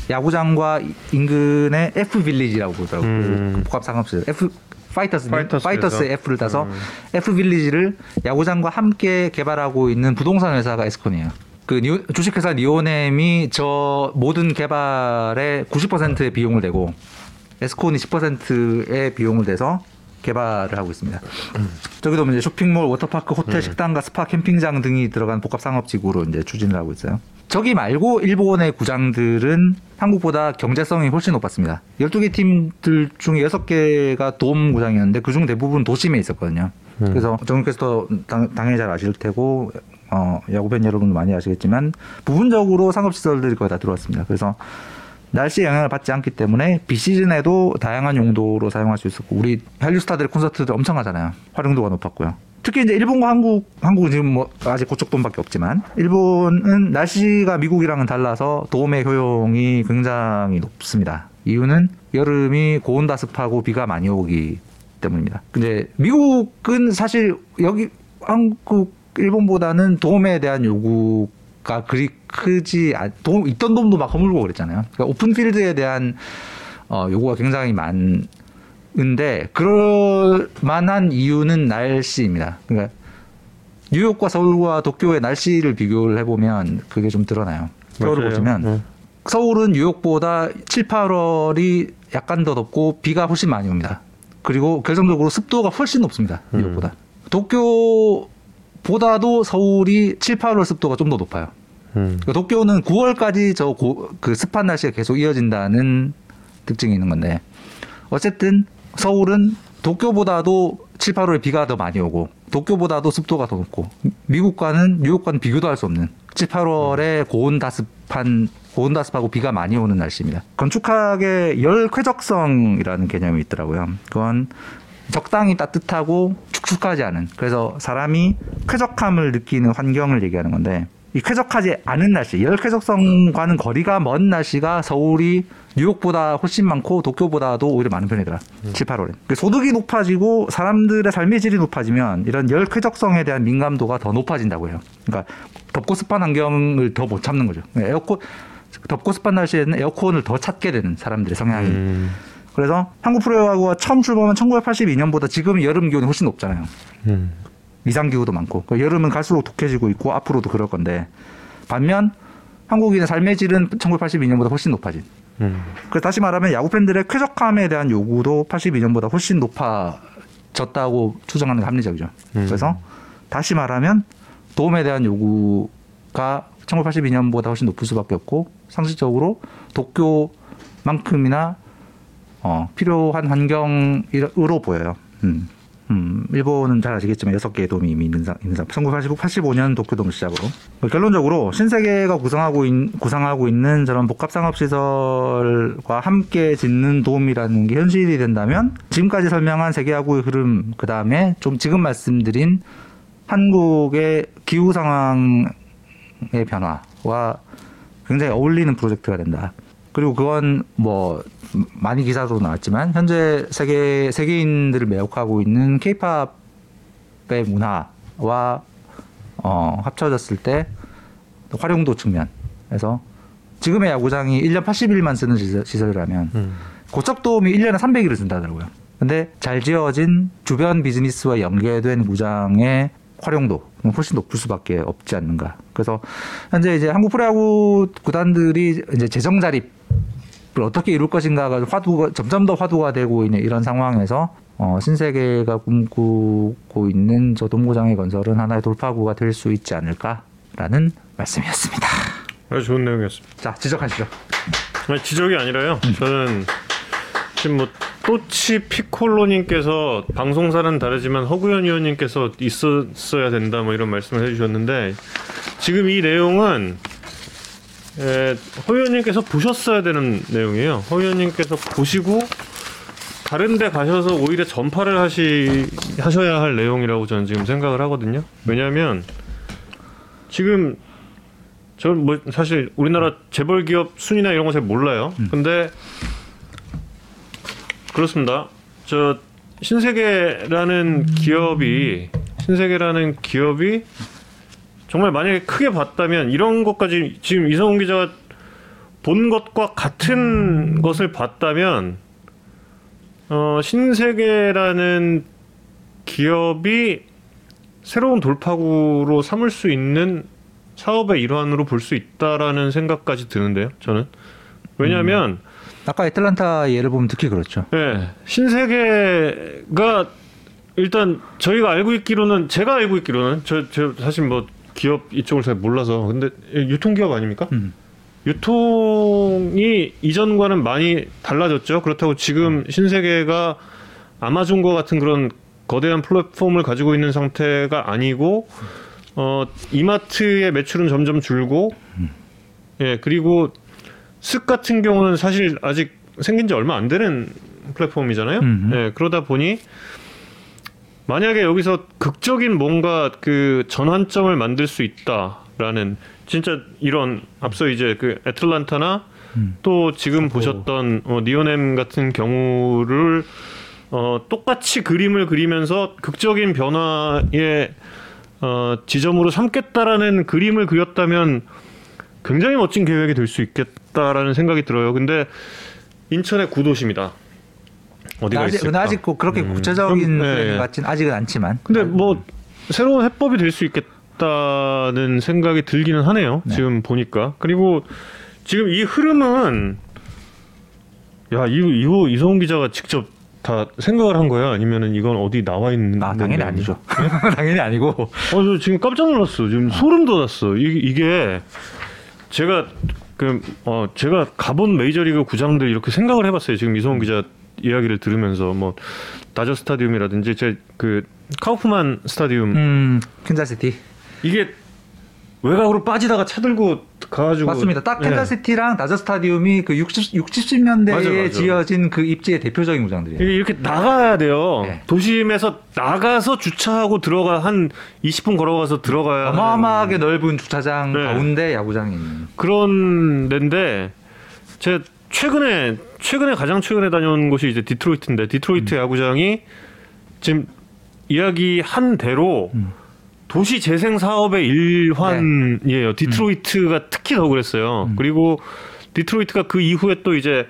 B: 야구장과 인근의 F 빌리지라고 부르더라고요.
A: 음.
B: 그 복합 상업시설 F 파이터스
A: 파이터스에서?
B: 파이터스의 F를 따서
A: 음.
B: F 빌리지를 야구장과 함께 개발하고 있는 부동산 회사가 에스콘이에요. 그 주식회사 니혼햄이 저 모든 개발의 90%의 비용을 내고 에스콘이 10%의 비용을 내서 개발을 하고 있습니다. 저기도 이제 쇼핑몰, 워터파크, 호텔, 식당과 스파, 캠핑장 등이 들어간 복합 상업지구로 이제 추진을 하고 있어요. 저기 말고 일본의 구장들은 한국보다 경제성이 훨씬 높았습니다. 12개 팀들 중에 6개가 돔 구장이었는데 그중 대부분 도심에 있었거든요. 그래서 정국께서 당, 당연히 잘 아실 테고 어, 야구 팬 여러분도 많이 아시겠지만 부분적으로 상업 시설들이 거의 다 들어왔습니다. 그래서 날씨에 영향을 받지 않기 때문에 비시즌에도 다양한 용도로 사용할 수 있었고 우리 한류 스타들의 콘서트들 엄청 하잖아요. 활용도가 높았고요. 특히 이제 일본과 한국, 한국은 지금 뭐 아직 고척돔밖에 없지만 일본은 날씨가 미국이랑은 달라서 도움의 효용이 굉장히 높습니다. 이유는 여름이 고온다습하고 비가 많이 오기 때문입니다. 근데 미국은 사실 여기 한국, 일본보다는 도움에 대한 요구 가 그리 크지 않, 돔, 있던 돔도 막 허물고 그랬잖아요. 그러니까 오픈 필드에 대한 어, 요구가 굉장히 많은데 그럴 만한 이유는 날씨입니다. 그러니까 뉴욕과 서울과 도쿄의 날씨를 비교를 해보면 그게 좀 드러나요.
A: 맞아요.
B: 보시면
A: 음.
B: 서울은 뉴욕보다 7, 8월이 약간 더 덥고 비가 훨씬 많이 옵니다. 그리고 결정적으로 습도가 훨씬 높습니다. 뉴욕보다. 도쿄 보다도 서울이 7, 8월 습도가 좀 더 높아요.
A: 음.
B: 그러니까 도쿄는 9월까지 저 그 습한 날씨가 계속 이어진다는 특징이 있는 건데 어쨌든 서울은 도쿄보다도 7, 8월에 비가 더 많이 오고 도쿄보다도 습도가 더 높고 미국과는 뉴욕과는 비교도 할 수 없는 7, 8월에 고온 다습한 고온 다습하고 비가 많이 오는 날씨입니다. 건축학의 열 쾌적성이라는 개념이 있더라고요. 그건 적당히 따뜻하고 축축하지 않은 그래서 사람이 쾌적함을 느끼는 환경을 얘기하는 건데 이 쾌적하지 않은 날씨 열 쾌적성과는 거리가 먼 날씨가 서울이 뉴욕보다 훨씬 많고 도쿄보다도 오히려 많은 편이더라. 7, 8월에 소득이 높아지고 사람들의 삶의 질이 높아지면 이런 열 쾌적성에 대한 민감도가 더 높아진다고 해요. 그러니까 덥고 습한 환경을 더 못 참는 거죠. 에어컨 덥고 습한 날씨에는 에어컨을 더 찾게 되는 사람들의 성향이
A: 음.
B: 그래서 한국 프로야구가 처음 출범한 1982년보다 지금 여름 기온이 훨씬 높잖아요.
A: 음.
B: 이상 기후도 많고 그 여름은 갈수록 독해지고 있고 앞으로도 그럴 건데 반면 한국인의 삶의 질은 1982년보다 훨씬 높아진.
A: 음.
B: 그래서 다시 말하면 야구 팬들의 쾌적함에 대한 요구도 82년보다 훨씬 높아졌다고 추정하는 게 합리적이죠.
A: 음.
B: 그래서 다시 말하면 도움에 대한 요구가 1982년보다 훨씬 높을 수밖에 없고 상식적으로 도쿄 만큼이나 어, 필요한 환경으로 보여요. 음. 음, 일본은 잘 아시겠지만 여섯 개의 돔이 이미 있는 상, 있는 상. 1985년 도쿄돔 시작으로 결론적으로 신세계가 구성하고 있, 구상하고 있는 저런 복합 상업 시설과 함께 짓는 돔이라는 게 현실이 된다면 지금까지 설명한 세계야구의 흐름 그 다음에 좀 지금 말씀드린 한국의 기후 상황의 변화와 굉장히 어울리는 프로젝트가 된다. 그리고 그건 뭐 많이 기사도 나왔지만 현재 세계 세계인들을 매혹하고 있는 케이팝의 문화와 어, 합쳐졌을 때 활용도 측면에서 지금의 야구장이 1년 80일만 쓰는 시설, 시설 이라면
A: 음.
B: 고척돔이 1년에 300일을 쓴다더라고요. 근데 잘 지어진 주변 비즈니스와 연계된 구장의 활용도 훨씬 높을 수밖에 없지 않는가. 그래서 현재 이제 한국 프로야구 구단들이 이제 재정 자립을 어떻게 이룰 것인가가 화두가 점점 더 화두가 되고 있는 이런 상황에서 어, 신세계가 꿈꾸고 있는 저 동구장의 건설은 하나의 돌파구가 될 수 있지 않을까라는 말씀이었습니다.
A: 아주 좋은 내용이었습니다.
B: 자 지적하시죠.
A: 아니, 지적이 아니라요. 저는 지금 뭐 또치 피콜로님께서 방송사는 다르지만 허구현 의원님께서 있었어야 된다 뭐 이런 말씀을 해주셨는데 지금 이 내용은 에, 허 의원님께서 보셨어야 되는 내용이에요. 허 의원님께서 보시고 다른 데 가셔서 오히려 전파를 하시 하셔야 할 내용이라고 저는 지금 생각을 하거든요. 왜냐하면 지금 저는 뭐 사실 우리나라 재벌 기업 순위나 이런 거 잘 몰라요. 근데 그렇습니다. 저 신세계라는 기업이 신세계라는 기업이 정말 만약에 크게 봤다면 이런 것까지 지금 이성훈 기자가 본 것과 같은 것을 봤다면 어 신세계라는 기업이 새로운 돌파구로 삼을 수 있는 사업의 일환으로 볼 수 있다라는 생각까지 드는데요. 저는 왜냐하면
B: 아까 애틀란타 예를 보면 특히 그렇죠.
A: 네, 신세계가 일단 저희가 알고 있기로는 제가 알고 있기로는 저, 저 사실 뭐 기업 이쪽을 잘 몰라서 근데 유통기업 아닙니까?
B: 음.
A: 유통이 이전과는 많이 달라졌죠. 그렇다고 지금 신세계가 아마존과 같은 그런 거대한 플랫폼을 가지고 있는 상태가 아니고 어 이마트의 매출은 점점 줄고 예 그리고 쓱 같은 경우는 사실 아직 생긴 지 얼마 안 되는 플랫폼이잖아요.
B: 음.
A: 예 그러다 보니 만약에 여기서 극적인 뭔가 그 전환점을 만들 수 있다라는 진짜 이런 앞서 이제 그 애틀란타나
B: 음.
A: 또 지금 보셨던 어, 니오넴 같은 경우를 어, 똑같이 그림을 그리면서 극적인 변화의 어, 지점으로 삼겠다라는 그림을 그렸다면 굉장히 멋진 계획이 될 수 있겠다라는 생각이 들어요. 근데 인천의 구도심이다. 어디가
B: 아직,
A: 있을까?
B: 아직 꼭 그렇게
A: 음.
B: 구체적인
A: 그럼,
B: 플랜
A: 네.
B: 같진 아직은 않지만.
A: 근데 뭐 새로운 해법이 될 수 있겠다는 생각이 들기는 하네요.
B: 네.
A: 지금 보니까 그리고 지금 이 흐름은 야 이거 이거 이성훈 기자가 직접 다 생각을 한 거야? 아니면은 이건 어디 나와 있는?
B: 아 당연히? 아니죠. 당연히 아니고.
A: 어, 저 지금 깜짝 놀랐어. 지금 소름 돋았어. 이게, 이게 제가 그 어, 제가 가본 메이저리그 구장들 이렇게 생각을 해봤어요. 지금 이성훈 기자 이야기를 들으면서 뭐 다저 스타디움이라든지 제 그 카우프만 스타디움
B: 음 캔자시티
A: 이게 외곽으로 빠지다가 차들고 가가지고
B: 맞습니다. 딱
A: 예.
B: 캔자시티랑 다저 스타디움이 그 60, 60, 70년대에
A: 맞아, 맞아.
B: 지어진 그 입지의 대표적인 구장들이에요.
A: 이렇게 나가야 돼요.
B: 네.
A: 도심에서 나가서 주차하고 들어가 한 20분 걸어가서 들어가야 하는
B: 어마어마하게 넓은 주차장
A: 네.
B: 가운데 야구장이 있는.
A: 그런 데인데 제가 최근에 최근에 가장 최근에 다녀온 곳이 이제 디트로이트인데 디트로이트 야구장이 지금 이야기 한 대로
B: 음.
A: 도시 재생 사업의 일환이에요. 디트로이트가 특히 더 그랬어요.
B: 음.
A: 그리고 디트로이트가 그 이후에 또 이제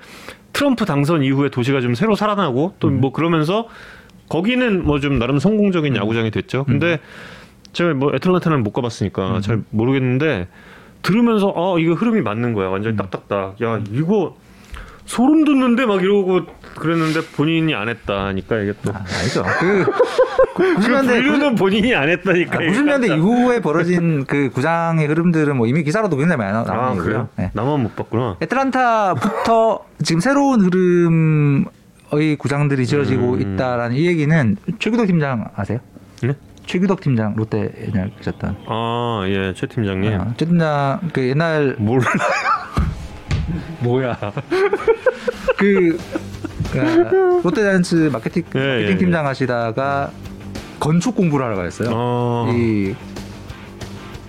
A: 트럼프 당선 이후에 도시가 좀 새로 살아나고 또
B: 음.
A: 뭐 그러면서 거기는 뭐 좀 나름 성공적인 야구장이 됐죠. 근데 제가 뭐 애틀란타는 못 가봤으니까
B: 음.
A: 잘 모르겠는데 들으면서 아 이거 흐름이 맞는 거야. 완전히 딱딱딱. 야 이거 소름 돋는데 막 이러고 그랬는데 본인이 안 했다니까 이게 또.
B: 아, 아니죠.
A: 그그
B: 90년대
A: 분류는 본인이 안 했다니까.
B: 아,
A: 이게
B: 90년대
A: 깜짝-
B: 이후에 벌어진 그 구장의 흐름들은 뭐 이미 기사로도 굉장히 많이 나-
A: 아
B: 나온
A: 그래요?
B: 거고요. 네.
A: 나만 못 봤구나.
B: 애틀란타부터 지금 새로운 흐름의 구장들이 지어지고
A: 음.
B: 있다라는 이 얘기는 최규덕 팀장 아세요?
A: 네?
B: 최규덕 팀장 롯데 옛날 계셨던
A: 아, 예, 최 팀장님.
B: 아, 최 팀장 그 옛날
A: 몰라. 뭐야.
B: 그 그, 롯데자이언츠 마케팅,
A: 예,
B: 마케팅
A: 예, 예.
B: 팀장 하시다가 건축 공부를 하러 가셨어요.
A: 어.
B: 이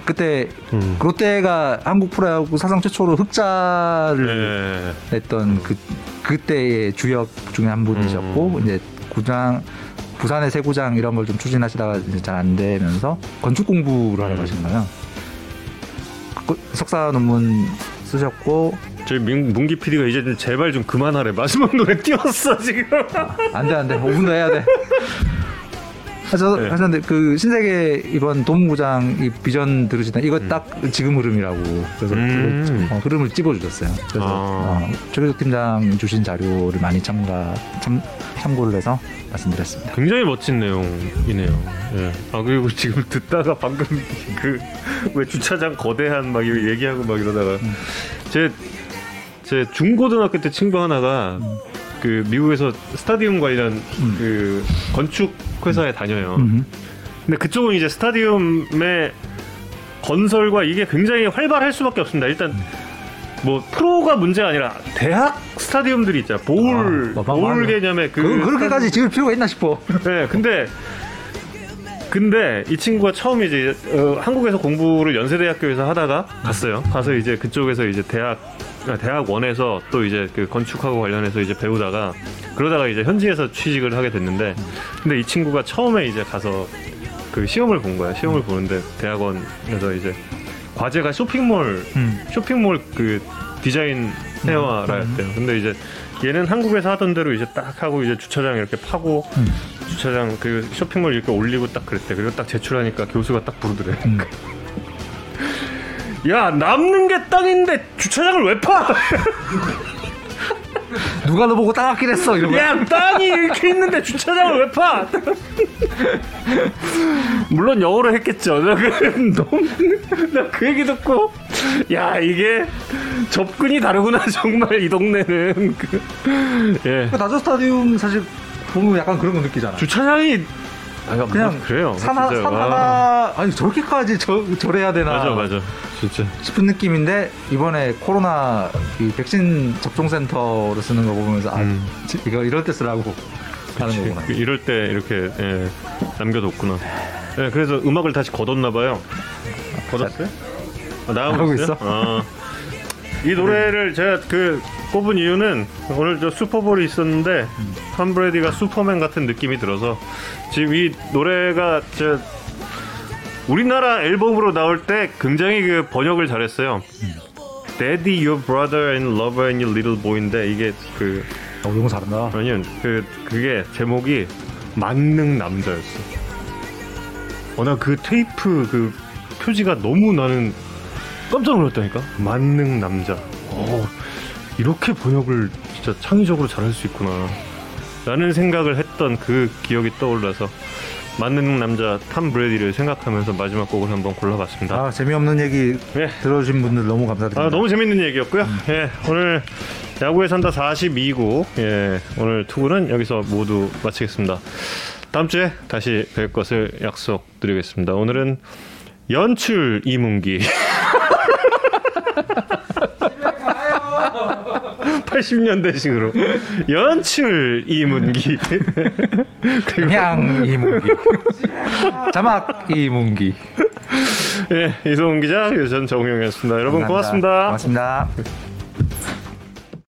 B: 그때
A: 음.
B: 롯데가 한국 프로야구 사상 최초로 흑자를
A: 예.
B: 냈던 그 그때의 주역 중에 한 분이셨고
A: 음.
B: 이제 구장 부산의 새 구장 이런 걸 좀 추진하시다가 잘안 되면서 건축 공부를 하러
A: 음.
B: 가신 거예요. 그 석사 논문 쓰셨고
A: 저희 민, 문기 PD가 이제 좀 제발 좀 그만하래. 마지막 노래 띄웠어, 지금.
B: 안돼 안돼 5분 더 해야 돼. 하셔,
A: 네.
B: 하셨는데 그 신세계 이번 도문구장 이 비전 들으시다 이거 딱 지금 흐름이라고 그래서
A: 음.
B: 그, 어, 흐름을 찝어주셨어요. 그래서
A: 아.
B: 어, 최규석 팀장 주신 자료를 많이 참가 참, 참고를 해서 말씀드렸습니다.
A: 굉장히 멋진 내용이네요. 예. 아, 그리고 지금 듣다가 방금 그, 왜 주차장 거대한 막 얘기하고 막 이러다가 제, 제 중고등학교 때 친구 하나가 그 미국에서 스타디움 관련 그 건축 회사에 다녀요.
B: 음.
A: 근데 그쪽은 이제 스타디움의 건설과 이게 굉장히 활발할 수밖에 없습니다. 일단 뭐 프로가 문제가 아니라 대학 스타디움들이 있잖아. 보울
B: 아,
A: 보울
B: 뭐,
A: 개념의 그
B: 그, 그렇게까지 지을 필요가 있나 싶어.
A: 네, 근데 근데 이 친구가 처음 이제 어, 한국에서 공부를 연세대학교에서 하다가 갔어요. 가서 이제 그쪽에서 이제 대학 아, 대학원에서 또 이제 그 건축하고 관련해서 이제 배우다가 그러다가 이제 현지에서 취직을 하게 됐는데 근데 이 친구가 처음에 이제 가서 그 시험을 본 거야. 시험을 보는데 대학원에서 이제 과제가 쇼핑몰
B: 음.
A: 쇼핑몰 그 디자인 헤어라였대요. 근데 이제 얘는 한국에서 하던 대로 이제 딱 하고 이제 주차장 이렇게 파고
B: 음.
A: 주차장 그 쇼핑몰 이렇게 올리고 딱 그랬대. 그리고 딱 제출하니까 교수가 딱 부르더래.
B: 음.
A: 야 남는 게 땅인데 주차장을 왜 파?
B: 누가 너 보고 따갑긴 했어 이런 거.
A: 야 땅이 이렇게 있는데 주차장을 왜 파? 물론 영어로 했겠죠. 나그 얘기 듣고 야 이게 접근이 다르구나 정말 이 동네는. 그,
B: 예그 다저 스타디움 사실 보면 약간 그런 거 느끼잖아.
A: 주차장이 아,
B: 그냥
A: 뭐, 그래요.
B: 산, 하. 산
A: 와.
B: 하나 아니 저렇게까지 저, 저래야 되나
A: 맞아 맞아 진짜.
B: 싶은 느낌인데 이번에 코로나 이 백신 접종 센터로 쓰는 거 보면서 아
A: 음.
B: 지- 이거 이럴 때 쓰라고 하는 거구나.
A: 그 이럴 때 이렇게 예, 남겨뒀구나. 예, 그래서 음악을 다시 걷었나 봐요. 걷었어요? 아, 나가고? 있어? 아. 이 노래를 제가 그 뽑은 이유는 오늘 저 슈퍼볼이 있었는데 톰 브레디가 슈퍼맨 같은 느낌이 들어서 지금 이 노래가 저 우리나라 앨범으로 나올 때 굉장히 그 번역을 잘했어요. Daddy, your brother and lover and your little boy인데 이게 그
B: 어, 영어 잘한다.
A: 아니요, 그 그게 제목이 만능 남자였어. 어, 나 그 테이프 그 표지가 너무 나는 깜짝 놀랐다니까. 만능 남자. 어, 이렇게 번역을 진짜 창의적으로 잘할 수 있구나. 라는 생각을 했던 그 기억이 떠올라서 만능 남자 탐 브레디를 생각하면서 마지막 곡을 한번 골라봤습니다.
B: 아 재미없는 얘기
A: 예.
B: 들어주신 분들 너무 감사드립니다.
A: 아, 너무 재밌는 얘기였고요. 예, 오늘 야구에 산다 42구 예, 오늘 투구는 여기서 모두 마치겠습니다. 다음 주에 다시 뵐 것을 약속드리겠습니다. 오늘은 연출 이문기 80년대식으로 연출 이문기
B: 그냥 이문기 자막 이문기
A: 예, 이소은 기자, 전 정우영이었습니다. 여러분
B: 감사합니다.
A: 고맙습니다.
B: 고맙습니다.